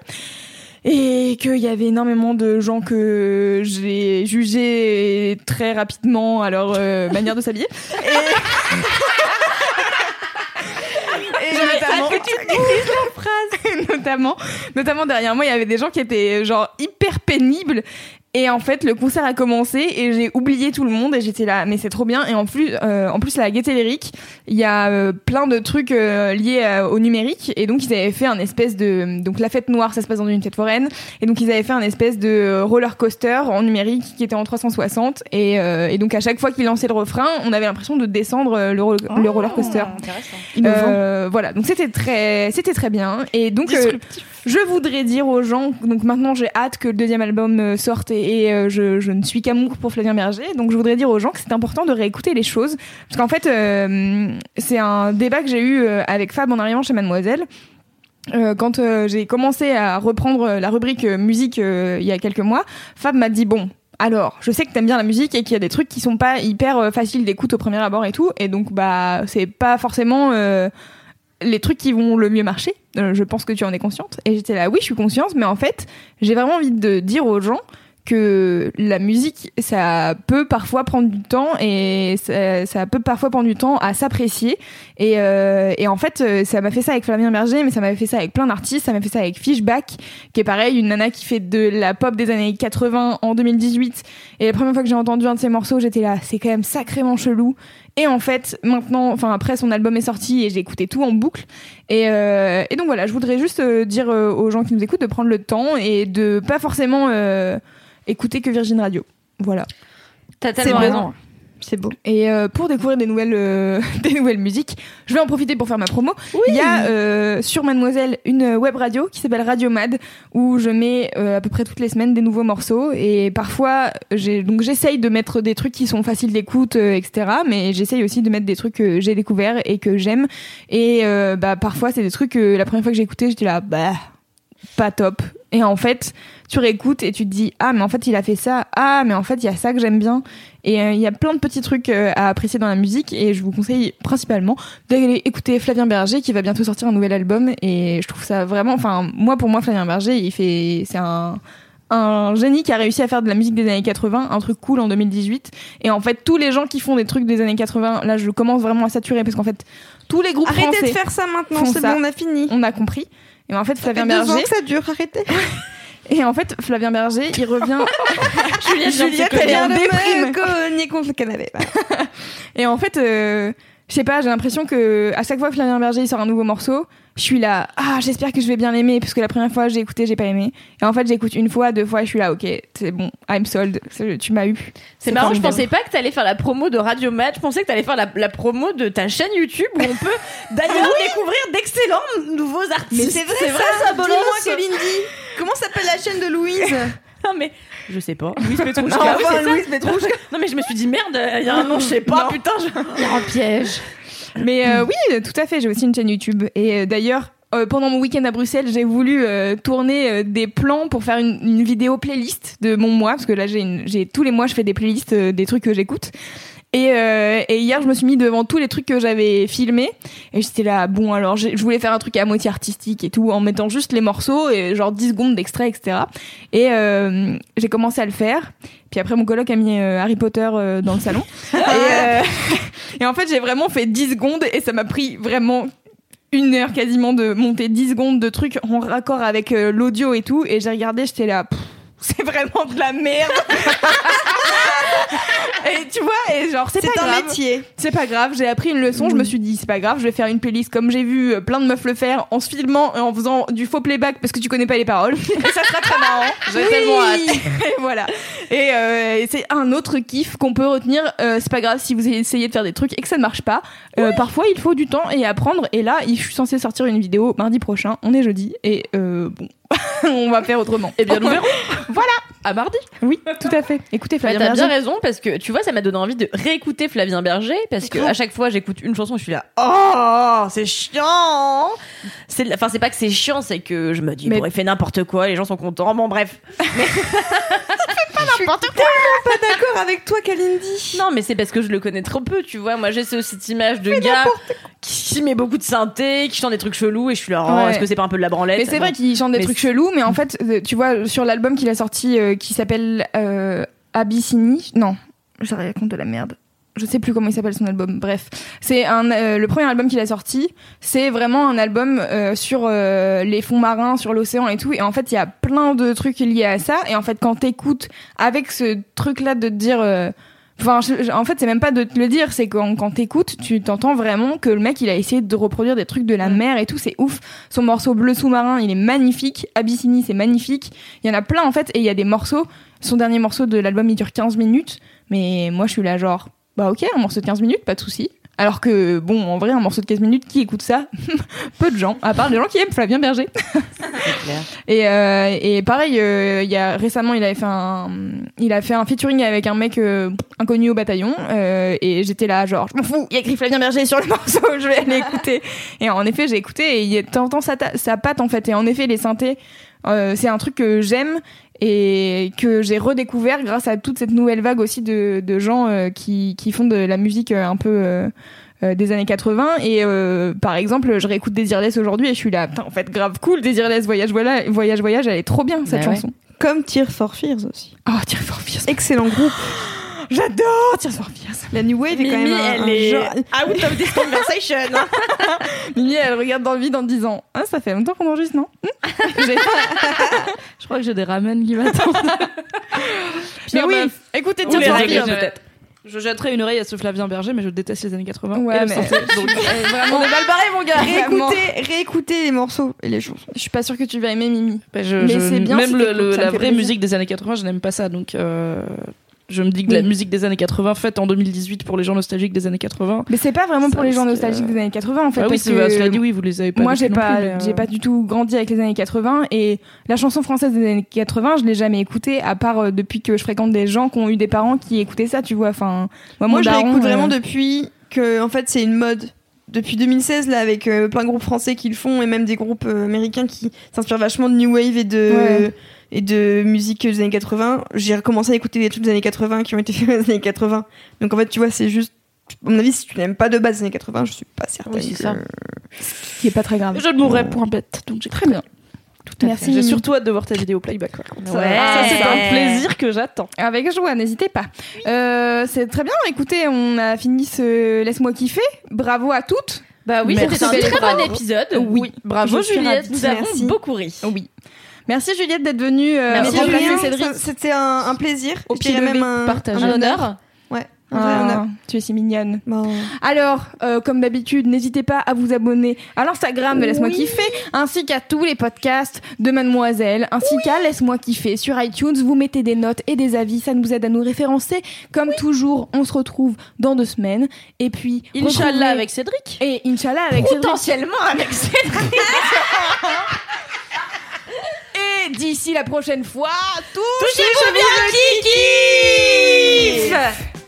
Et qu'il y avait énormément de gens que j'ai jugés très rapidement à leur euh, manière de s'habiller. Et, et notamment, notamment, notamment derrière moi, il y avait des gens qui étaient genre hyper pénibles. Et en fait, le concert a commencé et j'ai oublié tout le monde et j'étais là, mais c'est trop bien. Et en plus, euh, en plus, à la Gaieté Lyrique, il y a euh, plein de trucs euh, liés euh, au numérique. Et donc, ils avaient fait un espèce de, donc la fête noire, ça se passe dans une fête foraine. Et donc, ils avaient fait un espèce de roller coaster en numérique qui était en 360. Et, euh, et donc, à chaque fois qu'ils lançaient le refrain, on avait l'impression de descendre euh, le, ro- le roller coaster. Euh, voilà, donc c'était très, c'était très bien. Et donc, euh, je voudrais dire aux gens, donc maintenant j'ai hâte que le deuxième album sorte et, et, euh, je, ne suis qu'amour pour Flavien Berger. Donc je voudrais dire aux gens que c'est important de réécouter les choses. Parce qu'en fait, euh, c'est un débat que j'ai eu euh, avec Fab en arrivant chez Mademoiselle. Quand j'ai commencé à reprendre la rubrique musique il y a quelques mois, Fab m'a dit bon. Alors, je sais que t'aimes bien la musique et qu'il y a des trucs qui sont pas hyper faciles d'écoute au premier abord et tout, et donc bah c'est pas forcément les trucs qui vont le mieux marcher. Je pense que tu en es consciente. Et j'étais là, oui, je suis consciente, mais en fait, j'ai vraiment envie de dire aux gens que la musique, ça peut parfois prendre du temps et ça, peut parfois prendre du temps à s'apprécier. Et, euh, en fait, euh, ça m'a fait ça avec Flavien Berger, mais ça m'a fait ça avec plein d'artistes. Ça m'a fait ça avec Fishback, qui est pareil, une nana qui fait de la pop des années 80 en 2018. Et la première fois que j'ai entendu un de ses morceaux, j'étais là, c'est quand même sacrément chelou. Et en fait, maintenant, enfin après son album est sorti et j'ai écouté tout en boucle. Et, euh, donc voilà, je voudrais juste dire aux gens qui nous écoutent de prendre le temps et de pas forcément écouter que Virgin Radio. Voilà. T'as tellement C'est raison. C'est beau. Et euh, pour découvrir des nouvelles, euh, des nouvelles musiques, je vais en profiter pour faire ma promo. Il y a euh, sur Mademoiselle une web radio qui s'appelle Radio Mad où je mets à peu près toutes les semaines des nouveaux morceaux et parfois j'ai donc j'essaye de mettre des trucs qui sont faciles d'écoute, etc. Mais j'essaye aussi de mettre des trucs que j'ai découverts et que j'aime. Et bah parfois c'est des trucs que la première fois que j'ai écouté j'étais là bah pas top. Et en fait, tu réécoutes et tu te dis ah mais en fait il a fait ça, ah mais en fait il y a ça que j'aime bien. Et euh, il y a plein de petits trucs euh, à apprécier dans la musique et je vous conseille principalement d'aller écouter Flavien Berger qui va bientôt sortir un nouvel album et je trouve ça vraiment, enfin moi pour moi Flavien Berger il fait, c'est un un génie qui a réussi à faire de la musique des années 80, un truc cool en 2018. Et en fait, tous les gens qui font des trucs des années 80, là, je commence vraiment à saturer parce qu'en fait, tous les groupes Arrêtez français, de faire ça maintenant, c'est bon, on a fini. on a compris. Et en fait, Ça fait Flavien deux ans Berger, que ça dure, arrêtez. et en fait, Flavien Berger, il revient. Juliette, Juliette, elle est en déprime. le canapé. Et en fait, euh, je sais pas, j'ai l'impression que à chaque fois que Flavien Berger il sort un nouveau morceau, je suis là, ah, j'espère que je vais bien l'aimer, parce que la première fois j'ai écouté, j'ai pas aimé. Et en fait, j'écoute une fois, deux fois, je suis là, ok, c'est bon, I'm sold, c'est- tu m'as eu. C'est marrant, je pensais pas que t'allais faire la promo de Radio Match, je pensais que t'allais faire la, la promo de ta chaîne YouTube où on peut d'ailleurs découvrir d'excellents nouveaux artistes. Mais c'est vrai, ça, Dis-moi, Kalindi. Comment s'appelle la chaîne de Louise? Non mais je sais pas. Louise Petrouchka. Enfin, oui. Louise Petrouchka. Non mais je me suis dit merde, il y a un nom, je sais pas, Non. putain, je... il y a un piège. Mais euh, oui, tout à fait, j'ai aussi une chaîne YouTube. Et euh, d'ailleurs, euh, pendant mon week-end à Bruxelles, j'ai voulu euh, tourner euh, des plans pour faire une, une vidéo playlist de mon mois, parce que là, j'ai tous les mois, je fais des playlists euh, des trucs que j'écoute. Et, euh, et hier, je me suis mis devant tous les trucs que j'avais filmés. Et j'étais là, bon, alors je voulais faire un truc à moitié artistique et tout, en mettant juste les morceaux et genre 10 secondes d'extrait, etc. Et euh, j'ai commencé à le faire. Puis après, mon coloc a mis euh, Harry Potter euh, dans le salon. et, euh, et en fait, j'ai vraiment fait 10 secondes et ça m'a pris vraiment une heure quasiment de monter 10 secondes de trucs en raccord avec l'audio et tout. Et j'ai regardé, j'étais là, c'est vraiment de la merde. Et tu vois, et genre, c'est C'est pas un grave. métier. C'est pas grave, j'ai appris une leçon, je me suis dit c'est pas grave, je vais faire une playlist comme j'ai vu euh, plein de meufs le faire en se filmant et en faisant du faux playback parce que tu connais pas les paroles. Et ça sera très marrant. J'ai tellement hâte. Et voilà. Et, euh, et c'est un autre kiff qu'on peut retenir. Euh, c'est pas grave si vous essayez de faire des trucs et que ça ne marche pas. Euh, Parfois il faut du temps et apprendre. Et là, je suis censée sortir une vidéo mardi prochain. On est jeudi et euh, bon, on va faire autrement. Eh bien, nous verrons. Voilà. À mardi. Oui, tout à fait. Écoutez Bah, Flavien T'as bien raison parce que tu vois, ça m'a donné envie de réécouter Flavien Berger parce que à chaque fois j'écoute une chanson, je suis là, oh, c'est chiant. C'est, enfin, c'est pas que c'est chiant, c'est que je me dis, Mais- bon, il fait n'importe quoi, les gens sont contents. Bon, bref. Pas d'accord avec toi, Kalindi. Non, mais c'est parce que je le connais trop peu, tu vois. Moi, j'ai ce- cette image de gars qui met beaucoup de synthé, qui chante des trucs chelous, et je suis là, oh, Ouais. est-ce que c'est pas un peu de la branlette? Mais c'est vrai qu'il chante des Mais trucs c'est- chelous, mais en fait, euh, tu vois, sur l'album qu'il a sorti euh, qui s'appelle euh, Abyssinie, non, je raconte de la merde. Je sais plus comment il s'appelle son album. Bref, c'est un euh, le premier album qu'il a sorti. C'est vraiment un album euh, sur euh, les fonds marins, sur l'océan et tout. Et en fait, il y a plein de trucs liés à ça. Et en fait, quand t'écoutes avec ce truc-là de te dire, Enfin, je- je- en fait, c'est même pas de te le dire, c'est quand, quand t'écoutes, tu t'entends vraiment que le mec, il a essayé de reproduire des trucs de la mer et tout, c'est ouf. Son morceau Bleu sous-marin, il est magnifique. Abyssinie, c'est magnifique. Il y en a plein, en fait, et il y a des morceaux. Son dernier morceau de l'album, il dure 15 minutes. Mais moi, je suis là, genre, bah ok, un morceau de 15 minutes, pas de souci. Alors que, bon, en vrai, un morceau de 15 minutes, qui écoute ça Peu de gens, à part les gens qui aiment Flavien Berger. Et, euh, et pareil, euh, il y a récemment, il avait fait un, il a fait un featuring avec un mec euh, inconnu au bataillon, et j'étais là, genre, je m'en fous, il y a écrit Flavien Berger sur le morceau, je vais aller écouter. Et en effet, j'ai écouté, et il y a- t'entends sa, ta- sa patte en fait, et en effet, les synthés, c'est un truc que j'aime et que j'ai redécouvert grâce à toute cette nouvelle vague aussi de, de gens euh, qui, qui font de la musique euh, un peu euh, euh, des années 80 et par exemple je réécoute Desireless aujourd'hui et je suis là putain en fait grave cool Desireless voyage voilà voyage voyage elle est trop bien cette Bah ouais. chanson Comme Tear for Fears aussi. Oh, Tears for Fears. Excellent groupe. J'adore Tears for Fears. La New Wave est quand même un, elle un est genre- out of this conversation. Mimi, elle regarde dans le vide en disant Ah, ça fait longtemps qu'on enregistre, non? J'ai- Je crois que j'ai des ramen qui m'attendent. Mais oui, bref. écoutez règles, Fears. peut-être. Je jetterai une oreille à ce Flavien Berger, mais je déteste les années 80. Ouais, mais- donc, euh, vraiment, on est mal barré, mon gars. Réécoutez, réécoutez les morceaux et les chansons. Je suis pas sûre que tu vas aimer Mimi. Bah, je- Mais je- c'est bien Même si le- le- la vraie plaisir. musique des années 80, je n'aime pas ça. Donc, euh, je me dis que la musique des années 80, faite en 2018 pour les gens nostalgiques des années 80. Mais c'est pas vraiment Ça pour les gens nostalgiques euh, des années 80 en fait. ah oui, parce c'est que cela dit, oui, vous les avez pas. moi j'ai pas euh, j'ai pas du tout grandi avec les années 80 et la chanson française des années 80 je l'ai jamais écoutée à part euh, depuis que je fréquente des gens qui ont eu des parents qui écoutaient ça tu vois enfin moi, Moi, je l'écoute euh, vraiment depuis que, en fait, c'est une mode. Depuis 2016, là, avec euh, plein de groupes français qui le font et même des groupes euh, américains qui s'inspirent vachement de New Wave et de, Ouais. Et de musique des années 80. J'ai recommencé à écouter des trucs des années 80 qui ont été faits dans les années 80. Donc, en fait, tu vois, c'est juste. À mon avis, si tu n'aimes pas de base les années 80, je suis pas certaine. Oui, c'est que- ça. qui est pas très grave Je ne mourrai point bête, donc j'ai très bien Tout à Merci, fait. J'ai surtout hâte de voir ta vidéo playback. Ça- Ouais. Ça, c'est un plaisir que j'attends. avec joie n'hésitez pas Euh, c'est très bien écoutez on a fini ce laisse-moi kiffer bravo à toutes Bah oui, c'était un très bon épisode. Oui. Bravo Je Juliette, nous avons Merci. beaucoup ri. oui merci Juliette d'être venue euh, Merci, remplacer Cédric C'était un, un plaisir. Au pied même un, un honneur. Ouais, un vrai Ah, honneur. tu es si mignonne Bon. Alors, euh, comme d'habitude, n'hésitez pas à vous abonner à l'Instagram de Laisse-moi kiffer, ainsi qu'à tous les podcasts de Mademoiselle, ainsi qu'à Laisse-moi kiffer sur iTunes. Vous mettez des notes et des avis, ça nous aide à nous référencer. Comme toujours, on se retrouve dans deux semaines. Et puis, Inch'Allah retrouvez- avec Cédric. Et Inch'Allah avec Cédric. Potentiellement avec Cédric. Et d'ici la prochaine fois, touchez Touchez-vous bien, Kiki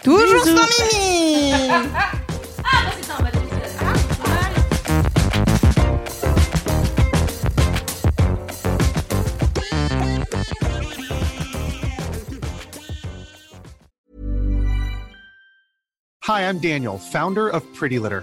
Toujours sans Mimi. Hi, I'm Daniel, founder of Pretty Litter.